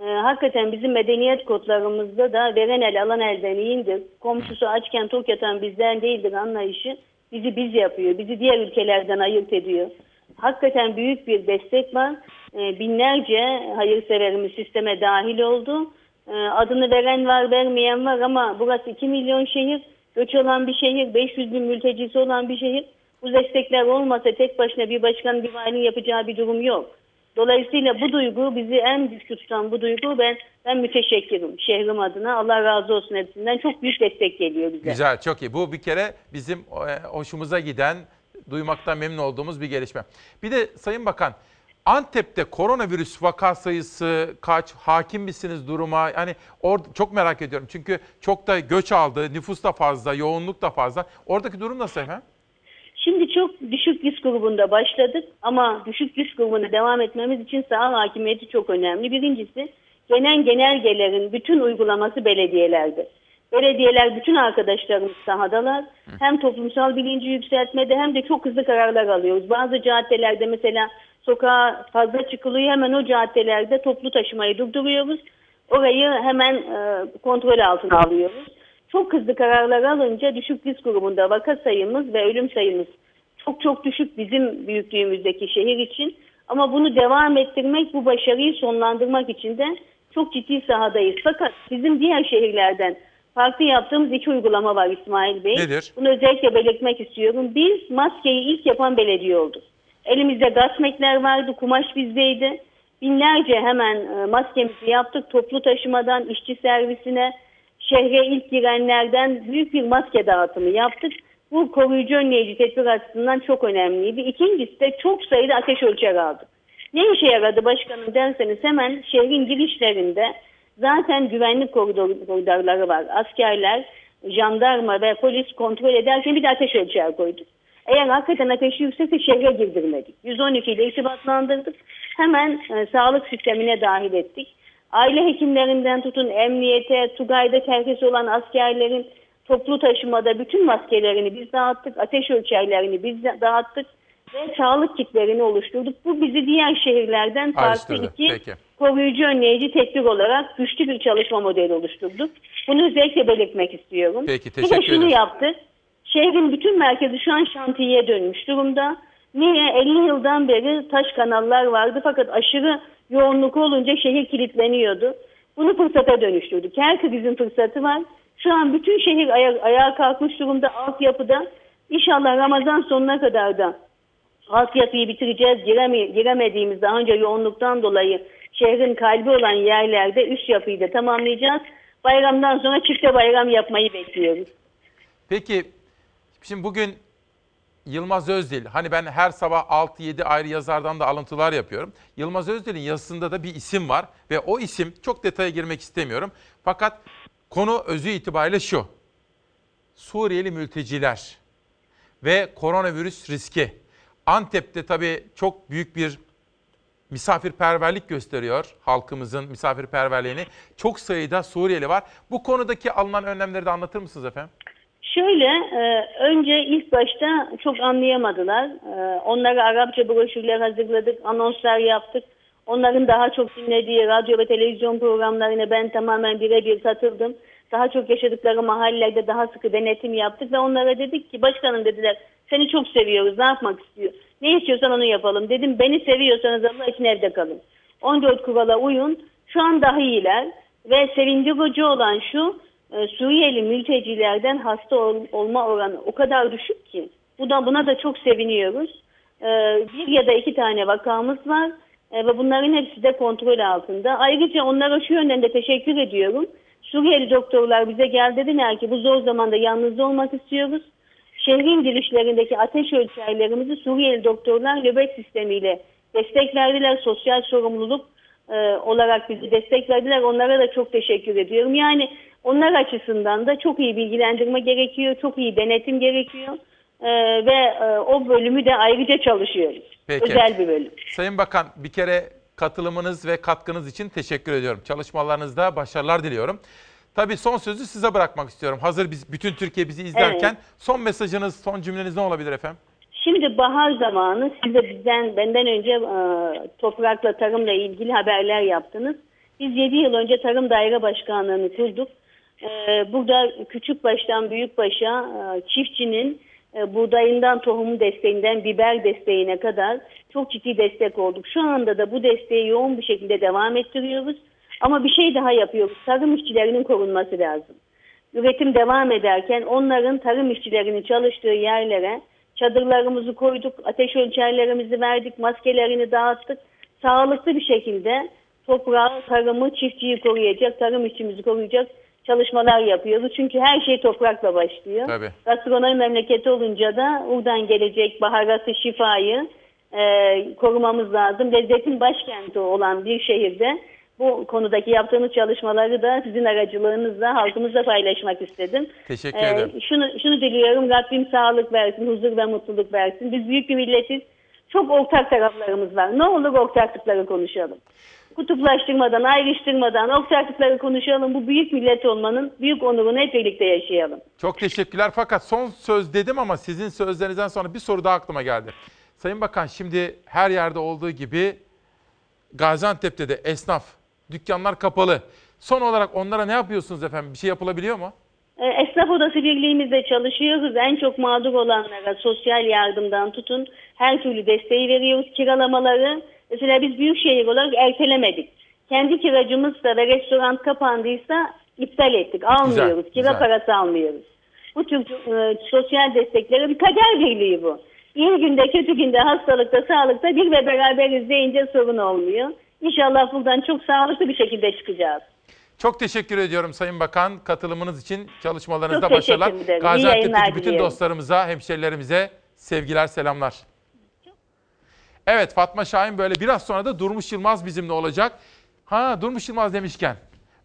Ee, hakikaten bizim medeniyet kodlarımızda da veren el alan elden iyiyindir. Komşusu açken tok yatan bizden değildir anlayışı bizi biz yapıyor. Bizi diğer ülkelerden ayırt ediyor. Hakikaten büyük bir destek var. Ee, binlerce hayırseverimiz sisteme dahil oldu. Ee, adını veren var vermeyen var ama burası 2 milyon şehir. Göç olan bir şehir, 500 bin mültecisi olan bir şehir. Bu destekler olmasa tek başına bir başkan bir valinin yapacağı bir durum yok. Dolayısıyla bu duygu bizi en güçlü tutan bu duygu ben ben müteşekkirim şehrim adına. Allah razı olsun hepsinden. Çok büyük destek geliyor bize. Güzel, çok iyi. Bu bir kere bizim e, hoşumuza giden, duymaktan memnun olduğumuz bir gelişme. Bir de Sayın Bakan, Antep'te koronavirüs vaka sayısı kaç? Hakim misiniz duruma? Yani orada çok merak ediyorum. Çünkü çok da göç aldı, nüfus da fazla, yoğunluk da fazla. Oradaki durum nasıl efendim? Şimdi çok düşük risk grubunda başladık ama düşük risk grubuna devam etmemiz için saha hakimiyeti çok önemli. Birincisi genel genelgelerin bütün uygulaması belediyelerde. Belediyeler bütün arkadaşlarımız sahadalar. Hem toplumsal bilinci yükseltmede hem de çok hızlı kararlar alıyoruz. Bazı caddelerde mesela sokağa fazla çıkılıyor hemen o caddelerde toplu taşımayı durduruyoruz. Orayı hemen e, kontrol altına alıyoruz. Çok hızlı kararlar alınca düşük risk grubunda vaka sayımız ve ölüm sayımız çok çok düşük bizim büyüklüğümüzdeki şehir için. Ama bunu devam ettirmek, bu başarıyı sonlandırmak için de çok ciddi sahadayız. Fakat bizim diğer şehirlerden farklı yaptığımız iki uygulama var İsmail Bey. Nedir? Bunu özellikle belirtmek istiyorum. Biz maskeyi ilk yapan belediye olduk. Elimizde gasmekler vardı, kumaş bizdeydi. Binlerce hemen e, maskemizi yaptık. Toplu taşımadan işçi servisine, şehre ilk girenlerden büyük bir maske dağıtımı yaptık. Bu koruyucu önleyici tedbir açısından çok önemliydi. İkincisi de çok sayıda ateş ölçer aldık. Ne işe yaradı başkanım derseniz hemen şehrin girişlerinde zaten güvenlik koridor, koridorları var. Askerler, jandarma ve polis kontrol ederken bir de ateş ölçer koyduk. Eğer hakikaten ateşi yüksekse şehre girdirmedik. 112 ile irtibatlandırdık. Hemen e, sağlık sistemine dahil ettik. Aile hekimlerinden tutun emniyete, Tugay'da terhis olan askerlerin toplu taşımada bütün maskelerini biz dağıttık. Ateş ölçerlerini biz dağıttık. Ve sağlık kitlerini oluşturduk. Bu bizi diğer şehirlerden farklı iki Peki. koruyucu önleyici tedbir olarak güçlü bir çalışma modeli oluşturduk. Bunu özellikle belirtmek istiyorum. Peki, Bir de teşekkür şunu ederim. yaptık. Şehrin bütün merkezi şu an şantiyeye dönmüş durumda. Niye? 50 yıldan beri taş kanallar vardı fakat aşırı yoğunluk olunca şehir kilitleniyordu. Bunu fırsata dönüştürdük. Her krizin fırsatı var. Şu an bütün şehir aya- ayağa kalkmış durumda altyapıda. İnşallah Ramazan sonuna kadar da altyapıyı bitireceğiz. Gireme- giremediğimiz daha önce yoğunluktan dolayı şehrin kalbi olan yerlerde üst yapıyı da tamamlayacağız. Bayramdan sonra çifte bayram yapmayı bekliyoruz. Peki şimdi bugün Yılmaz Özdil, hani ben her sabah 6-7 ayrı yazardan da alıntılar yapıyorum. Yılmaz Özdil'in yazısında da bir isim var ve o isim çok detaya girmek istemiyorum. Fakat konu özü itibariyle şu. Suriyeli mülteciler ve koronavirüs riski. Antep'te tabii çok büyük bir misafirperverlik gösteriyor halkımızın misafirperverliğini. Çok sayıda Suriyeli var. Bu konudaki alınan önlemleri de anlatır mısınız efendim? Şöyle, e, önce ilk başta çok anlayamadılar. E, onlara Arapça broşürler hazırladık, anonslar yaptık. Onların daha çok dinlediği radyo ve televizyon programlarına ben tamamen birebir katıldım. Daha çok yaşadıkları mahallelerde daha sıkı denetim yaptık ve onlara dedik ki başkanım dediler seni çok seviyoruz ne yapmak istiyor? Ne istiyorsan onu yapalım. Dedim beni seviyorsanız Allah için evde kalın. 14 kurala uyun. Şu an daha iyiler ve sevindirici olan şu e, Suriyeli mültecilerden hasta ol- olma oranı o kadar düşük ki. Bu buna da çok seviniyoruz. E, bir ya da iki tane vakamız var e, ve bunların hepsi de kontrol altında. Ayrıca onlara şu yönden de teşekkür ediyorum. Suriyeli doktorlar bize geldi dediler ki bu zor zamanda yalnız olmak istiyoruz. Şehrin girişlerindeki ateş ölçerlerimizi Suriyeli doktorlar nöbet sistemiyle destek verdiler. Sosyal sorumluluk e, olarak bizi destek verdiler. Onlara da çok teşekkür ediyorum. Yani onlar açısından da çok iyi bilgilendirme gerekiyor. Çok iyi denetim gerekiyor. E, ve e, o bölümü de ayrıca çalışıyoruz. Peki. Özel bir bölüm. Sayın Bakan bir kere katılımınız ve katkınız için teşekkür ediyorum. Çalışmalarınızda başarılar diliyorum. Tabii son sözü size bırakmak istiyorum. Hazır biz bütün Türkiye bizi izlerken Evet. son mesajınız, son cümleniz ne olabilir efendim? Şimdi bahar zamanı siz de bizden benden önce e, toprakla tarımla ilgili haberler yaptınız. Biz 7 yıl önce Tarım Daire Başkanlığı'nı kurduk. E, burada küçük baştan büyük başa e, çiftçinin e, buğdayından tohum desteğinden biber desteğine kadar çok ciddi destek olduk. Şu anda da bu desteği yoğun bir şekilde devam ettiriyoruz. Ama bir şey daha yapıyoruz. Tarım işçilerinin korunması lazım. Üretim devam ederken onların tarım işçilerinin çalıştığı yerlere çadırlarımızı koyduk, ateş ölçerlerimizi verdik, maskelerini dağıttık. Sağlıklı bir şekilde toprağı, tarımı, çiftçiyi koruyacak, tarım işçimizi koruyacak çalışmalar yapıyoruz. Çünkü her şey toprakla başlıyor. Tabii. Gastronomi memleketi olunca da buradan gelecek baharatı, şifayı e, korumamız lazım. Lezzetin başkenti olan bir şehirde bu konudaki yaptığımız çalışmaları da sizin aracılığınızla halkımızla paylaşmak istedim. Teşekkür Ee, ederim. şunu, şunu diliyorum Rabbim sağlık versin, huzur ve mutluluk versin. Biz büyük bir milletiz. Çok ortak taraflarımız var. Ne olur ortaklıkları konuşalım. Kutuplaştırmadan, ayrıştırmadan ortaklıkları konuşalım. Bu büyük millet olmanın büyük onurunu hep birlikte yaşayalım. Çok teşekkürler fakat son söz dedim ama sizin sözlerinizden sonra bir soru daha aklıma geldi. Sayın Bakan şimdi her yerde olduğu gibi Gaziantep'te de esnaf, dükkanlar kapalı. Son olarak onlara ne yapıyorsunuz efendim? Bir şey yapılabiliyor mu? E, Esnaf Odası Birliği'mizde çalışıyoruz. En çok mağdur olanlara sosyal yardımdan tutun her türlü desteği veriyoruz. Kiralamaları mesela biz büyükşehir olarak ertelemedik. Kendi kiracımızsa ve restoran kapandıysa iptal ettik. Almıyoruz. Güzel, Kira güzel. parası almıyoruz. Bu tür e, sosyal destekleri bir kader birliği bu. İyi günde, kötü günde, hastalıkta, sağlıkta bir ve beraberiz deyince sorun olmuyor. İnşallah buradan çok sağlıklı bir şekilde çıkacağız. Çok teşekkür ediyorum Sayın Bakan katılımınız için çalışmalarınızda başarılar. Gaziantep'teki bütün diliyorum. dostlarımıza, hemşerilerimize sevgiler, selamlar. Evet Fatma Şahin böyle biraz sonra da Durmuş Yılmaz bizimle olacak. Ha Durmuş Yılmaz demişken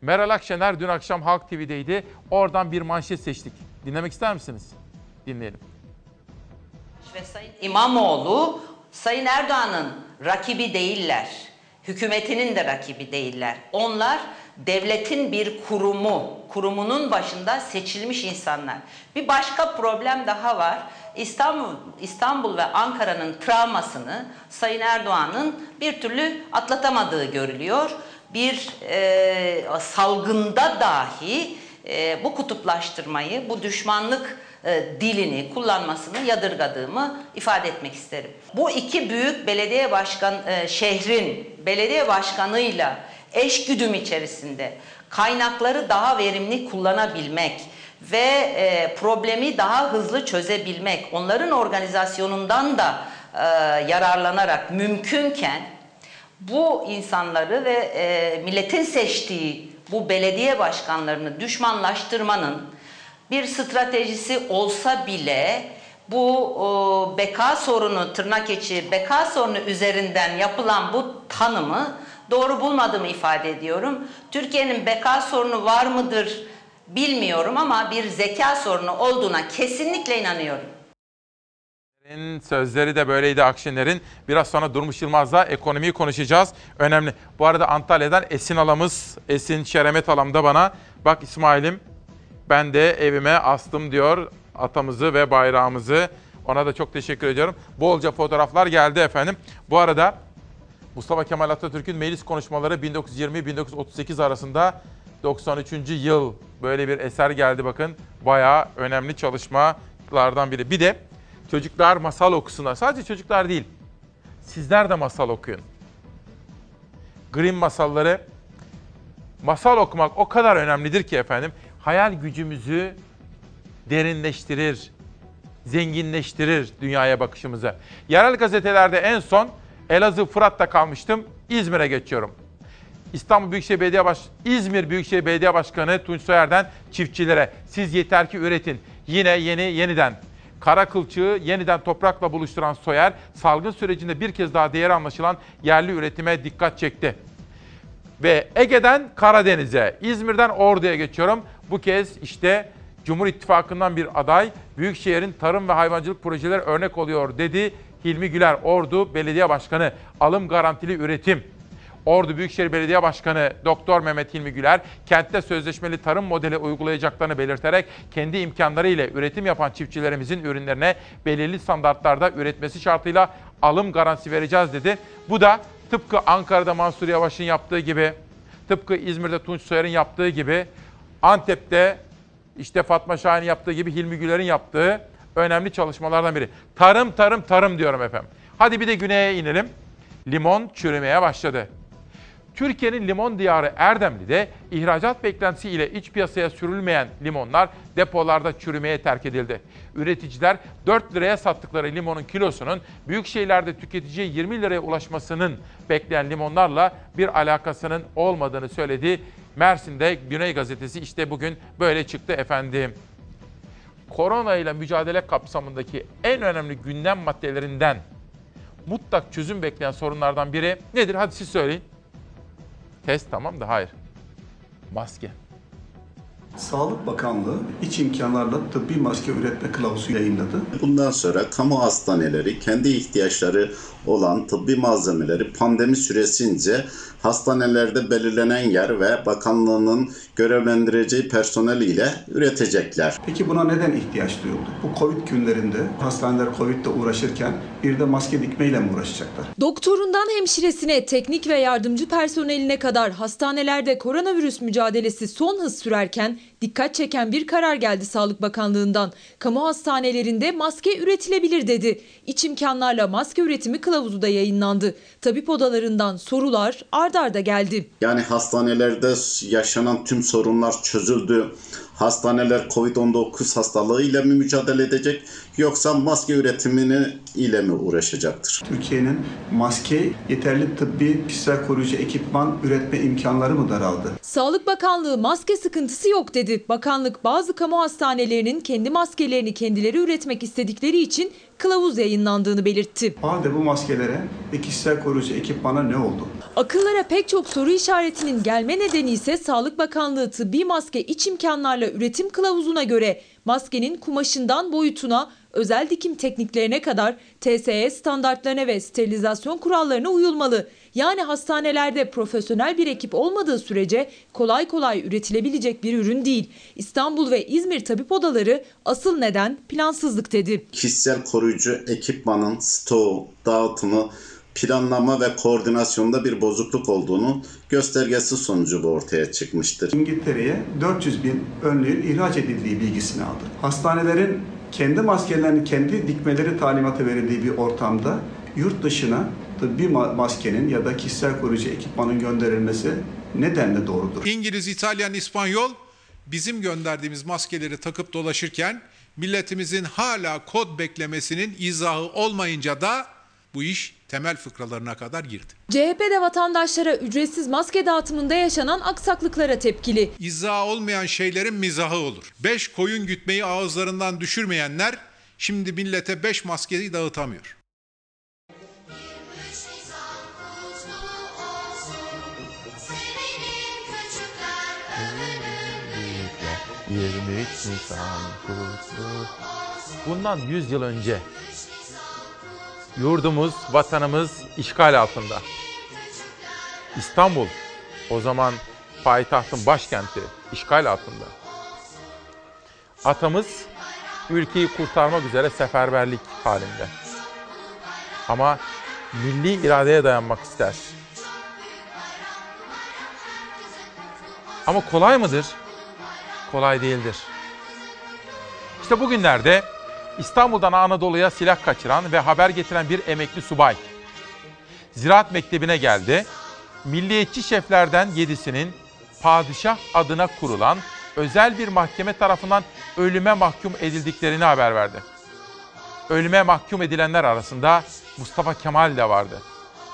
Meral Akşener dün akşam Halk TV'deydi. Oradan bir manşet seçtik. Dinlemek ister misiniz? Dinleyelim. ve Sayın İmamoğlu Sayın Erdoğan'ın rakibi değiller. Hükümetinin de rakibi değiller. Onlar devletin bir kurumu, kurumunun başında seçilmiş insanlar. Bir başka problem daha var. İstanbul, İstanbul ve Ankara'nın travmasını Sayın Erdoğan'ın bir türlü atlatamadığı görülüyor. Bir e, salgında dahi e, bu kutuplaştırmayı, bu düşmanlık e, dilini kullanmasını yadırgadığımı ifade etmek isterim. Bu iki büyük belediye başkan e, şehrin belediye başkanıyla eş güdüm içerisinde kaynakları daha verimli kullanabilmek ve e, problemi daha hızlı çözebilmek, onların organizasyonundan da e, yararlanarak mümkünken bu insanları ve e, milletin seçtiği bu belediye başkanlarını düşmanlaştırmanın bir stratejisi olsa bile bu o, beka sorunu tırnak içi beka sorunu üzerinden yapılan bu tanımı doğru bulmadığımı ifade ediyorum. Türkiye'nin beka sorunu var mıdır bilmiyorum ama bir zeka sorunu olduğuna kesinlikle inanıyorum. Sözleri de böyleydi Akşener'in. Biraz sonra Durmuş Yılmaz'la ekonomiyi konuşacağız. Önemli. Bu arada Antalya'dan Esin alamız, Esin Şeremet alam da bana bak İsmail'im ben de evime astım diyor atamızı ve bayrağımızı. Ona da çok teşekkür ediyorum. Bolca fotoğraflar geldi efendim. Bu arada Mustafa Kemal Atatürk'ün meclis konuşmaları 1920-1938 arasında 93. yıl böyle bir eser geldi bakın. Bayağı önemli çalışmalardan biri. Bir de çocuklar masal okusunlar. Sadece çocuklar değil. Sizler de masal okuyun. Grimm masalları masal okumak o kadar önemlidir ki efendim. Hayal gücümüzü derinleştirir, zenginleştirir dünyaya bakışımızı. Yerel gazetelerde en son Elazığ Fırat'ta kalmıştım. İzmir'e geçiyorum. İstanbul Büyükşehir Belediye Baş İzmir Büyükşehir Belediye Başkanı Tunç Soyer'den çiftçilere siz yeter ki üretin. Yine yeni yeniden kara kılçığı yeniden toprakla buluşturan Soyer salgın sürecinde bir kez daha değeri anlaşılan yerli üretime dikkat çekti. Ve Ege'den Karadeniz'e, İzmir'den Ordu'ya geçiyorum. Bu kez işte Cumhur İttifakı'ndan bir aday Büyükşehir'in tarım ve hayvancılık projeleri örnek oluyor dedi Hilmi Güler Ordu Belediye Başkanı. Alım garantili üretim. Ordu Büyükşehir Belediye Başkanı Doktor Mehmet Hilmi Güler kentte sözleşmeli tarım modeli uygulayacaklarını belirterek kendi imkanlarıyla üretim yapan çiftçilerimizin ürünlerine belirli standartlarda üretmesi şartıyla alım garantisi vereceğiz dedi. Bu da tıpkı Ankara'da Mansur Yavaş'ın yaptığı gibi, tıpkı İzmir'de Tunç Soyer'in yaptığı gibi, Antep'te işte Fatma Şahin'in yaptığı gibi Hilmi Güler'in yaptığı önemli çalışmalardan biri. Tarım, tarım, tarım diyorum efendim. Hadi bir de güneye inelim. Limon çürümeye başladı. Türkiye'nin limon diyarı Erdemli'de ihracat beklentisi ile iç piyasaya sürülmeyen limonlar depolarda çürümeye terk edildi. Üreticiler 4 liraya sattıkları limonun kilosunun büyük şehirlerde tüketiciye 20 liraya ulaşmasının bekleyen limonlarla bir alakasının olmadığını söyledi. Mersin'de Güney Gazetesi işte bugün böyle çıktı efendim. Korona ile mücadele kapsamındaki en önemli gündem maddelerinden mutlak çözüm bekleyen sorunlardan biri nedir? Hadi siz söyleyin. Test tamam da hayır. Maske. Sağlık Bakanlığı iç imkanlarla tıbbi maske üretme kılavuzu yayınladı. Bundan sonra kamu hastaneleri kendi ihtiyaçları olan tıbbi malzemeleri pandemi süresince hastanelerde belirlenen yer ve bakanlığının görevlendireceği personel ile üretecekler. Peki buna neden ihtiyaç duyuldu? Bu Covid günlerinde hastaneler Covid'le uğraşırken bir de maske dikmeyle mi uğraşacaklar? Doktorundan hemşiresine, teknik ve yardımcı personeline kadar hastanelerde koronavirüs mücadelesi son hız sürerken dikkat çeken bir karar geldi Sağlık Bakanlığı'ndan. Kamu hastanelerinde maske üretilebilir dedi. İç imkanlarla maske üretimi kılavuzu da yayınlandı. Tabip odalarından sorular ard arda geldi. Yani hastanelerde yaşanan tüm sorunlar çözüldü. Hastaneler Covid-19 hastalığıyla mı mücadele edecek yoksa maske üretimini ile mi uğraşacaktır? Türkiye'nin maske, yeterli tıbbi kişisel koruyucu ekipman üretme imkanları mı daraldı? Sağlık Bakanlığı maske sıkıntısı yok dedi. Bakanlık bazı kamu hastanelerinin kendi maskelerini kendileri üretmek istedikleri için kılavuz yayınlandığını belirtti. Halde bu maskelere ve kişisel koruyucu ekipmana ne oldu? Akıllara pek çok soru işaretinin gelme nedeni ise Sağlık Bakanlığı tıbbi maske iç imkanlarla üretim kılavuzuna göre maskenin kumaşından boyutuna, özel dikim tekniklerine kadar TSE standartlarına ve sterilizasyon kurallarına uyulmalı. Yani hastanelerde profesyonel bir ekip olmadığı sürece kolay kolay üretilebilecek bir ürün değil. İstanbul ve İzmir tabip odaları asıl neden plansızlık dedi. Kişisel koruyucu ekipmanın stoğu, dağıtımı, planlama ve koordinasyonda bir bozukluk olduğunu göstergesi sonucu bu ortaya çıkmıştır. İngiltere'ye 400 bin önlüğün ihraç edildiği bilgisini aldı. Hastanelerin kendi maskelerini kendi dikmeleri talimatı verildiği bir ortamda yurt dışına ma- maskenin ya da kişisel koruyucu ekipmanın gönderilmesi nedenle doğrudur. İngiliz, İtalyan, İspanyol bizim gönderdiğimiz maskeleri takıp dolaşırken milletimizin hala kod beklemesinin izahı olmayınca da bu iş temel fıkralarına kadar girdi. CHP de vatandaşlara ücretsiz maske dağıtımında yaşanan aksaklıklara tepkili. İzahı olmayan şeylerin mizahı olur. Beş koyun gütmeyi ağızlarından düşürmeyenler şimdi millete beş maskeyi dağıtamıyor. Nisan kutlu. Bundan 100 yıl önce yurdumuz, vatanımız işgal altında. İstanbul o zaman payitahtın başkenti işgal altında. Atamız ülkeyi kurtarmak üzere seferberlik halinde. Ama milli iradeye dayanmak ister. Ama kolay mıdır? Kolay değildir. İşte bugünlerde İstanbul'dan Anadolu'ya silah kaçıran ve haber getiren bir emekli subay. Ziraat Mektebi'ne geldi. Milliyetçi şeflerden yedisinin padişah adına kurulan özel bir mahkeme tarafından ölüme mahkum edildiklerini haber verdi. Ölüme mahkum edilenler arasında Mustafa Kemal de vardı.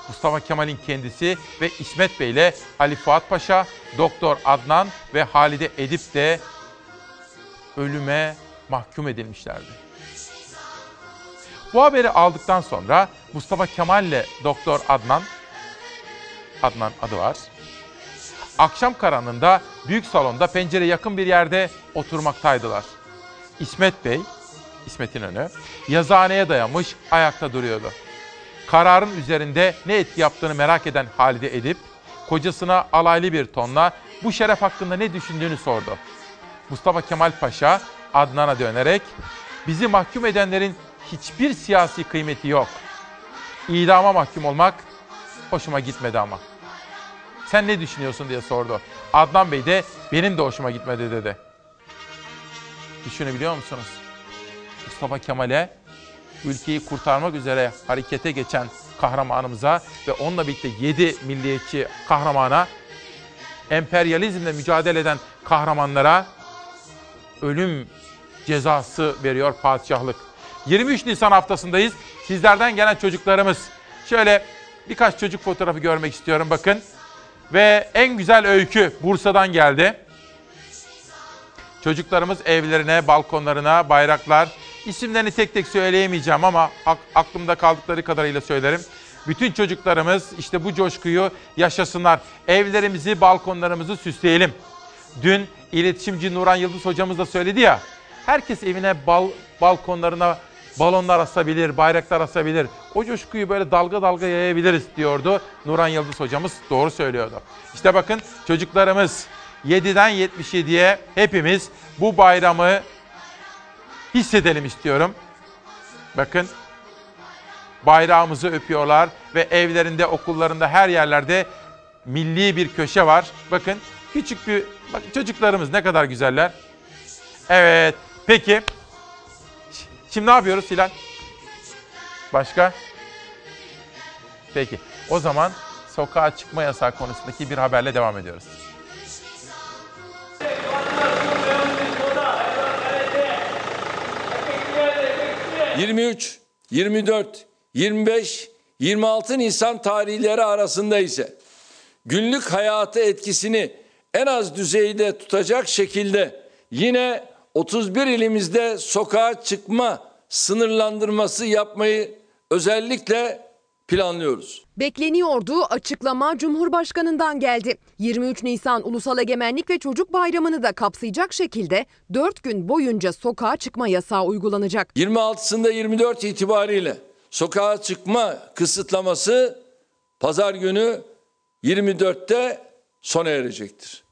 Mustafa Kemal'in kendisi ve İsmet Bey ile Ali Fuat Paşa, Doktor Adnan ve Halide Edip de ölüme mahkum edilmişlerdi. Bu haberi aldıktan sonra Mustafa Kemal ile Doktor Adnan, Adnan adı var, akşam karanlığında büyük salonda pencere yakın bir yerde oturmaktaydılar. İsmet Bey, İsmet'in önü, yazıhaneye dayamış ayakta duruyordu. Kararın üzerinde ne etki yaptığını merak eden Halide Edip, kocasına alaylı bir tonla bu şeref hakkında ne düşündüğünü sordu. Mustafa Kemal Paşa Adnan'a dönerek bizi mahkum edenlerin hiçbir siyasi kıymeti yok. İdama mahkum olmak hoşuma gitmedi ama. Sen ne düşünüyorsun diye sordu. Adnan Bey de benim de hoşuma gitmedi dedi. Düşünebiliyor musunuz? Mustafa Kemal'e ülkeyi kurtarmak üzere harekete geçen kahramanımıza ve onunla birlikte 7 milliyetçi kahramana, emperyalizmle mücadele eden kahramanlara ölüm cezası veriyor padişahlık. 23 Nisan haftasındayız. Sizlerden gelen çocuklarımız. Şöyle birkaç çocuk fotoğrafı görmek istiyorum bakın. Ve en güzel öykü Bursa'dan geldi. Çocuklarımız evlerine, balkonlarına bayraklar. İsimlerini tek tek söyleyemeyeceğim ama aklımda kaldıkları kadarıyla söylerim. Bütün çocuklarımız işte bu coşkuyu yaşasınlar. Evlerimizi, balkonlarımızı süsleyelim. Dün iletişimci Nuran Yıldız hocamız da söyledi ya. Herkes evine bal, balkonlarına balonlar asabilir, bayraklar asabilir. O coşkuyu böyle dalga dalga yayabiliriz diyordu Nuran Yıldız hocamız. Doğru söylüyordu. İşte bakın çocuklarımız 7'den 77'ye hepimiz bu bayramı hissedelim istiyorum. Bakın bayrağımızı öpüyorlar ve evlerinde, okullarında, her yerlerde milli bir köşe var. Bakın küçük bir bakın çocuklarımız ne kadar güzeller. Evet. Peki. Şimdi ne yapıyoruz Hilal? Başka? Peki. O zaman sokağa çıkma yasağı konusundaki bir haberle devam ediyoruz. 23, 24, 25, 26 Nisan tarihleri arasında ise günlük hayatı etkisini en az düzeyde tutacak şekilde yine 31 ilimizde sokağa çıkma sınırlandırması yapmayı özellikle planlıyoruz. Bekleniyordu açıklama Cumhurbaşkanı'ndan geldi. 23 Nisan Ulusal Egemenlik ve Çocuk Bayramı'nı da kapsayacak şekilde 4 gün boyunca sokağa çıkma yasağı uygulanacak. 26'sında 24 itibariyle sokağa çıkma kısıtlaması pazar günü 24'te sona erecektir.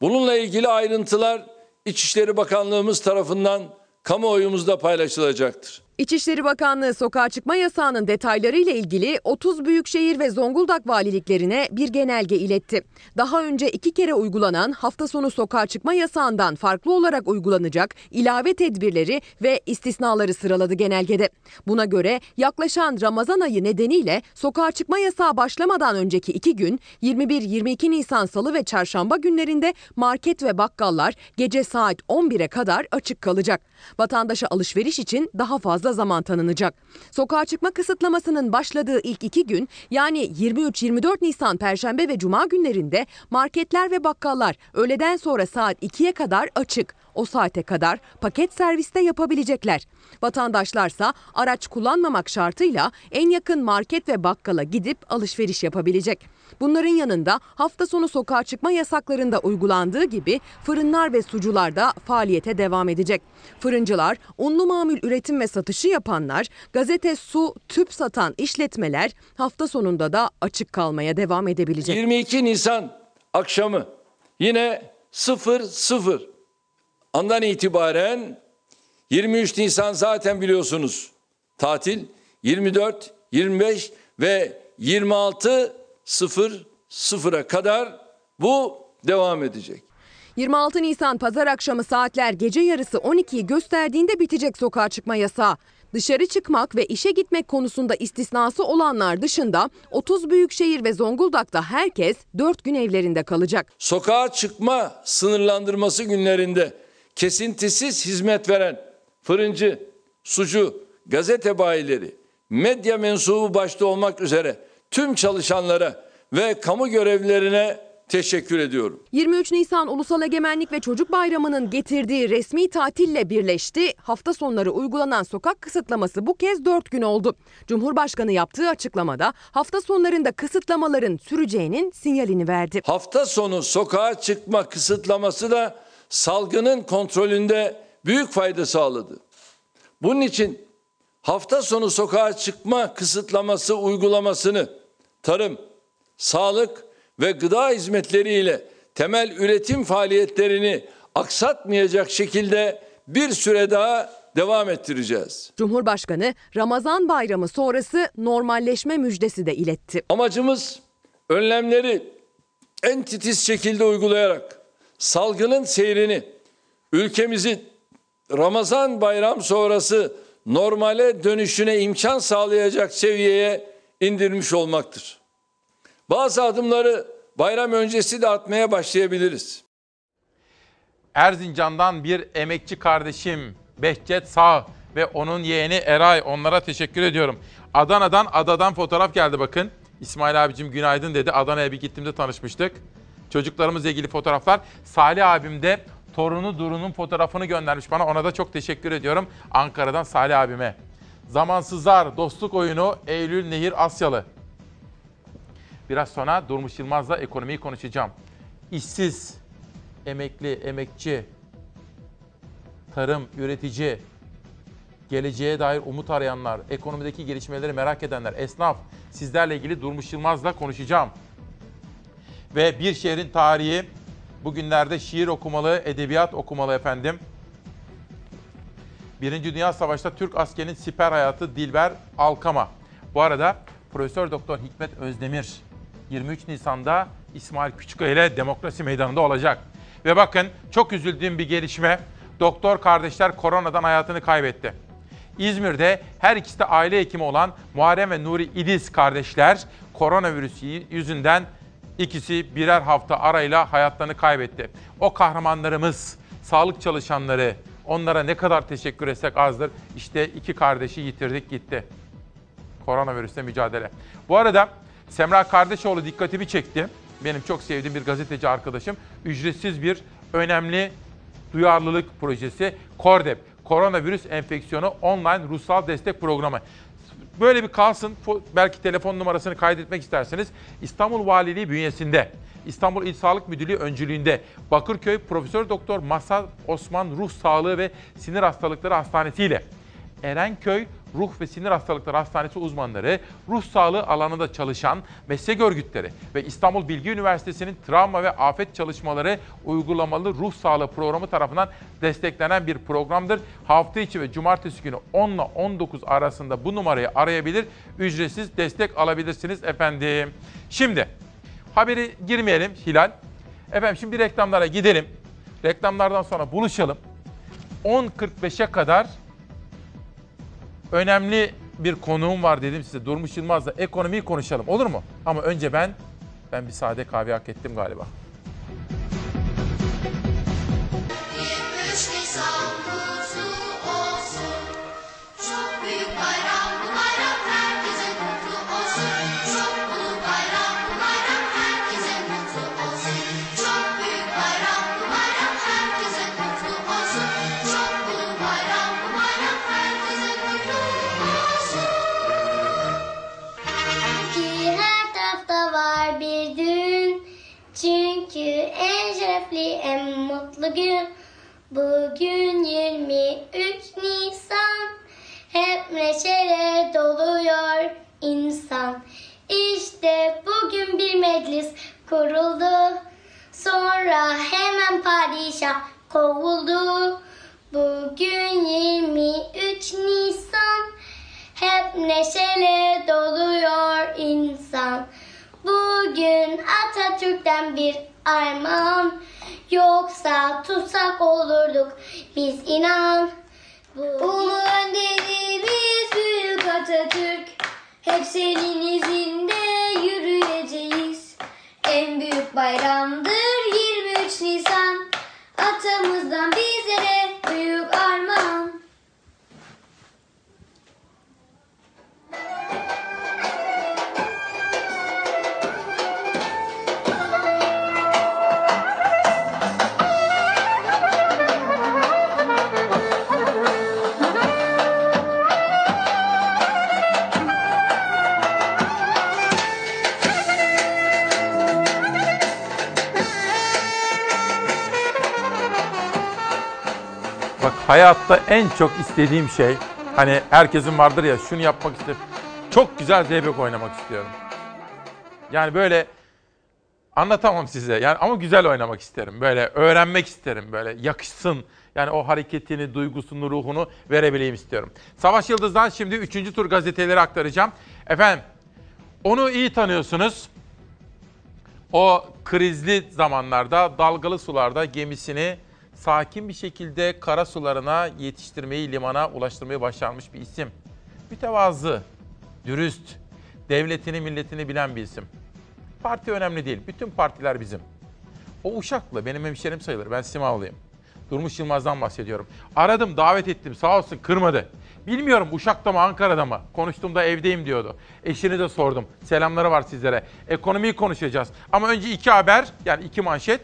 Bununla ilgili ayrıntılar İçişleri Bakanlığımız tarafından kamuoyumuzda paylaşılacaktır. İçişleri Bakanlığı sokağa çıkma yasağının detaylarıyla ilgili 30 büyükşehir ve Zonguldak valiliklerine bir genelge iletti. Daha önce iki kere uygulanan hafta sonu sokağa çıkma yasağından farklı olarak uygulanacak ilave tedbirleri ve istisnaları sıraladı genelgede. Buna göre yaklaşan Ramazan ayı nedeniyle sokağa çıkma yasağı başlamadan önceki iki gün 21-22 Nisan Salı ve Çarşamba günlerinde market ve bakkallar gece saat 11'e kadar açık kalacak. Vatandaşa alışveriş için daha fazla zaman tanınacak. Sokağa çıkma kısıtlamasının başladığı ilk iki gün yani 23-24 Nisan Perşembe ve Cuma günlerinde marketler ve bakkallar öğleden sonra saat 2'ye kadar açık. O saate kadar paket serviste yapabilecekler. Vatandaşlarsa araç kullanmamak şartıyla en yakın market ve bakkala gidip alışveriş yapabilecek. Bunların yanında hafta sonu sokağa çıkma yasaklarında uygulandığı gibi fırınlar ve sucular da faaliyete devam edecek. Fırıncılar, unlu mamul üretim ve satışı yapanlar, gazete, su, tüp satan işletmeler hafta sonunda da açık kalmaya devam edebilecek. 22 Nisan akşamı yine 00 andan itibaren 23 Nisan zaten biliyorsunuz tatil 24, 25 ve 26 0 0'a kadar bu devam edecek. 26 Nisan pazar akşamı saatler gece yarısı 12'yi gösterdiğinde bitecek sokağa çıkma yasağı. Dışarı çıkmak ve işe gitmek konusunda istisnası olanlar dışında 30 büyükşehir ve Zonguldak'ta herkes 4 gün evlerinde kalacak. Sokağa çıkma sınırlandırması günlerinde kesintisiz hizmet veren fırıncı, sucu, gazete bayileri, medya mensubu başta olmak üzere tüm çalışanlara ve kamu görevlilerine teşekkür ediyorum. 23 Nisan Ulusal Egemenlik ve Çocuk Bayramı'nın getirdiği resmi tatille birleşti. Hafta sonları uygulanan sokak kısıtlaması bu kez 4 gün oldu. Cumhurbaşkanı yaptığı açıklamada hafta sonlarında kısıtlamaların süreceğinin sinyalini verdi. Hafta sonu sokağa çıkma kısıtlaması da salgının kontrolünde büyük fayda sağladı. Bunun için hafta sonu sokağa çıkma kısıtlaması uygulamasını tarım, sağlık ve gıda hizmetleriyle temel üretim faaliyetlerini aksatmayacak şekilde bir süre daha devam ettireceğiz. Cumhurbaşkanı Ramazan bayramı sonrası normalleşme müjdesi de iletti. Amacımız önlemleri en titiz şekilde uygulayarak salgının seyrini ülkemizin Ramazan bayram sonrası normale dönüşüne imkan sağlayacak seviyeye indirmiş olmaktır. Bazı adımları bayram öncesi de atmaya başlayabiliriz. Erzincan'dan bir emekçi kardeşim Behçet Sağ ve onun yeğeni Eray onlara teşekkür ediyorum. Adana'dan adadan fotoğraf geldi bakın. İsmail abicim günaydın dedi. Adana'ya bir gittiğimde tanışmıştık. Çocuklarımızla ilgili fotoğraflar. Salih abim de torunu Duru'nun fotoğrafını göndermiş bana. Ona da çok teşekkür ediyorum. Ankara'dan Salih abime. Zamansızlar dostluk oyunu Eylül Nehir Asyalı. Biraz sonra Durmuş Yılmaz'la ekonomiyi konuşacağım. İşsiz, emekli, emekçi, tarım, üretici, geleceğe dair umut arayanlar, ekonomideki gelişmeleri merak edenler, esnaf, sizlerle ilgili Durmuş Yılmaz'la konuşacağım. Ve bir şehrin tarihi, bugünlerde şiir okumalı, edebiyat okumalı efendim. Birinci Dünya Savaşı'nda Türk askerinin siper hayatı Dilber Alkama. Bu arada Profesör Doktor Hikmet Özdemir 23 Nisan'da İsmail Küçüköy ile Demokrasi Meydanı'nda olacak. Ve bakın çok üzüldüğüm bir gelişme. Doktor kardeşler koronadan hayatını kaybetti. İzmir'de her ikisi de aile hekimi olan Muharrem ve Nuri İdiz kardeşler koronavirüs yüzünden ikisi birer hafta arayla hayatlarını kaybetti. O kahramanlarımız, sağlık çalışanları, onlara ne kadar teşekkür etsek azdır. İşte iki kardeşi yitirdik gitti. Koronavirüsle mücadele. Bu arada Semra Kardeşoğlu dikkatimi çekti. Benim çok sevdiğim bir gazeteci arkadaşım. Ücretsiz bir önemli duyarlılık projesi KORDEP. Koronavirüs enfeksiyonu online ruhsal destek programı. Böyle bir kalsın. Belki telefon numarasını kaydetmek isterseniz İstanbul Valiliği bünyesinde İstanbul İl Sağlık Müdürlüğü öncülüğünde Bakırköy Profesör Doktor Masal Osman Ruh Sağlığı ve Sinir Hastalıkları Hastanesi ile Erenköy Ruh ve Sinir Hastalıkları Hastanesi uzmanları, ruh sağlığı alanında çalışan meslek örgütleri ve İstanbul Bilgi Üniversitesi'nin travma ve afet çalışmaları uygulamalı ruh sağlığı programı tarafından desteklenen bir programdır. Hafta içi ve cumartesi günü 10 ile 19 arasında bu numarayı arayabilir, ücretsiz destek alabilirsiniz efendim. Şimdi haberi girmeyelim Hilal. Efendim şimdi reklamlara gidelim. Reklamlardan sonra buluşalım. 10.45'e kadar önemli bir konuğum var dedim size. Durmuş Yılmaz'la ekonomiyi konuşalım olur mu? Ama önce ben, ben bir sade kahve hak ettim galiba. Mutlu gün. Bugün 23 Nisan. Hep neşeyle doluyor insan. İşte bugün bir meclis kuruldu. Sonra hemen padişah kovuldu. Bugün 23 Nisan. Hep neşeyle doluyor insan. Bugün Atatürk'ten bir armağan. Yoksa tutsak olurduk biz inan. Ulu önderimiz büyük Atatürk. Hep senin izinde yürüyeceğiz. En büyük bayramdır 23 Nisan. Atamızdan bizlere büyük armağan. Hayatta en çok istediğim şey hani herkesin vardır ya şunu yapmak istedim. Çok güzel zeybek oynamak istiyorum. Yani böyle anlatamam size. Yani ama güzel oynamak isterim. Böyle öğrenmek isterim. Böyle yakışsın. Yani o hareketini, duygusunu, ruhunu verebileyim istiyorum. Savaş Yıldız'dan şimdi 3. tur gazeteleri aktaracağım. Efendim onu iyi tanıyorsunuz. O krizli zamanlarda dalgalı sularda gemisini sakin bir şekilde kara sularına yetiştirmeyi, limana ulaştırmayı başarmış bir isim. Mütevazı, dürüst, devletini, milletini bilen bir isim. Parti önemli değil, bütün partiler bizim. O Uşaklı, benim hemşerim sayılır, ben Simavlıyım. Durmuş Yılmaz'dan bahsediyorum. Aradım, davet ettim, sağ olsun kırmadı. Bilmiyorum Uşak'ta mı, Ankara'da mı? Konuştuğumda evdeyim diyordu. Eşini de sordum. Selamları var sizlere. Ekonomiyi konuşacağız. Ama önce iki haber, yani iki manşet.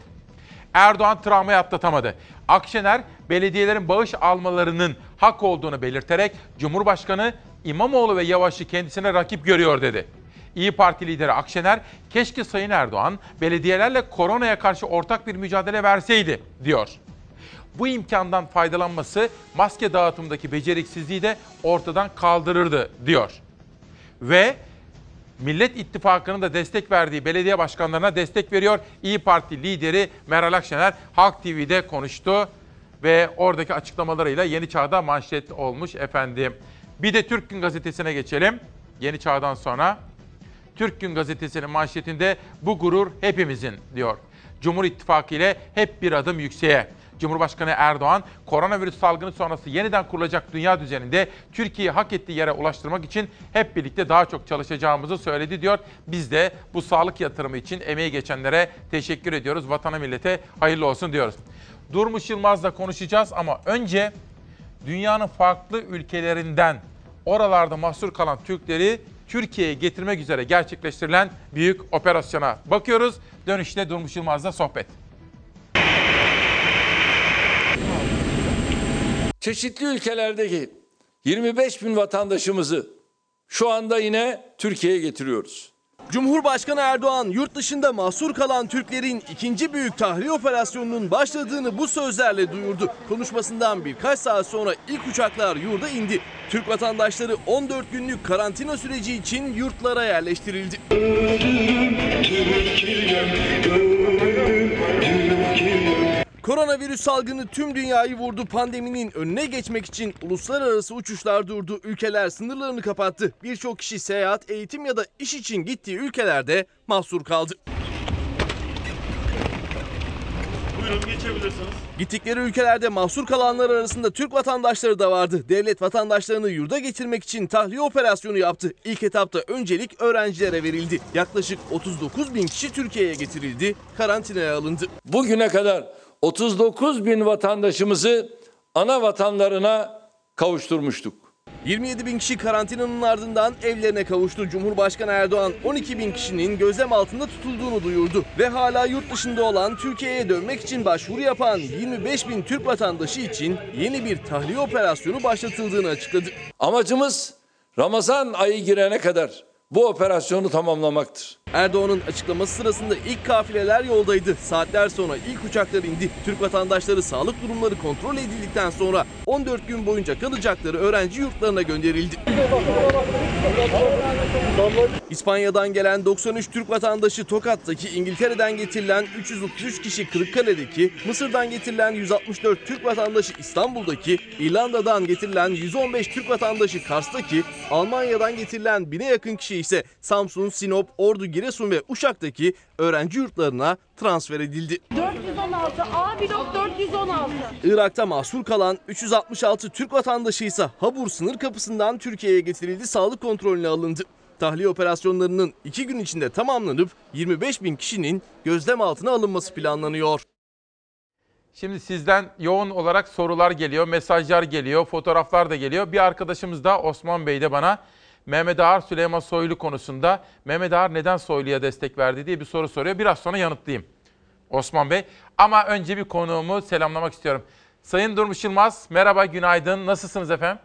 Erdoğan travmayı atlatamadı. Akşener belediyelerin bağış almalarının hak olduğunu belirterek Cumhurbaşkanı İmamoğlu ve Yavaş'ı kendisine rakip görüyor dedi. İyi Parti lideri Akşener, keşke Sayın Erdoğan belediyelerle koronaya karşı ortak bir mücadele verseydi diyor. bu imkandan faydalanması maske dağıtımındaki beceriksizliği de ortadan kaldırırdı diyor. Ve Millet İttifakı'nın da destek verdiği belediye başkanlarına destek veriyor. İyi Parti lideri Meral Akşener Halk TV'de konuştu ve oradaki açıklamalarıyla Yeni Çağ'da manşet olmuş efendim. Bir de Türk Gün Gazetesi'ne geçelim. Yeni Çağ'dan sonra Türk Gün Gazetesi'nin manşetinde bu gurur hepimizin diyor. Cumhur İttifakı ile hep bir adım yükseğe. Cumhurbaşkanı Erdoğan, koronavirüs salgını sonrası yeniden kurulacak dünya düzeninde Türkiye'yi hak ettiği yere ulaştırmak için hep birlikte daha çok çalışacağımızı söyledi diyor. Biz de bu sağlık yatırımı için emeği geçenlere teşekkür ediyoruz. Vatana millete hayırlı olsun diyoruz. Durmuş Yılmaz'la konuşacağız ama önce dünyanın farklı ülkelerinden oralarda mahsur kalan Türkleri Türkiye'ye getirmek üzere gerçekleştirilen büyük operasyona bakıyoruz. Dönüşte Durmuş Yılmaz'la sohbet. Çeşitli ülkelerdeki 25 bin vatandaşımızı şu anda yine Türkiye'ye getiriyoruz. Cumhurbaşkanı Erdoğan yurt dışında mahsur kalan Türklerin ikinci büyük tahliye operasyonunun başladığını bu sözlerle duyurdu. Konuşmasından birkaç saat sonra ilk uçaklar yurda indi. Türk vatandaşları 14 günlük karantina süreci için yurtlara yerleştirildi. Koronavirüs salgını tüm dünyayı vurdu. Pandeminin önüne geçmek için uluslararası uçuşlar durdu. Ülkeler sınırlarını kapattı. Birçok kişi seyahat, eğitim ya da iş için gittiği ülkelerde mahsur kaldı. Buyurun geçebilirsiniz. Gittikleri ülkelerde mahsur kalanlar arasında Türk vatandaşları da vardı. Devlet vatandaşlarını yurda getirmek için tahliye operasyonu yaptı. İlk etapta öncelik öğrencilere verildi. Yaklaşık 39 bin kişi Türkiye'ye getirildi, karantinaya alındı. Bugüne kadar 39 bin vatandaşımızı ana vatanlarına kavuşturmuştuk. 27 bin kişi karantinanın ardından evlerine kavuştu. Cumhurbaşkanı Erdoğan 12 bin kişinin gözlem altında tutulduğunu duyurdu. Ve hala yurt dışında olan Türkiye'ye dönmek için başvuru yapan 25 bin Türk vatandaşı için yeni bir tahliye operasyonu başlatıldığını açıkladı. Amacımız Ramazan ayı girene kadar bu operasyonu tamamlamaktır. Erdoğan'ın açıklaması sırasında ilk kafileler yoldaydı. Saatler sonra ilk uçaklar indi. Türk vatandaşları sağlık durumları kontrol edildikten sonra 14 gün boyunca kalacakları öğrenci yurtlarına gönderildi. İspanya'dan gelen 93 Türk vatandaşı Tokat'taki, İngiltere'den getirilen 333 kişi Kırıkkale'deki, Mısır'dan getirilen 164 Türk vatandaşı İstanbul'daki, İrlanda'dan getirilen 115 Türk vatandaşı Kars'taki, Almanya'dan getirilen bine yakın kişi ise Samsun, Sinop, Ordu, Giresun ve Uşak'taki öğrenci yurtlarına transfer edildi. 416 A blok 416. Irak'ta mahsur kalan 366 Türk vatandaşı ise Habur sınır kapısından Türkiye'ye getirildi, sağlık kontrolüne alındı. Tahliye operasyonlarının iki gün içinde tamamlanıp 25 bin kişinin gözlem altına alınması planlanıyor. Şimdi sizden yoğun olarak sorular geliyor, mesajlar geliyor, fotoğraflar da geliyor. Bir arkadaşımız da Osman Bey de bana Mehmet Ağar Süleyman Soylu konusunda Mehmet Ağar neden Soylu'ya destek verdi diye bir soru soruyor. Biraz sonra yanıtlayayım Osman Bey. Ama önce bir konuğumu selamlamak istiyorum. Sayın Durmuş Yılmaz, merhaba, günaydın. Nasılsınız efendim?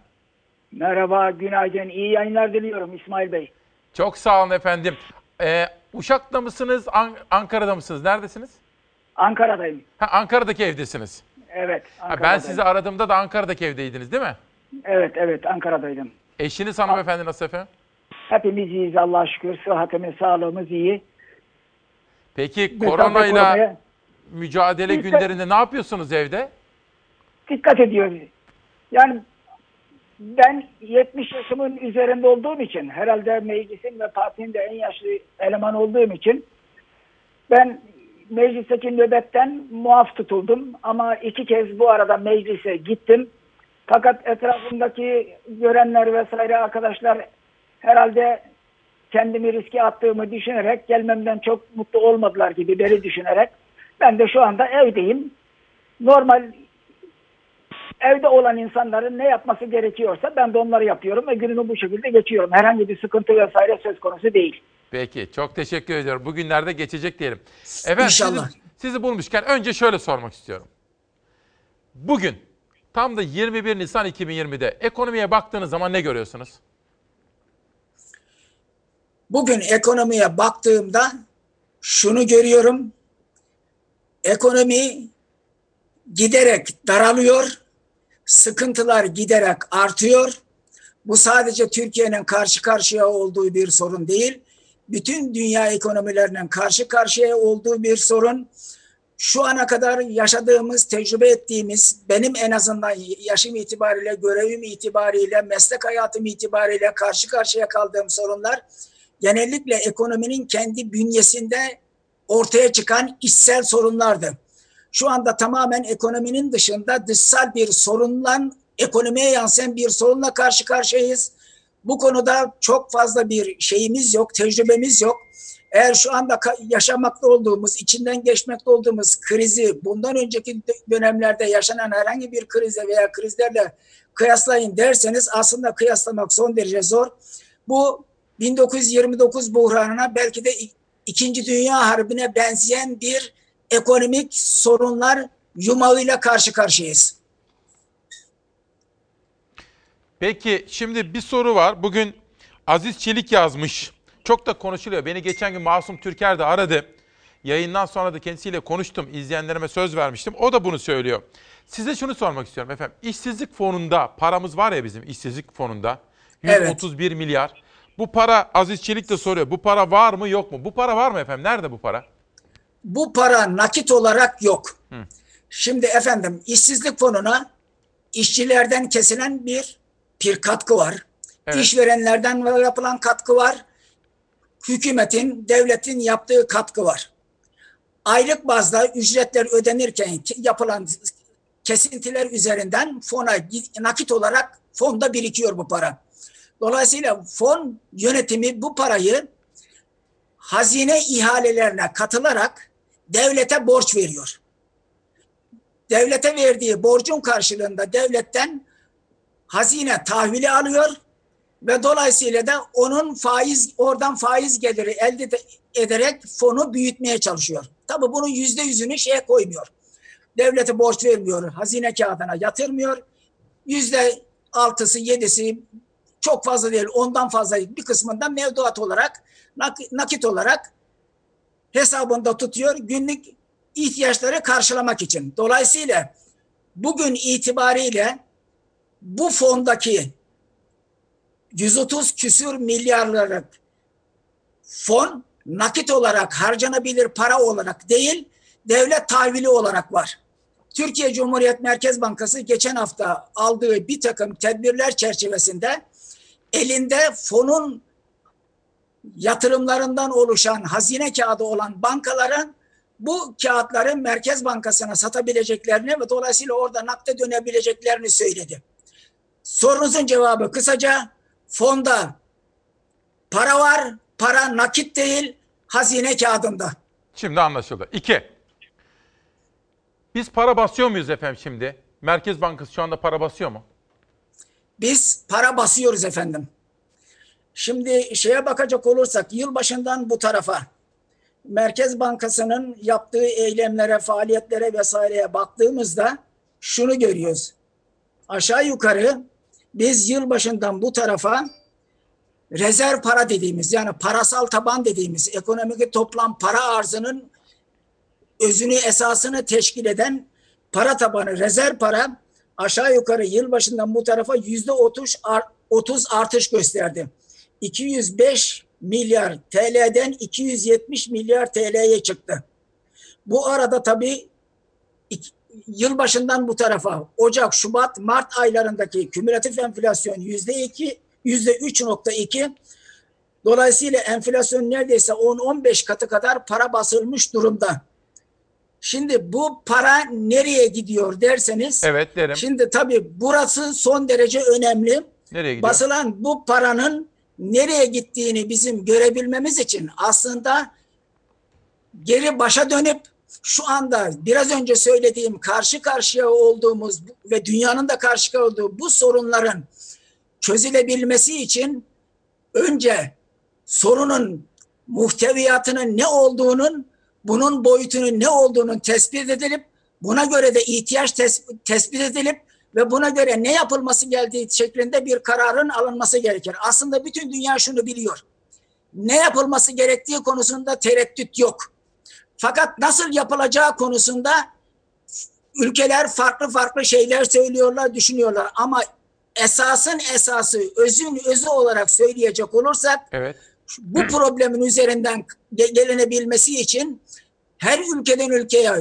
Merhaba, günaydın. İyi yayınlar diliyorum İsmail Bey. Çok sağ olun efendim. Ee, Uşak'ta mısınız, An- Ankara'da mısınız? Neredesiniz? Ankara'dayım. Ha, Ankara'daki evdesiniz. Evet, Ha, Ankara'dayım. ben sizi aradığımda da Ankara'daki evdeydiniz değil mi? Evet, evet, Ankara'daydım. Eşiniz hanımefendi nasıl efendim? Hepimiz iyiyiz Allah'a şükür. Sıhhatimiz, sağlığımız iyi. Peki Mesafe koronayla mücadele Dikkat- günlerinde ne yapıyorsunuz evde? Dikkat ediyoruz. Yani ben 70 yaşımın üzerinde olduğum için, herhalde meclisin ve partinin de en yaşlı eleman olduğum için ben meclisteki nöbetten muaf tutuldum. Ama iki kez bu arada meclise gittim. Fakat etrafımdaki görenler vesaire arkadaşlar herhalde kendimi riske attığımı düşünerek gelmemden çok mutlu olmadılar gibi beni düşünerek ben de şu anda evdeyim. Normal evde olan insanların ne yapması gerekiyorsa ben de onları yapıyorum ve günümü bu şekilde geçiyorum. Herhangi bir sıkıntı vesaire söz konusu değil. Peki çok teşekkür ediyorum. Bugünlerde geçecek diyelim. Efendim İnşallah. Sizi, sizi bulmuşken önce şöyle sormak istiyorum. Bugün tam da 21 Nisan 2020'de ekonomiye baktığınız zaman ne görüyorsunuz? Bugün ekonomiye baktığımda şunu görüyorum. Ekonomi giderek daralıyor, sıkıntılar giderek artıyor. Bu sadece Türkiye'nin karşı karşıya olduğu bir sorun değil. Bütün dünya ekonomilerinin karşı karşıya olduğu bir sorun. Şu ana kadar yaşadığımız, tecrübe ettiğimiz, benim en azından yaşım itibariyle, görevim itibariyle, meslek hayatım itibariyle karşı karşıya kaldığım sorunlar genellikle ekonominin kendi bünyesinde ortaya çıkan içsel sorunlardı. Şu anda tamamen ekonominin dışında dışsal bir sorunla, ekonomiye yansıyan bir sorunla karşı karşıyayız. Bu konuda çok fazla bir şeyimiz yok, tecrübemiz yok. Eğer şu anda yaşamakta olduğumuz, içinden geçmekte olduğumuz krizi bundan önceki dönemlerde yaşanan herhangi bir krize veya krizlerle kıyaslayın derseniz aslında kıyaslamak son derece zor. Bu 1929 buhranına belki de İkinci Dünya Harbi'ne benzeyen bir ekonomik sorunlar yumağıyla karşı karşıyayız. Peki şimdi bir soru var. Bugün Aziz Çelik yazmış. Çok da konuşuluyor. Beni geçen gün Masum Türker de aradı. Yayından sonra da kendisiyle konuştum. İzleyenlerime söz vermiştim. O da bunu söylüyor. Size şunu sormak istiyorum efendim. İşsizlik fonunda paramız var ya bizim işsizlik fonunda. 131 evet. milyar. Bu para Aziz Çelik de soruyor. Bu para var mı yok mu? Bu para var mı efendim? Nerede bu para? Bu para nakit olarak yok. Hı. Şimdi efendim işsizlik fonuna işçilerden kesilen bir bir katkı var. Evet. İşverenlerden yapılan katkı var. Hükümetin, devletin yaptığı katkı var. Aylık bazda ücretler ödenirken yapılan kesintiler üzerinden fona nakit olarak fonda birikiyor bu para. Dolayısıyla fon yönetimi bu parayı hazine ihalelerine katılarak devlete borç veriyor. Devlete verdiği borcun karşılığında devletten hazine tahvili alıyor ve dolayısıyla da onun faiz oradan faiz geliri elde ederek fonu büyütmeye çalışıyor. Tabi bunun yüzde yüzünü şeye koymuyor. Devlete borç vermiyor, hazine kağıdına yatırmıyor. Yüzde altısı, yedisi çok fazla değil, ondan fazla değil. Bir kısmından mevduat olarak, nakit olarak hesabında tutuyor günlük ihtiyaçları karşılamak için. Dolayısıyla bugün itibariyle bu fondaki 130 küsür milyarlık fon nakit olarak harcanabilir para olarak değil, devlet tahvili olarak var. Türkiye Cumhuriyet Merkez Bankası geçen hafta aldığı bir takım tedbirler çerçevesinde elinde fonun yatırımlarından oluşan hazine kağıdı olan bankaların bu kağıtları Merkez Bankası'na satabileceklerini ve dolayısıyla orada nakde dönebileceklerini söyledi. Sorunuzun cevabı kısaca fonda para var, para nakit değil, hazine kağıdında. Şimdi anlaşıldı. İki, biz para basıyor muyuz efendim şimdi? Merkez Bankası şu anda para basıyor mu? Biz para basıyoruz efendim. Şimdi şeye bakacak olursak yılbaşından bu tarafa Merkez Bankası'nın yaptığı eylemlere, faaliyetlere vesaireye baktığımızda şunu görüyoruz. Aşağı yukarı biz yılbaşından bu tarafa rezerv para dediğimiz yani parasal taban dediğimiz ekonomik toplam para arzının özünü esasını teşkil eden para tabanı rezerv para aşağı yukarı yılbaşından bu tarafa yüzde 30 artış gösterdi. 205 milyar TL'den 270 milyar TL'ye çıktı. Bu arada tabii yılbaşından bu tarafa Ocak, Şubat, Mart aylarındaki kümülatif enflasyon yüzde iki, yüzde 3.2 Dolayısıyla enflasyon neredeyse 10-15 katı kadar para basılmış durumda. Şimdi bu para nereye gidiyor derseniz. Evet derim. Şimdi tabii burası son derece önemli. Nereye gidiyor? Basılan bu paranın nereye gittiğini bizim görebilmemiz için aslında geri başa dönüp şu anda biraz önce söylediğim karşı karşıya olduğumuz ve dünyanın da karşı olduğu bu sorunların çözülebilmesi için önce sorunun muhteviyatının ne olduğunun bunun boyutunun ne olduğunun tespit edilip buna göre de ihtiyaç tes tespit edilip ve buna göre ne yapılması geldiği şeklinde bir kararın alınması gerekir. Aslında bütün dünya şunu biliyor. Ne yapılması gerektiği konusunda tereddüt yok. Fakat nasıl yapılacağı konusunda ülkeler farklı farklı şeyler söylüyorlar, düşünüyorlar ama esasın esası, özün özü olarak söyleyecek olursak Evet. bu problemin üzerinden ge- gelinebilmesi için her ülkeden ülkeye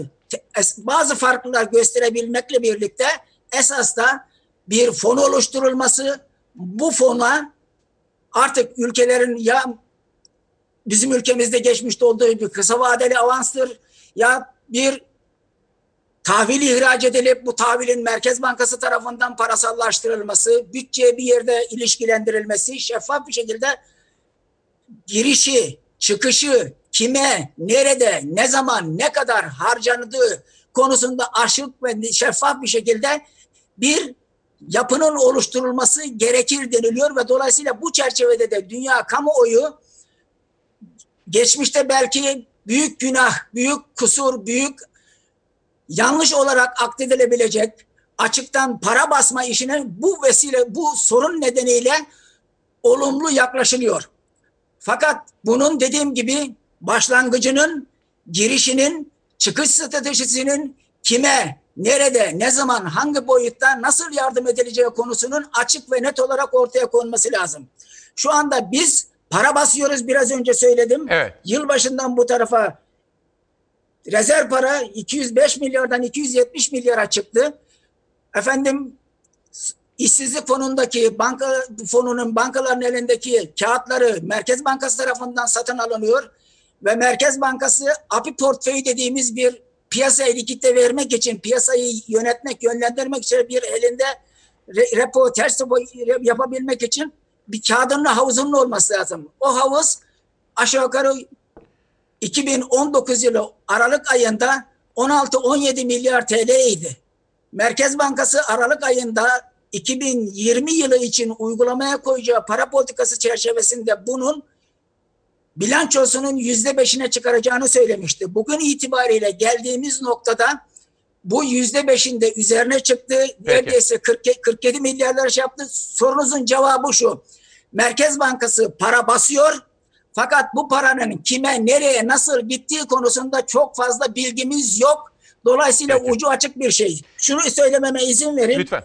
bazı farklılar gösterebilmekle birlikte esas da bir fon oluşturulması, bu fona artık ülkelerin ya bizim ülkemizde geçmişte olduğu bir kısa vadeli avanstır. Ya bir tahvil ihraç edilip bu tahvilin Merkez Bankası tarafından parasallaştırılması, bütçeye bir yerde ilişkilendirilmesi, şeffaf bir şekilde girişi, çıkışı, kime, nerede, ne zaman, ne kadar harcandığı konusunda aşık ve şeffaf bir şekilde bir yapının oluşturulması gerekir deniliyor ve dolayısıyla bu çerçevede de dünya kamuoyu geçmişte belki büyük günah, büyük kusur, büyük yanlış olarak akdedilebilecek açıktan para basma işine bu vesile, bu sorun nedeniyle olumlu yaklaşılıyor. Fakat bunun dediğim gibi başlangıcının, girişinin, çıkış stratejisinin kime, nerede, ne zaman, hangi boyutta nasıl yardım edileceği konusunun açık ve net olarak ortaya konması lazım. Şu anda biz para basıyoruz biraz önce söyledim. Evet. Yılbaşından bu tarafa rezerv para 205 milyardan 270 milyara çıktı. Efendim işsizlik fonundaki banka fonunun bankaların elindeki kağıtları Merkez Bankası tarafından satın alınıyor ve Merkez Bankası API portföyü dediğimiz bir piyasaya likitte vermek için piyasayı yönetmek, yönlendirmek için bir elinde re- repo, ters repo yapabilmek için bir kağıdının havuzunun olması lazım. O havuz aşağı yukarı 2019 yılı Aralık ayında 16-17 milyar TL idi. Merkez Bankası Aralık ayında 2020 yılı için uygulamaya koyacağı para politikası çerçevesinde bunun bilançosunun yüzde beşine çıkaracağını söylemişti. Bugün itibariyle geldiğimiz noktada bu yüzde beşinde üzerine çıktı. Neredeyse 40, 47 milyarlar şey yaptı. Sorunuzun cevabı şu. Merkez Bankası para basıyor fakat bu paranın kime, nereye, nasıl gittiği konusunda çok fazla bilgimiz yok. Dolayısıyla ucu açık bir şey. Şunu söylememe izin verin. Lütfen.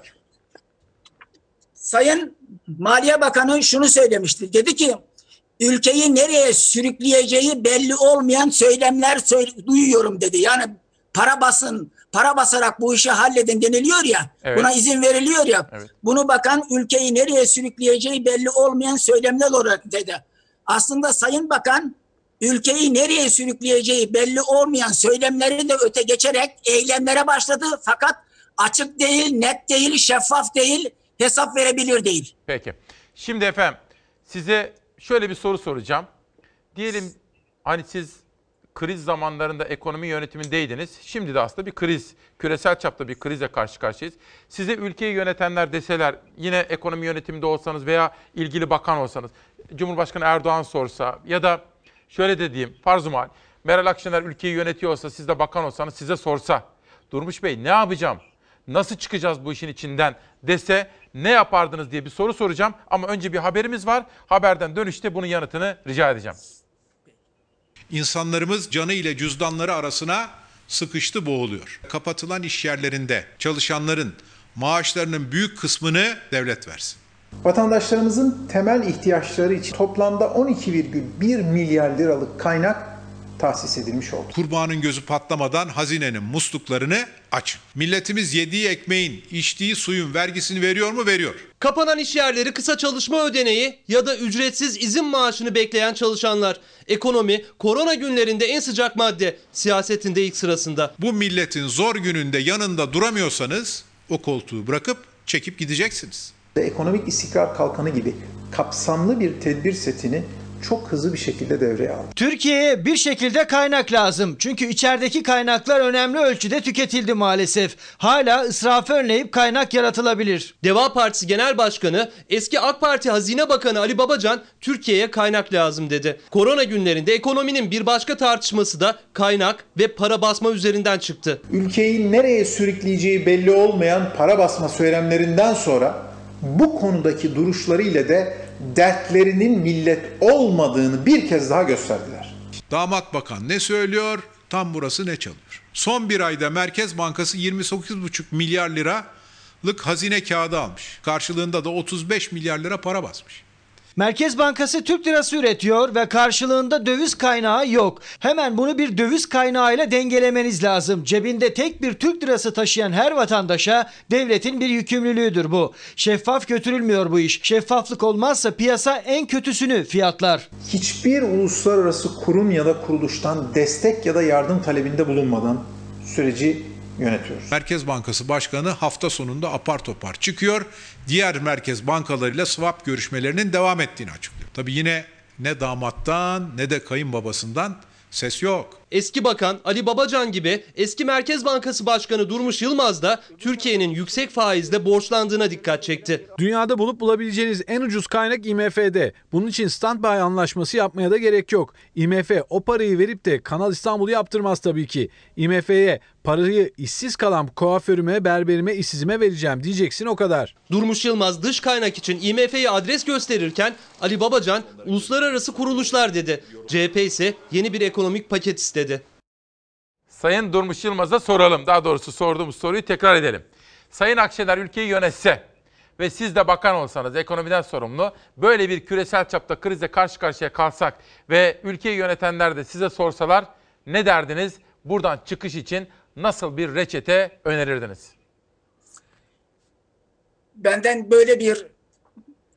Sayın Maliye Bakanı şunu söylemişti. Dedi ki ülkeyi nereye sürükleyeceği belli olmayan söylemler söyle- duyuyorum dedi. Yani para basın, para basarak bu işi halledin deniliyor ya. Evet. Buna izin veriliyor ya. Evet. Bunu bakan ülkeyi nereye sürükleyeceği belli olmayan söylemler olarak dedi. Aslında Sayın Bakan ülkeyi nereye sürükleyeceği belli olmayan söylemleri de öte geçerek eylemlere başladı. Fakat açık değil, net değil, şeffaf değil, hesap verebilir değil. Peki. Şimdi efendim size şöyle bir soru soracağım. Diyelim hani siz kriz zamanlarında ekonomi yönetimindeydiniz. Şimdi de aslında bir kriz, küresel çapta bir krizle karşı karşıyayız. Size ülkeyi yönetenler deseler, yine ekonomi yönetiminde olsanız veya ilgili bakan olsanız, Cumhurbaşkanı Erdoğan sorsa ya da şöyle de diyeyim, farz-ı mahal, Meral Akşener ülkeyi yönetiyor olsa, siz de bakan olsanız size sorsa, Durmuş Bey ne yapacağım, nasıl çıkacağız bu işin içinden dese ne yapardınız diye bir soru soracağım. Ama önce bir haberimiz var. Haberden dönüşte bunun yanıtını rica edeceğim. İnsanlarımız canı ile cüzdanları arasına sıkıştı boğuluyor. Kapatılan iş yerlerinde çalışanların maaşlarının büyük kısmını devlet versin. Vatandaşlarımızın temel ihtiyaçları için toplamda 12,1 milyar liralık kaynak tahsis edilmiş oldu. Kurbanın gözü patlamadan hazinenin musluklarını açın. Milletimiz yediği ekmeğin, içtiği suyun vergisini veriyor mu? Veriyor. Kapanan iş yerleri kısa çalışma ödeneği ya da ücretsiz izin maaşını bekleyen çalışanlar. Ekonomi korona günlerinde en sıcak madde, siyasetinde ilk sırasında. Bu milletin zor gününde yanında duramıyorsanız o koltuğu bırakıp çekip gideceksiniz. Ekonomik istikrar kalkanı gibi kapsamlı bir tedbir setini çok hızlı bir şekilde devreye aldı. Türkiye'ye bir şekilde kaynak lazım. Çünkü içerideki kaynaklar önemli ölçüde tüketildi maalesef. Hala israfı önleyip kaynak yaratılabilir. Deva Partisi Genel Başkanı, eski AK Parti Hazine Bakanı Ali Babacan Türkiye'ye kaynak lazım dedi. Korona günlerinde ekonominin bir başka tartışması da kaynak ve para basma üzerinden çıktı. Ülkeyi nereye sürükleyeceği belli olmayan para basma söylemlerinden sonra bu konudaki duruşlarıyla de dertlerinin millet olmadığını bir kez daha gösterdiler. Damat bakan ne söylüyor? Tam burası ne çalıyor? Son bir ayda Merkez Bankası 28,5 milyar liralık hazine kağıdı almış. Karşılığında da 35 milyar lira para basmış. Merkez Bankası Türk lirası üretiyor ve karşılığında döviz kaynağı yok. Hemen bunu bir döviz kaynağıyla dengelemeniz lazım. Cebinde tek bir Türk lirası taşıyan her vatandaşa devletin bir yükümlülüğüdür bu. Şeffaf götürülmüyor bu iş. Şeffaflık olmazsa piyasa en kötüsünü fiyatlar. Hiçbir uluslararası kurum ya da kuruluştan destek ya da yardım talebinde bulunmadan süreci yönetiyoruz. Merkez Bankası Başkanı hafta sonunda apar topar çıkıyor. Diğer merkez bankalarıyla swap görüşmelerinin devam ettiğini açıklıyor. Tabii yine ne damattan ne de kayınbabasından ses yok. Eski bakan Ali Babacan gibi eski Merkez Bankası Başkanı Durmuş Yılmaz da Türkiye'nin yüksek faizle borçlandığına dikkat çekti. Dünyada bulup bulabileceğiniz en ucuz kaynak IMF'de. Bunun için standby anlaşması yapmaya da gerek yok. IMF o parayı verip de Kanal İstanbul'u yaptırmaz tabii ki. IMF'ye parayı işsiz kalan kuaförüme, berberime, işsizime vereceğim diyeceksin o kadar. Durmuş Yılmaz dış kaynak için IMF'ye adres gösterirken Ali Babacan uluslararası kuruluşlar dedi. CHP ise yeni bir ekonomik paket istedi. Sayın Durmuş Yılmaz'a soralım. Daha doğrusu sorduğumuz soruyu tekrar edelim. Sayın Akşener ülkeyi yönetse ve siz de bakan olsanız, ekonomiden sorumlu, böyle bir küresel çapta krizle karşı karşıya kalsak ve ülkeyi yönetenler de size sorsalar ne derdiniz? Buradan çıkış için nasıl bir reçete önerirdiniz? Benden böyle bir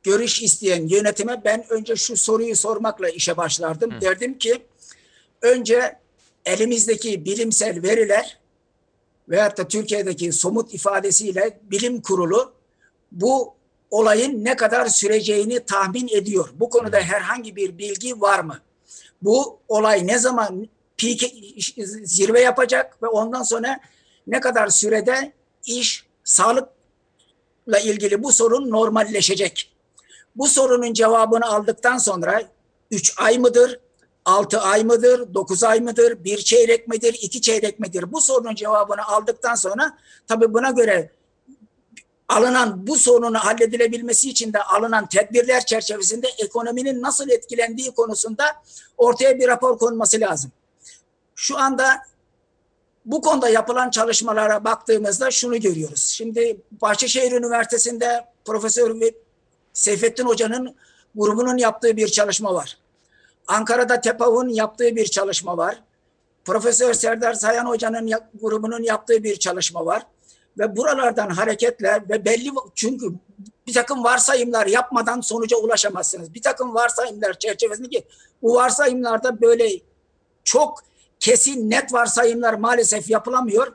görüş isteyen yönetime ben önce şu soruyu sormakla işe başlardım. Hı. Derdim ki önce elimizdeki bilimsel veriler veyahut da Türkiye'deki somut ifadesiyle bilim kurulu bu olayın ne kadar süreceğini tahmin ediyor. Bu konuda herhangi bir bilgi var mı? Bu olay ne zaman peak zirve yapacak ve ondan sonra ne kadar sürede iş sağlıkla ilgili bu sorun normalleşecek? Bu sorunun cevabını aldıktan sonra 3 ay mıdır, 6 ay mıdır, 9 ay mıdır, bir çeyrek midir, iki çeyrek midir? Bu sorunun cevabını aldıktan sonra tabii buna göre alınan bu sorunun halledilebilmesi için de alınan tedbirler çerçevesinde ekonominin nasıl etkilendiği konusunda ortaya bir rapor konması lazım. Şu anda bu konuda yapılan çalışmalara baktığımızda şunu görüyoruz. Şimdi Bahçeşehir Üniversitesi'nde Profesör Seyfettin Hoca'nın grubunun yaptığı bir çalışma var. Ankara'da TEPAV'ın yaptığı bir çalışma var. Profesör Serdar Sayan Hoca'nın grubunun yaptığı bir çalışma var. Ve buralardan hareketle ve belli çünkü bir takım varsayımlar yapmadan sonuca ulaşamazsınız. Bir takım varsayımlar çerçevesinde ki bu varsayımlarda böyle çok kesin net varsayımlar maalesef yapılamıyor.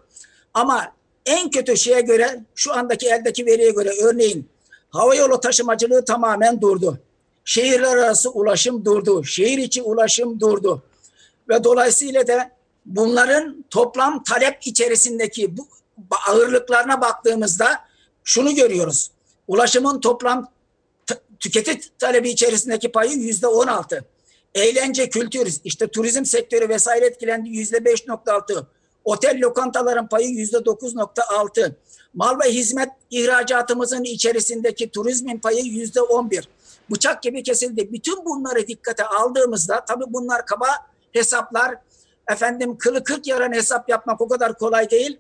Ama en kötü şeye göre şu andaki eldeki veriye göre örneğin havayolu taşımacılığı tamamen durdu. Şehirler arası ulaşım durdu. Şehir içi ulaşım durdu. Ve dolayısıyla da bunların toplam talep içerisindeki bu ağırlıklarına baktığımızda şunu görüyoruz. Ulaşımın toplam tüketim talebi içerisindeki payı yüzde on altı. Eğlence, kültür, işte turizm sektörü vesaire etkilendi yüzde beş nokta altı. Otel lokantaların payı yüzde dokuz nokta altı. Mal ve hizmet ihracatımızın içerisindeki turizmin payı yüzde on bir. Bıçak gibi kesildi. Bütün bunları dikkate aldığımızda tabii bunlar kaba hesaplar. Efendim kılı kırk yaran hesap yapmak o kadar kolay değil.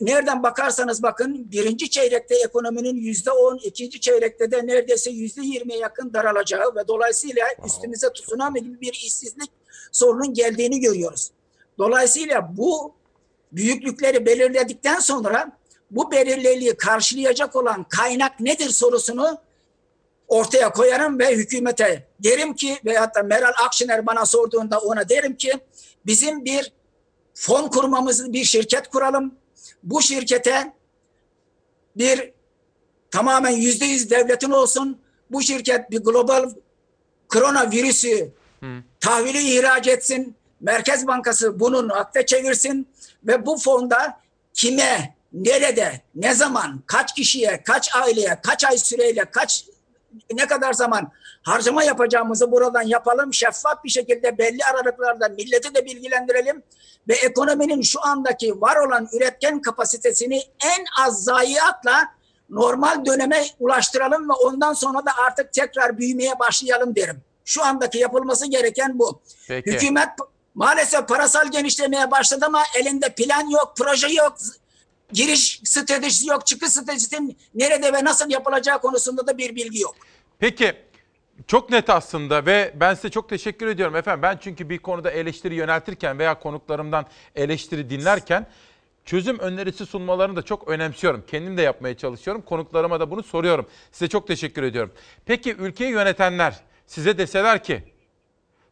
Nereden bakarsanız bakın birinci çeyrekte ekonominin yüzde on, ikinci çeyrekte de neredeyse yüzde yirmiye yakın daralacağı ve dolayısıyla üstümüze tsunami gibi bir işsizlik sorunun geldiğini görüyoruz. Dolayısıyla bu büyüklükleri belirledikten sonra bu belirliliği karşılayacak olan kaynak nedir sorusunu ortaya koyarım ve hükümete derim ki veyahut da Meral Akşener bana sorduğunda ona derim ki bizim bir fon kurmamız, bir şirket kuralım bu şirkete bir tamamen yüzde yüz devletin olsun. Bu şirket bir global koronavirüsü tahvili ihraç etsin. Merkez Bankası bunun akta çevirsin ve bu fonda kime, nerede, ne zaman, kaç kişiye, kaç aileye, kaç ay süreyle, kaç ne kadar zaman harcama yapacağımızı buradan yapalım. Şeffaf bir şekilde belli aralıklarda milleti de bilgilendirelim ve ekonominin şu andaki var olan üretken kapasitesini en az zayiatla normal döneme ulaştıralım ve ondan sonra da artık tekrar büyümeye başlayalım derim. Şu andaki yapılması gereken bu. Peki. Hükümet Maalesef parasal genişlemeye başladı ama elinde plan yok, proje yok, giriş stratejisi yok, çıkış stratejisi nerede ve nasıl yapılacağı konusunda da bir bilgi yok. Peki çok net aslında ve ben size çok teşekkür ediyorum efendim. Ben çünkü bir konuda eleştiri yöneltirken veya konuklarımdan eleştiri dinlerken çözüm önerisi sunmalarını da çok önemsiyorum. Kendim de yapmaya çalışıyorum. Konuklarıma da bunu soruyorum. Size çok teşekkür ediyorum. Peki ülkeyi yönetenler size deseler ki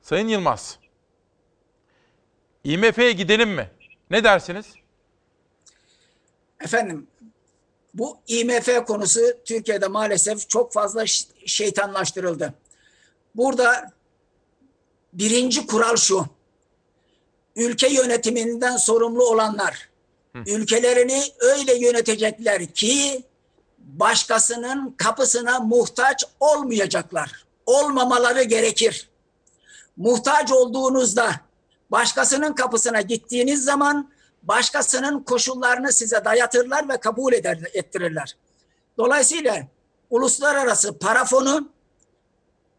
Sayın Yılmaz IMF'ye gidelim mi? Ne dersiniz? Efendim bu IMF konusu Türkiye'de maalesef çok fazla şeytanlaştırıldı. Burada birinci kural şu. Ülke yönetiminden sorumlu olanlar ülkelerini öyle yönetecekler ki başkasının kapısına muhtaç olmayacaklar. Olmamaları gerekir. Muhtaç olduğunuzda başkasının kapısına gittiğiniz zaman başkasının koşullarını size dayatırlar ve kabul eder, ettirirler. Dolayısıyla uluslararası para fonu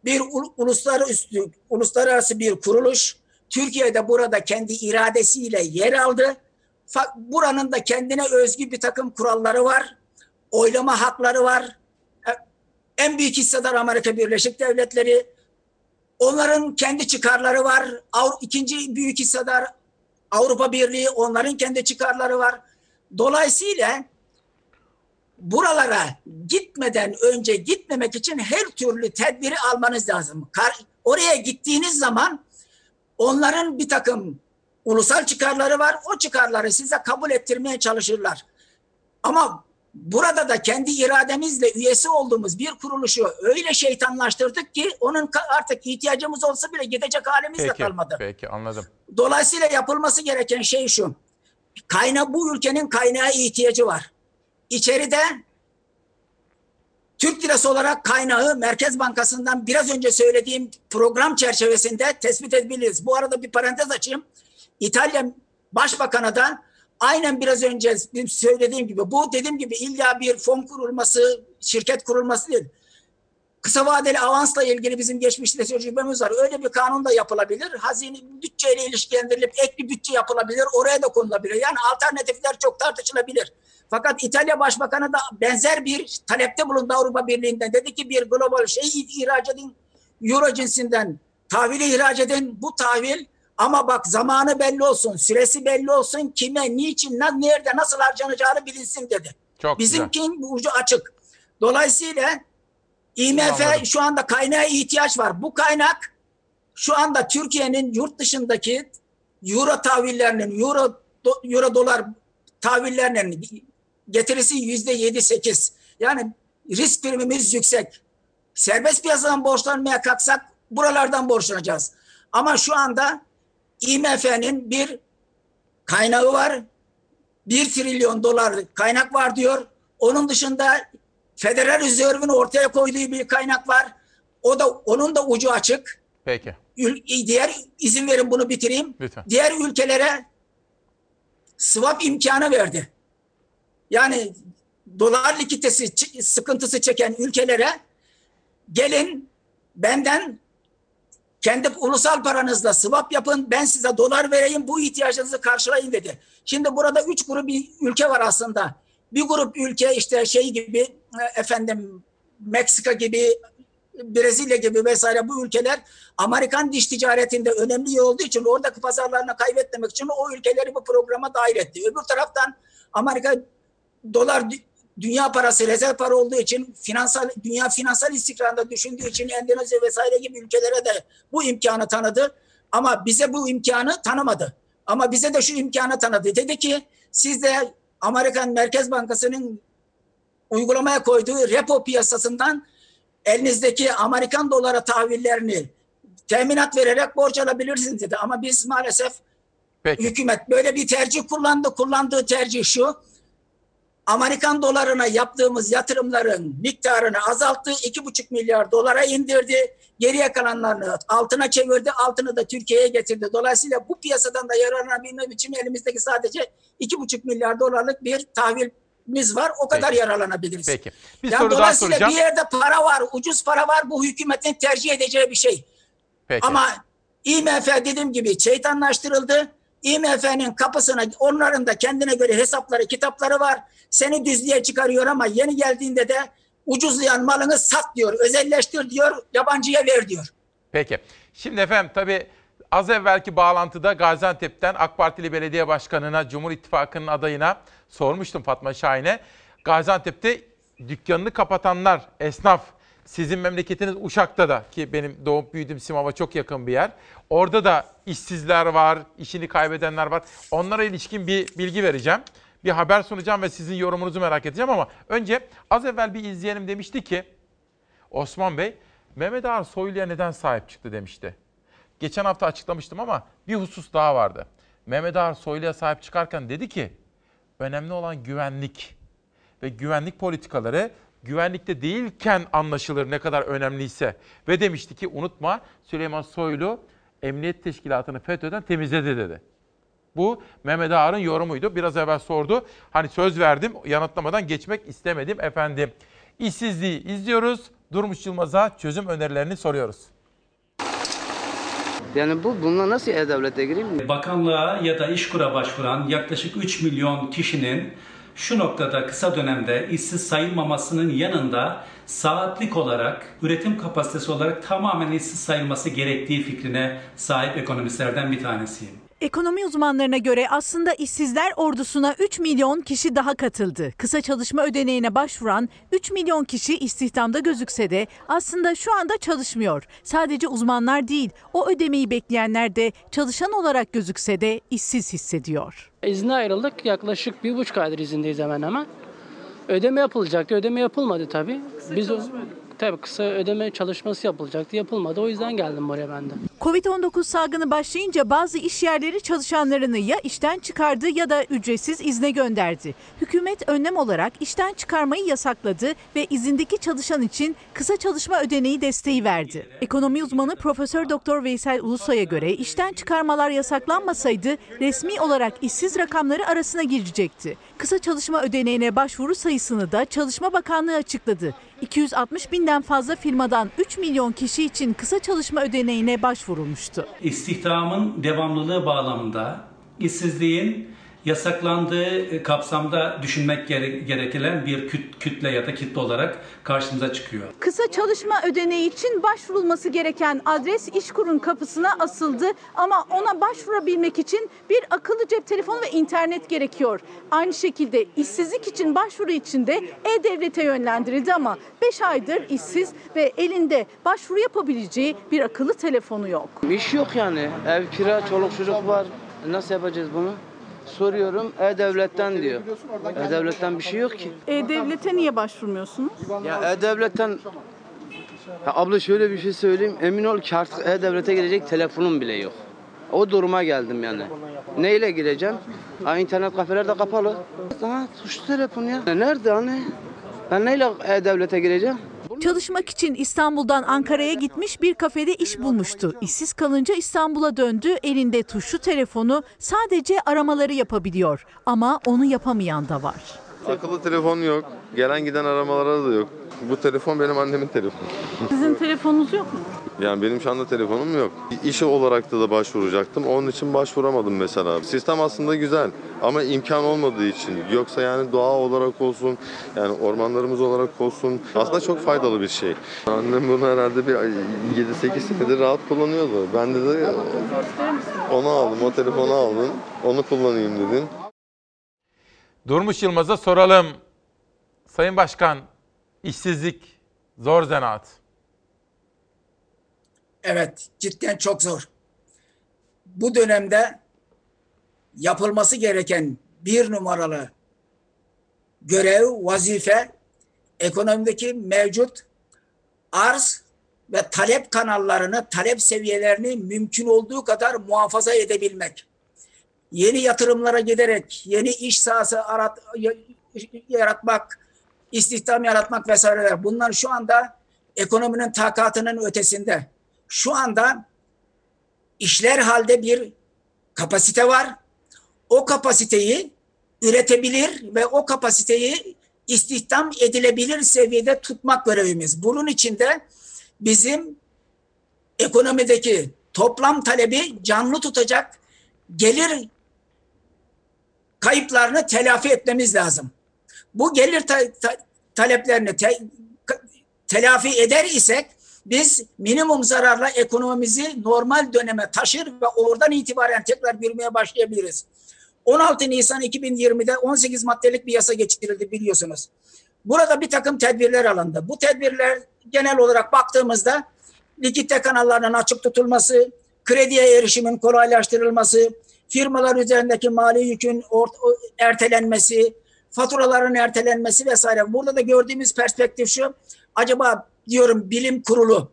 bir ul- uluslararası uluslararası bir kuruluş. Türkiye'de burada kendi iradesiyle yer aldı. Buranın da kendine özgü bir takım kuralları var. Oylama hakları var. E, En büyük hissedar Amerika Birleşik Devletleri. Onların kendi çıkarları var. İkinci büyük hissedar Avrupa Birliği onların kendi çıkarları var. Dolayısıyla buralara gitmeden önce gitmemek için her türlü tedbiri almanız lazım. Kar- oraya gittiğiniz zaman onların bir takım ulusal çıkarları var. O çıkarları size kabul ettirmeye çalışırlar. Ama burada da kendi irademizle üyesi olduğumuz bir kuruluşu öyle şeytanlaştırdık ki onun artık ihtiyacımız olsa bile gidecek halimiz de Peki, kalmadı. peki anladım. Dolayısıyla yapılması gereken şey şu. Kaynağı bu ülkenin kaynağı ihtiyacı var. İçeride Türk lirası olarak kaynağı Merkez Bankası'ndan biraz önce söylediğim program çerçevesinde tespit edebiliriz. Bu arada bir parantez açayım. İtalya Başbakanı da aynen biraz önce söylediğim gibi bu dediğim gibi illa bir fon kurulması, şirket kurulması değil. Kısa vadeli avansla ilgili bizim geçmişte tecrübemiz var. Öyle bir kanun da yapılabilir. Hazine bütçeyle ilişkilendirilip ek bir bütçe yapılabilir. Oraya da konulabilir. Yani alternatifler çok tartışılabilir. Fakat İtalya Başbakanı da benzer bir talepte bulundu Avrupa Birliği'nden. Dedi ki bir global şey ihraç edin. Euro cinsinden tahvili ihraç edin. Bu tahvil ama bak zamanı belli olsun, süresi belli olsun, kime, niçin, na- nerede, nasıl harcanacağını bilinsin dedi. Çok güzel. Bizimkinin ucu açık. Dolayısıyla IMF Anladım. şu anda kaynağa ihtiyaç var. Bu kaynak şu anda Türkiye'nin yurt dışındaki euro tahvillerinin, euro, do- euro dolar tahvillerinin getirisi yüzde yedi sekiz. Yani risk primimiz yüksek. Serbest piyasadan borçlanmaya kalksak buralardan borçlanacağız. Ama şu anda IMF'nin bir kaynağı var. Bir trilyon dolar kaynak var diyor. Onun dışında Federal Rezerv'ün ortaya koyduğu bir kaynak var. O da onun da ucu açık. Peki. Ül- diğer izin verin bunu bitireyim. Lütfen. Diğer ülkelere swap imkanı verdi. Yani dolar likiditesi sıkıntısı çeken ülkelere gelin benden kendi ulusal paranızla swap yapın ben size dolar vereyim bu ihtiyacınızı karşılayın dedi. Şimdi burada üç grup bir ülke var aslında. Bir grup ülke işte şey gibi e, efendim Meksika gibi Brezilya gibi vesaire bu ülkeler Amerikan diş ticaretinde önemli yer olduğu için oradaki pazarlarını kaybetmemek için o ülkeleri bu programa dahil etti. Öbür taraftan Amerika dolar dünya parası rezerv para olduğu için finansal dünya finansal istikrarında düşündüğü için Endonezya vesaire gibi ülkelere de bu imkanı tanıdı. Ama bize bu imkanı tanımadı. Ama bize de şu imkanı tanıdı. Dedi ki siz de Amerikan Merkez Bankası'nın uygulamaya koyduğu repo piyasasından elinizdeki Amerikan dolara tahvillerini teminat vererek borç alabilirsiniz dedi. Ama biz maalesef Peki. hükümet böyle bir tercih kullandı. Kullandığı tercih şu. Amerikan dolarına yaptığımız yatırımların miktarını azalttı. 2,5 milyar dolara indirdi. Geriye kalanlarını altına çevirdi. Altını da Türkiye'ye getirdi. Dolayısıyla bu piyasadan da yararlanabilmem için elimizdeki sadece 2,5 milyar dolarlık bir tahvilimiz var. O kadar Peki. yararlanabiliriz. Peki. Bir Yani soru daha dolayısıyla soracağım. bir yerde para var, ucuz para var. Bu hükümetin tercih edeceği bir şey. Peki. Ama IMF dediğim gibi şeytanlaştırıldı. IMF'nin kapısına onların da kendine göre hesapları, kitapları var. Seni düzlüğe çıkarıyor ama yeni geldiğinde de ucuzlayan malını sat diyor, özelleştir diyor, yabancıya ver diyor. Peki. Şimdi efendim tabii az evvelki bağlantıda Gaziantep'ten AK Partili Belediye Başkanı'na, Cumhur İttifakı'nın adayına sormuştum Fatma Şahin'e. Gaziantep'te dükkanını kapatanlar, esnaf, sizin memleketiniz Uşak'ta da ki benim doğup büyüdüğüm Simav'a çok yakın bir yer. Orada da işsizler var, işini kaybedenler var. Onlara ilişkin bir bilgi vereceğim. Bir haber sunacağım ve sizin yorumunuzu merak edeceğim ama önce az evvel bir izleyenim demişti ki Osman Bey Mehmet Ağar Soylu'ya neden sahip çıktı demişti. Geçen hafta açıklamıştım ama bir husus daha vardı. Mehmet Ağar Soylu'ya sahip çıkarken dedi ki önemli olan güvenlik ve güvenlik politikaları güvenlikte değilken anlaşılır ne kadar önemliyse. Ve demişti ki unutma Süleyman Soylu Emniyet Teşkilatı'nı FETÖ'den temizledi dedi. Bu Mehmet Ağar'ın yorumuydu. Biraz evvel sordu. Hani söz verdim yanıtlamadan geçmek istemedim efendim. İşsizliği izliyoruz. Durmuş Yılmaz'a çözüm önerilerini soruyoruz. Yani bu bununla nasıl e-devlete gireyim? Bakanlığa ya da işkura başvuran yaklaşık 3 milyon kişinin şu noktada kısa dönemde işsiz sayılmamasının yanında saatlik olarak, üretim kapasitesi olarak tamamen işsiz sayılması gerektiği fikrine sahip ekonomistlerden bir tanesiyim. Ekonomi uzmanlarına göre aslında işsizler ordusuna 3 milyon kişi daha katıldı. Kısa çalışma ödeneğine başvuran 3 milyon kişi istihdamda gözükse de aslında şu anda çalışmıyor. Sadece uzmanlar değil, o ödemeyi bekleyenler de çalışan olarak gözükse de işsiz hissediyor. İzne ayrıldık. Yaklaşık bir buçuk aydır izindeyiz hemen hemen. Ödeme yapılacaktı. Ödeme yapılmadı tabii. Biz o, tabii kısa ödeme çalışması yapılacaktı. Yapılmadı. O yüzden geldim buraya ben de. Covid-19 salgını başlayınca bazı iş yerleri çalışanlarını ya işten çıkardı ya da ücretsiz izne gönderdi. Hükümet önlem olarak işten çıkarmayı yasakladı ve izindeki çalışan için kısa çalışma ödeneği desteği verdi. Ekonomi uzmanı Profesör Doktor Veysel Ulusoy'a göre işten çıkarmalar yasaklanmasaydı resmi olarak işsiz rakamları arasına girecekti. Kısa çalışma ödeneğine başvuru sayısını da Çalışma Bakanlığı açıkladı. 260 binden fazla firmadan 3 milyon kişi için kısa çalışma ödeneğine başvurulmuştu. İstihdamın devamlılığı bağlamında işsizliğin yasaklandığı kapsamda düşünmek gere- gereken bir küt- kütle ya da kitle olarak karşımıza çıkıyor. Kısa çalışma ödeneği için başvurulması gereken adres İşkur'un kapısına asıldı ama ona başvurabilmek için bir akıllı cep telefonu ve internet gerekiyor. Aynı şekilde işsizlik için başvuru için de E-Devlet'e yönlendirildi ama 5 aydır işsiz ve elinde başvuru yapabileceği bir akıllı telefonu yok. İş yok yani. Ev kira, çoluk çocuk var. Nasıl yapacağız bunu? Soruyorum E-Devlet'ten diyor. E-Devlet'ten bir şey yok ki. E-Devlet'e niye başvurmuyorsunuz? Ya E-Devlet'ten ya abla şöyle bir şey söyleyeyim. Emin ol ki artık E-Devlet'e girecek telefonum bile yok. O duruma geldim yani. Neyle gireceğim? Ha, internet kafeler de kapalı. Ha, tuşlu telefon ya. Nerede hani? Ben neyle E-Devlet'e gireceğim? Çalışmak için İstanbul'dan Ankara'ya gitmiş bir kafede iş bulmuştu. İşsiz kalınca İstanbul'a döndü. Elinde tuşlu telefonu sadece aramaları yapabiliyor. Ama onu yapamayan da var. Akıllı telefon yok. Gelen giden aramalara da yok. Bu telefon benim annemin telefonu. Sizin telefonunuz yok mu? Yani benim şu anda telefonum yok. İşe olarak da, da başvuracaktım. Onun için başvuramadım mesela. Sistem aslında güzel ama imkan olmadığı için. Yoksa yani doğa olarak olsun, yani ormanlarımız olarak olsun. Aslında çok faydalı bir şey. Annem bunu herhalde bir 7-8 senedir rahat kullanıyordu. Ben de, de onu aldım, o telefonu aldım. Onu kullanayım dedim. Durmuş Yılmaz'a soralım. Sayın Başkan, işsizlik zor zanaat. Evet, cidden çok zor. Bu dönemde yapılması gereken bir numaralı görev, vazife ekonomideki mevcut arz ve talep kanallarını, talep seviyelerini mümkün olduğu kadar muhafaza edebilmek. Yeni yatırımlara giderek yeni iş sahası arat, yaratmak, istihdam yaratmak vesaireler. Bunlar şu anda ekonominin takatının ötesinde. Şu anda işler halde bir kapasite var. O kapasiteyi üretebilir ve o kapasiteyi istihdam edilebilir seviyede tutmak görevimiz. Bunun için de bizim ekonomideki toplam talebi canlı tutacak gelir kayıplarını telafi etmemiz lazım. Bu gelir ta- ta- taleplerini te- telafi eder isek biz minimum zararla ekonomimizi normal döneme taşır ve oradan itibaren tekrar yürümeye başlayabiliriz. 16 Nisan 2020'de 18 maddelik bir yasa geçirildi biliyorsunuz. Burada bir takım tedbirler alındı. Bu tedbirler genel olarak baktığımızda likitte kanallarının açık tutulması, krediye erişimin kolaylaştırılması, firmalar üzerindeki mali yükün ertelenmesi, faturaların ertelenmesi vesaire. Burada da gördüğümüz perspektif şu. Acaba diyorum bilim kurulu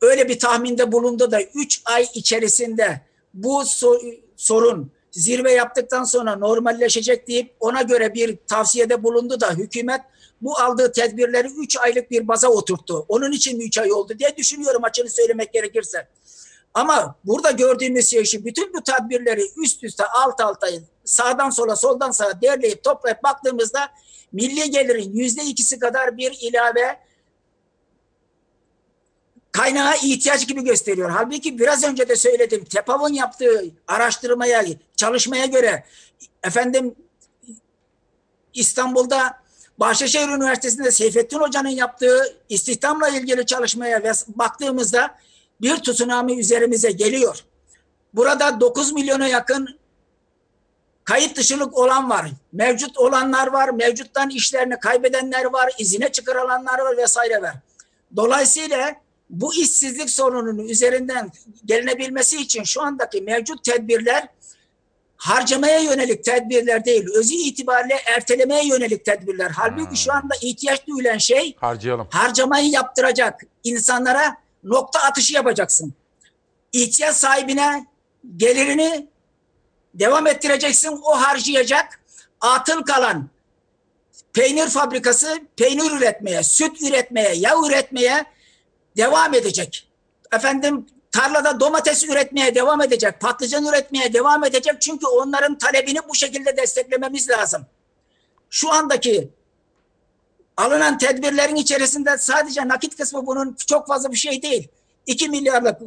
öyle bir tahminde bulundu da 3 ay içerisinde bu so- sorun zirve yaptıktan sonra normalleşecek deyip ona göre bir tavsiyede bulundu da hükümet bu aldığı tedbirleri 3 aylık bir baza oturttu. Onun için 3 ay oldu diye düşünüyorum açını söylemek gerekirse. Ama burada gördüğümüz şey şu bütün bu tedbirleri üst üste alt alta sağdan sola soldan sağa derleyip toplayıp baktığımızda milli gelirin yüzde ikisi kadar bir ilave kaynağa ihtiyaç gibi gösteriyor. Halbuki biraz önce de söyledim. TEPAV'ın yaptığı araştırmaya, çalışmaya göre efendim İstanbul'da Bahçeşehir Üniversitesi'nde Seyfettin Hoca'nın yaptığı istihdamla ilgili çalışmaya baktığımızda bir tsunami üzerimize geliyor. Burada 9 milyona yakın kayıt dışılık olan var. Mevcut olanlar var. Mevcuttan işlerini kaybedenler var. izine çıkarılanlar var vesaire var. Dolayısıyla bu işsizlik sorununun üzerinden gelinebilmesi için şu andaki mevcut tedbirler harcamaya yönelik tedbirler değil, özü itibariyle ertelemeye yönelik tedbirler. Halbuki şu anda ihtiyaç duyulan şey Harcayalım. harcamayı yaptıracak insanlara nokta atışı yapacaksın. İhtiyaç sahibine gelirini devam ettireceksin, o harcayacak. Atıl kalan peynir fabrikası peynir üretmeye, süt üretmeye, yağ üretmeye devam edecek. Efendim tarlada domates üretmeye devam edecek, patlıcan üretmeye devam edecek. Çünkü onların talebini bu şekilde desteklememiz lazım. Şu andaki alınan tedbirlerin içerisinde sadece nakit kısmı bunun çok fazla bir şey değil. 2 milyarlık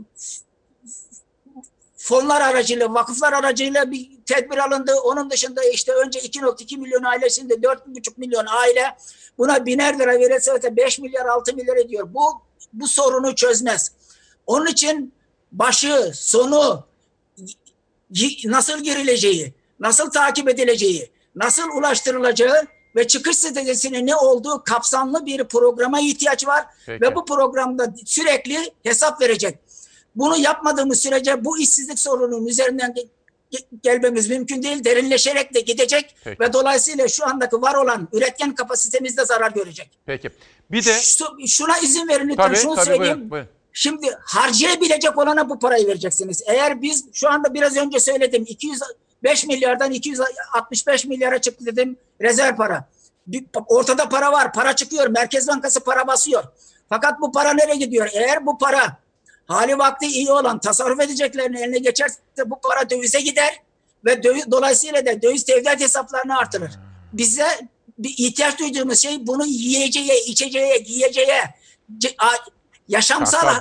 fonlar aracıyla, vakıflar aracıyla bir tedbir alındı. Onun dışında işte önce 2.2 milyon aile şimdi 4.5 milyon aile buna biner lira verirse 5 milyar 6 milyar ediyor. Bu bu sorunu çözmez. Onun için başı, sonu, nasıl girileceği, nasıl takip edileceği, nasıl ulaştırılacağı ve çıkış stratejisinin ne olduğu kapsamlı bir programa ihtiyaç var. Peki. Ve bu programda sürekli hesap verecek. Bunu yapmadığımız sürece bu işsizlik sorununun üzerinden ge- ge- gelmemiz mümkün değil. Derinleşerek de gidecek Peki. ve dolayısıyla şu andaki var olan üretken kapasitemiz de zarar görecek. Peki. Bir de Şu- şuna izin verin lütfen tabii şunu tabii söyleyeyim. buyurun, buyurun. Şimdi harcayabilecek olana bu parayı vereceksiniz. Eğer biz şu anda biraz önce söyledim 205 milyardan 265 milyara çıktı dedim rezerv para. Bir, ortada para var, para çıkıyor. Merkez Bankası para basıyor. Fakat bu para nereye gidiyor? Eğer bu para hali vakti iyi olan tasarruf edeceklerin eline geçerse bu para dövize gider ve döviz, dolayısıyla da döviz tevdiat hesaplarını artırır. Bize bir ihtiyaç duyduğumuz şey bunu yiyeceğe, içeceğe, giyeceğe, yaşamsal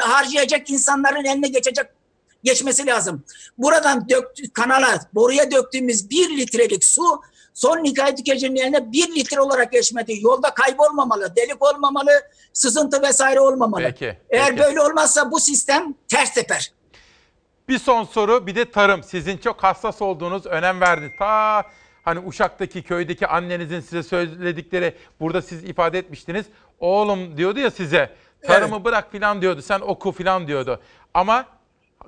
harcayacak insanların eline geçecek geçmesi lazım. Buradan döktü, kanala, boruya döktüğümüz bir litrelik su son nikah tüketicinin bir litre olarak geçmedi. Yolda kaybolmamalı, delik olmamalı, sızıntı vesaire olmamalı. Peki, Eğer peki. böyle olmazsa bu sistem ters teper. Bir son soru bir de tarım. Sizin çok hassas olduğunuz, önem verdiğiniz. Ta hani Uşak'taki köydeki annenizin size söyledikleri burada siz ifade etmiştiniz. Oğlum diyordu ya size tarımı bırak filan diyordu. Sen oku filan diyordu. Ama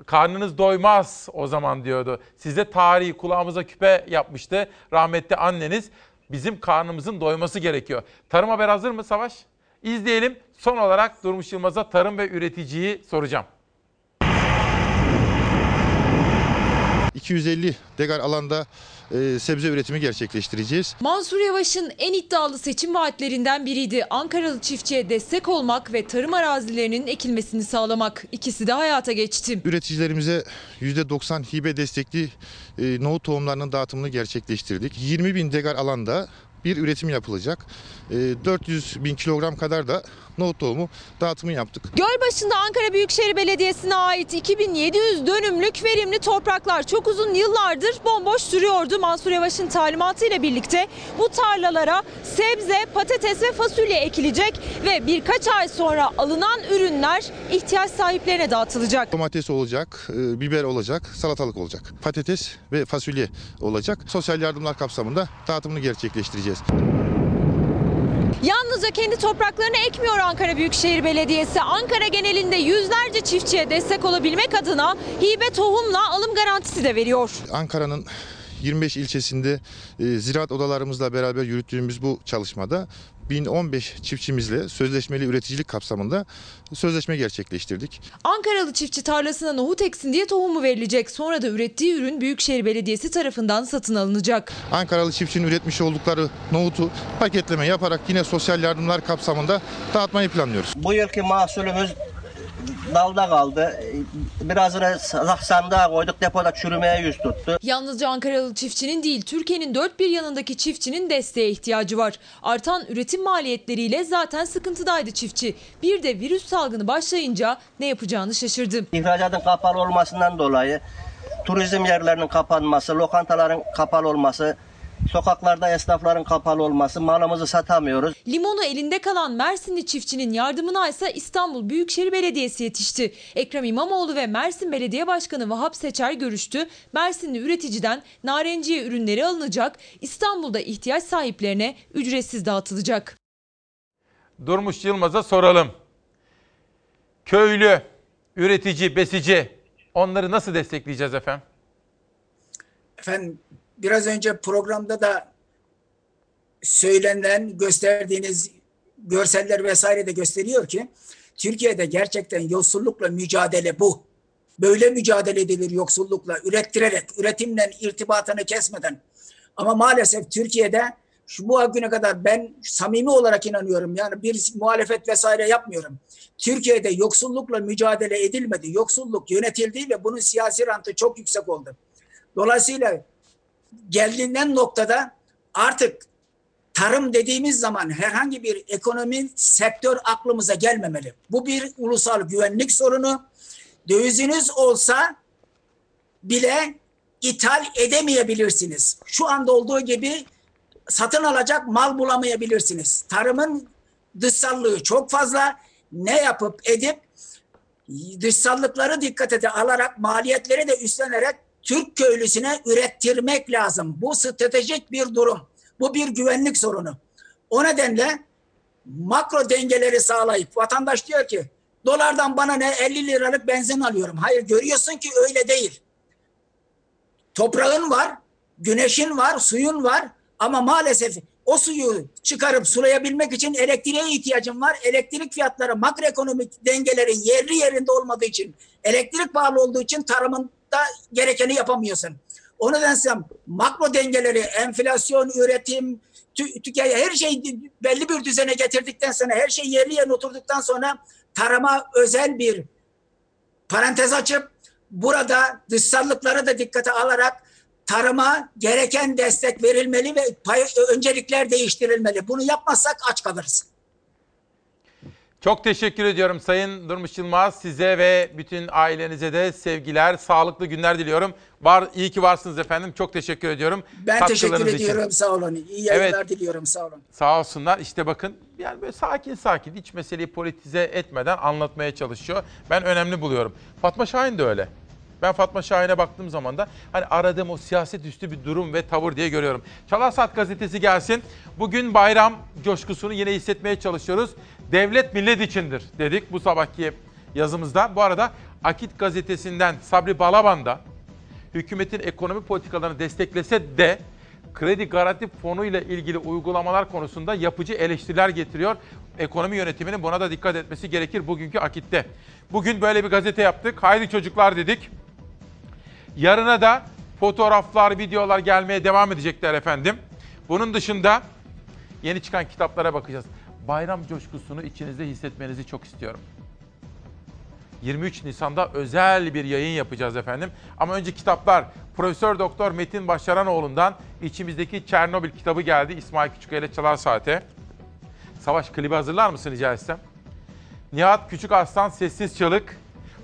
karnınız doymaz o zaman diyordu. Size tarihi kulağımıza küpe yapmıştı rahmetli anneniz. Bizim karnımızın doyması gerekiyor. Tarım haber hazır mı Savaş? İzleyelim. Son olarak Durmuş Yılmaz'a tarım ve üreticiyi soracağım. 250 dekar alanda e, sebze üretimi gerçekleştireceğiz. Mansur Yavaş'ın en iddialı seçim vaatlerinden biriydi. Ankaralı çiftçiye destek olmak ve tarım arazilerinin ekilmesini sağlamak. İkisi de hayata geçti. Üreticilerimize %90 hibe destekli e, nohut tohumlarının dağıtımını gerçekleştirdik. 20 bin dekar alanda bir üretim yapılacak. E, 400 bin kilogram kadar da nohut tohumu dağıtımı yaptık. Gölbaşı'nda Ankara Büyükşehir Belediyesi'ne ait 2700 dönümlük verimli topraklar çok uzun yıllardır bomboş duruyordu. Mansur Yavaş'ın talimatıyla birlikte bu tarlalara sebze, patates ve fasulye ekilecek ve birkaç ay sonra alınan ürünler ihtiyaç sahiplerine dağıtılacak. Domates olacak, e, biber olacak, salatalık olacak. Patates ve fasulye olacak. Sosyal yardımlar kapsamında dağıtımını gerçekleştireceğiz. Yalnızca kendi topraklarını ekmiyor Ankara Büyükşehir Belediyesi. Ankara genelinde yüzlerce çiftçiye destek olabilmek adına hibe tohumla alım garantisi de veriyor. Ankara'nın 25 ilçesinde e, ziraat odalarımızla beraber yürüttüğümüz bu çalışmada 1015 çiftçimizle sözleşmeli üreticilik kapsamında sözleşme gerçekleştirdik. Ankaralı çiftçi tarlasına nohut eksin diye tohumu verilecek. Sonra da ürettiği ürün Büyükşehir Belediyesi tarafından satın alınacak. Ankaralı çiftçinin üretmiş oldukları nohutu paketleme yaparak yine sosyal yardımlar kapsamında dağıtmayı planlıyoruz. Bu yılki mahsulümüz dalda kaldı. Birazını sandığa koyduk depoda çürümeye yüz tuttu. Yalnızca Ankaralı çiftçinin değil Türkiye'nin dört bir yanındaki çiftçinin desteğe ihtiyacı var. Artan üretim maliyetleriyle zaten sıkıntıdaydı çiftçi. Bir de virüs salgını başlayınca ne yapacağını şaşırdı. İhracatın kapalı olmasından dolayı turizm yerlerinin kapanması, lokantaların kapalı olması, sokaklarda esnafların kapalı olması, malımızı satamıyoruz. Limonu elinde kalan Mersinli çiftçinin yardımına ise İstanbul Büyükşehir Belediyesi yetişti. Ekrem İmamoğlu ve Mersin Belediye Başkanı Vahap Seçer görüştü. Mersinli üreticiden narenciye ürünleri alınacak. İstanbul'da ihtiyaç sahiplerine ücretsiz dağıtılacak. Durmuş Yılmaz'a soralım. Köylü, üretici, besici onları nasıl destekleyeceğiz efendim? Efendim biraz önce programda da söylenen gösterdiğiniz görseller vesaire de gösteriyor ki Türkiye'de gerçekten yoksullukla mücadele bu. Böyle mücadele edilir yoksullukla, ürettirerek, üretimle irtibatını kesmeden. Ama maalesef Türkiye'de şu bu güne kadar ben samimi olarak inanıyorum. Yani bir muhalefet vesaire yapmıyorum. Türkiye'de yoksullukla mücadele edilmedi. Yoksulluk yönetildi ve bunun siyasi rantı çok yüksek oldu. Dolayısıyla geldiğinden noktada artık tarım dediğimiz zaman herhangi bir ekonomi sektör aklımıza gelmemeli. Bu bir ulusal güvenlik sorunu. Döviziniz olsa bile ithal edemeyebilirsiniz. Şu anda olduğu gibi satın alacak mal bulamayabilirsiniz. Tarımın dışsallığı çok fazla. Ne yapıp edip dışsallıkları dikkate alarak maliyetleri de üstlenerek Türk köylüsüne ürettirmek lazım. Bu stratejik bir durum. Bu bir güvenlik sorunu. O nedenle makro dengeleri sağlayıp vatandaş diyor ki dolardan bana ne 50 liralık benzin alıyorum. Hayır görüyorsun ki öyle değil. Toprağın var, güneşin var, suyun var ama maalesef o suyu çıkarıp sulayabilmek için elektriğe ihtiyacın var. Elektrik fiyatları makroekonomik dengelerin yerli yerinde olmadığı için elektrik pahalı olduğu için tarımın da gerekeni yapamıyorsun. O nedense makro dengeleri, enflasyon, üretim, tü, tüke, her şey belli bir düzene getirdikten sonra, her şey yerli yerine oturduktan sonra tarıma özel bir parantez açıp burada dışsallıkları da dikkate alarak tarıma gereken destek verilmeli ve pay, öncelikler değiştirilmeli. Bunu yapmazsak aç kalırız. Çok teşekkür ediyorum Sayın Durmuş Yılmaz. Size ve bütün ailenize de sevgiler, sağlıklı günler diliyorum. Var, iyi ki varsınız efendim. Çok teşekkür ediyorum. Ben teşekkür Katkılarınız için. ediyorum. Sağ olun. İyi yayınlar Evet. diliyorum. Sağ olun. Sağ olsunlar. İşte bakın yani böyle sakin sakin hiç meseleyi politize etmeden anlatmaya çalışıyor. Ben önemli buluyorum. Fatma Şahin de öyle. Ben Fatma Şahin'e baktığım zaman da hani aradığım o siyaset üstü bir durum ve tavır diye görüyorum. Çalar Saat gazetesi gelsin. Bugün bayram coşkusunu yine hissetmeye çalışıyoruz. Devlet millet içindir dedik bu sabahki yazımızda. Bu arada Akit gazetesinden Sabri Balaban da hükümetin ekonomi politikalarını desteklese de kredi garanti fonu ile ilgili uygulamalar konusunda yapıcı eleştiriler getiriyor. Ekonomi yönetiminin buna da dikkat etmesi gerekir bugünkü akitte. Bugün böyle bir gazete yaptık. Haydi çocuklar dedik. Yarına da fotoğraflar, videolar gelmeye devam edecekler efendim. Bunun dışında yeni çıkan kitaplara bakacağız. Bayram coşkusunu içinizde hissetmenizi çok istiyorum. 23 Nisan'da özel bir yayın yapacağız efendim. Ama önce kitaplar. Profesör Doktor Metin Başaranoğlu'ndan içimizdeki Çernobil kitabı geldi. İsmail Küçüköy'le Çalar Saate. Savaş klibi hazırlar mısın rica etsem? Nihat Küçük Aslan Sessiz Çığlık.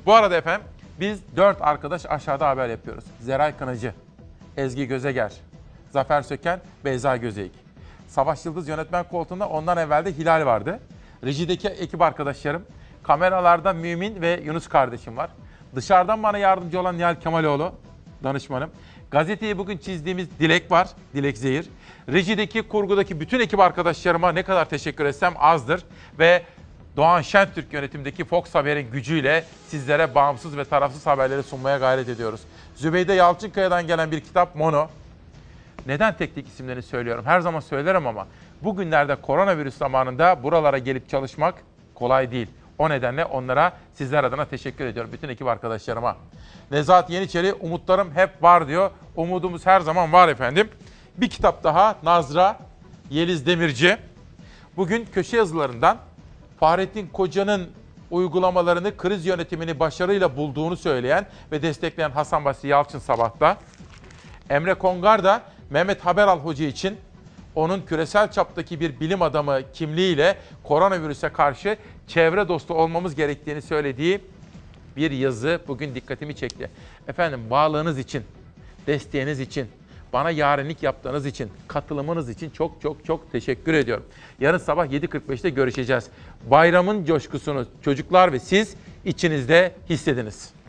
Bu arada efendim biz dört arkadaş aşağıda haber yapıyoruz. Zeray Kınacı, Ezgi Gözeger, Zafer Söken, Beyza Gözeyik. Savaş Yıldız yönetmen koltuğunda ondan evvel de Hilal vardı. Rejideki ekip arkadaşlarım, kameralarda Mümin ve Yunus kardeşim var. Dışarıdan bana yardımcı olan Nihal Kemaloğlu, danışmanım. Gazeteyi bugün çizdiğimiz Dilek var, Dilek Zehir. Rejideki, kurgudaki bütün ekip arkadaşlarıma ne kadar teşekkür etsem azdır. Ve Doğan Şentürk yönetimdeki Fox Haber'in gücüyle sizlere bağımsız ve tarafsız haberleri sunmaya gayret ediyoruz. Zübeyde Yalçınkaya'dan gelen bir kitap Mono. Neden tek tek isimlerini söylüyorum? Her zaman söylerim ama bugünlerde koronavirüs zamanında buralara gelip çalışmak kolay değil. O nedenle onlara sizler adına teşekkür ediyorum. Bütün ekip arkadaşlarıma. Nezahat Yeniçeri umutlarım hep var diyor. Umudumuz her zaman var efendim. Bir kitap daha Nazra Yeliz Demirci. Bugün köşe yazılarından Fahrettin Koca'nın uygulamalarını, kriz yönetimini başarıyla bulduğunu söyleyen ve destekleyen Hasan Basri Yalçın sabahta. Emre Kongar da Mehmet Haberal Hoca için onun küresel çaptaki bir bilim adamı kimliğiyle koronavirüse karşı çevre dostu olmamız gerektiğini söylediği bir yazı bugün dikkatimi çekti. Efendim bağlığınız için, desteğiniz için, bana yarenlik yaptığınız için, katılımınız için çok çok çok teşekkür ediyorum. Yarın sabah 7.45'te görüşeceğiz. Bayramın coşkusunu çocuklar ve siz içinizde hissediniz.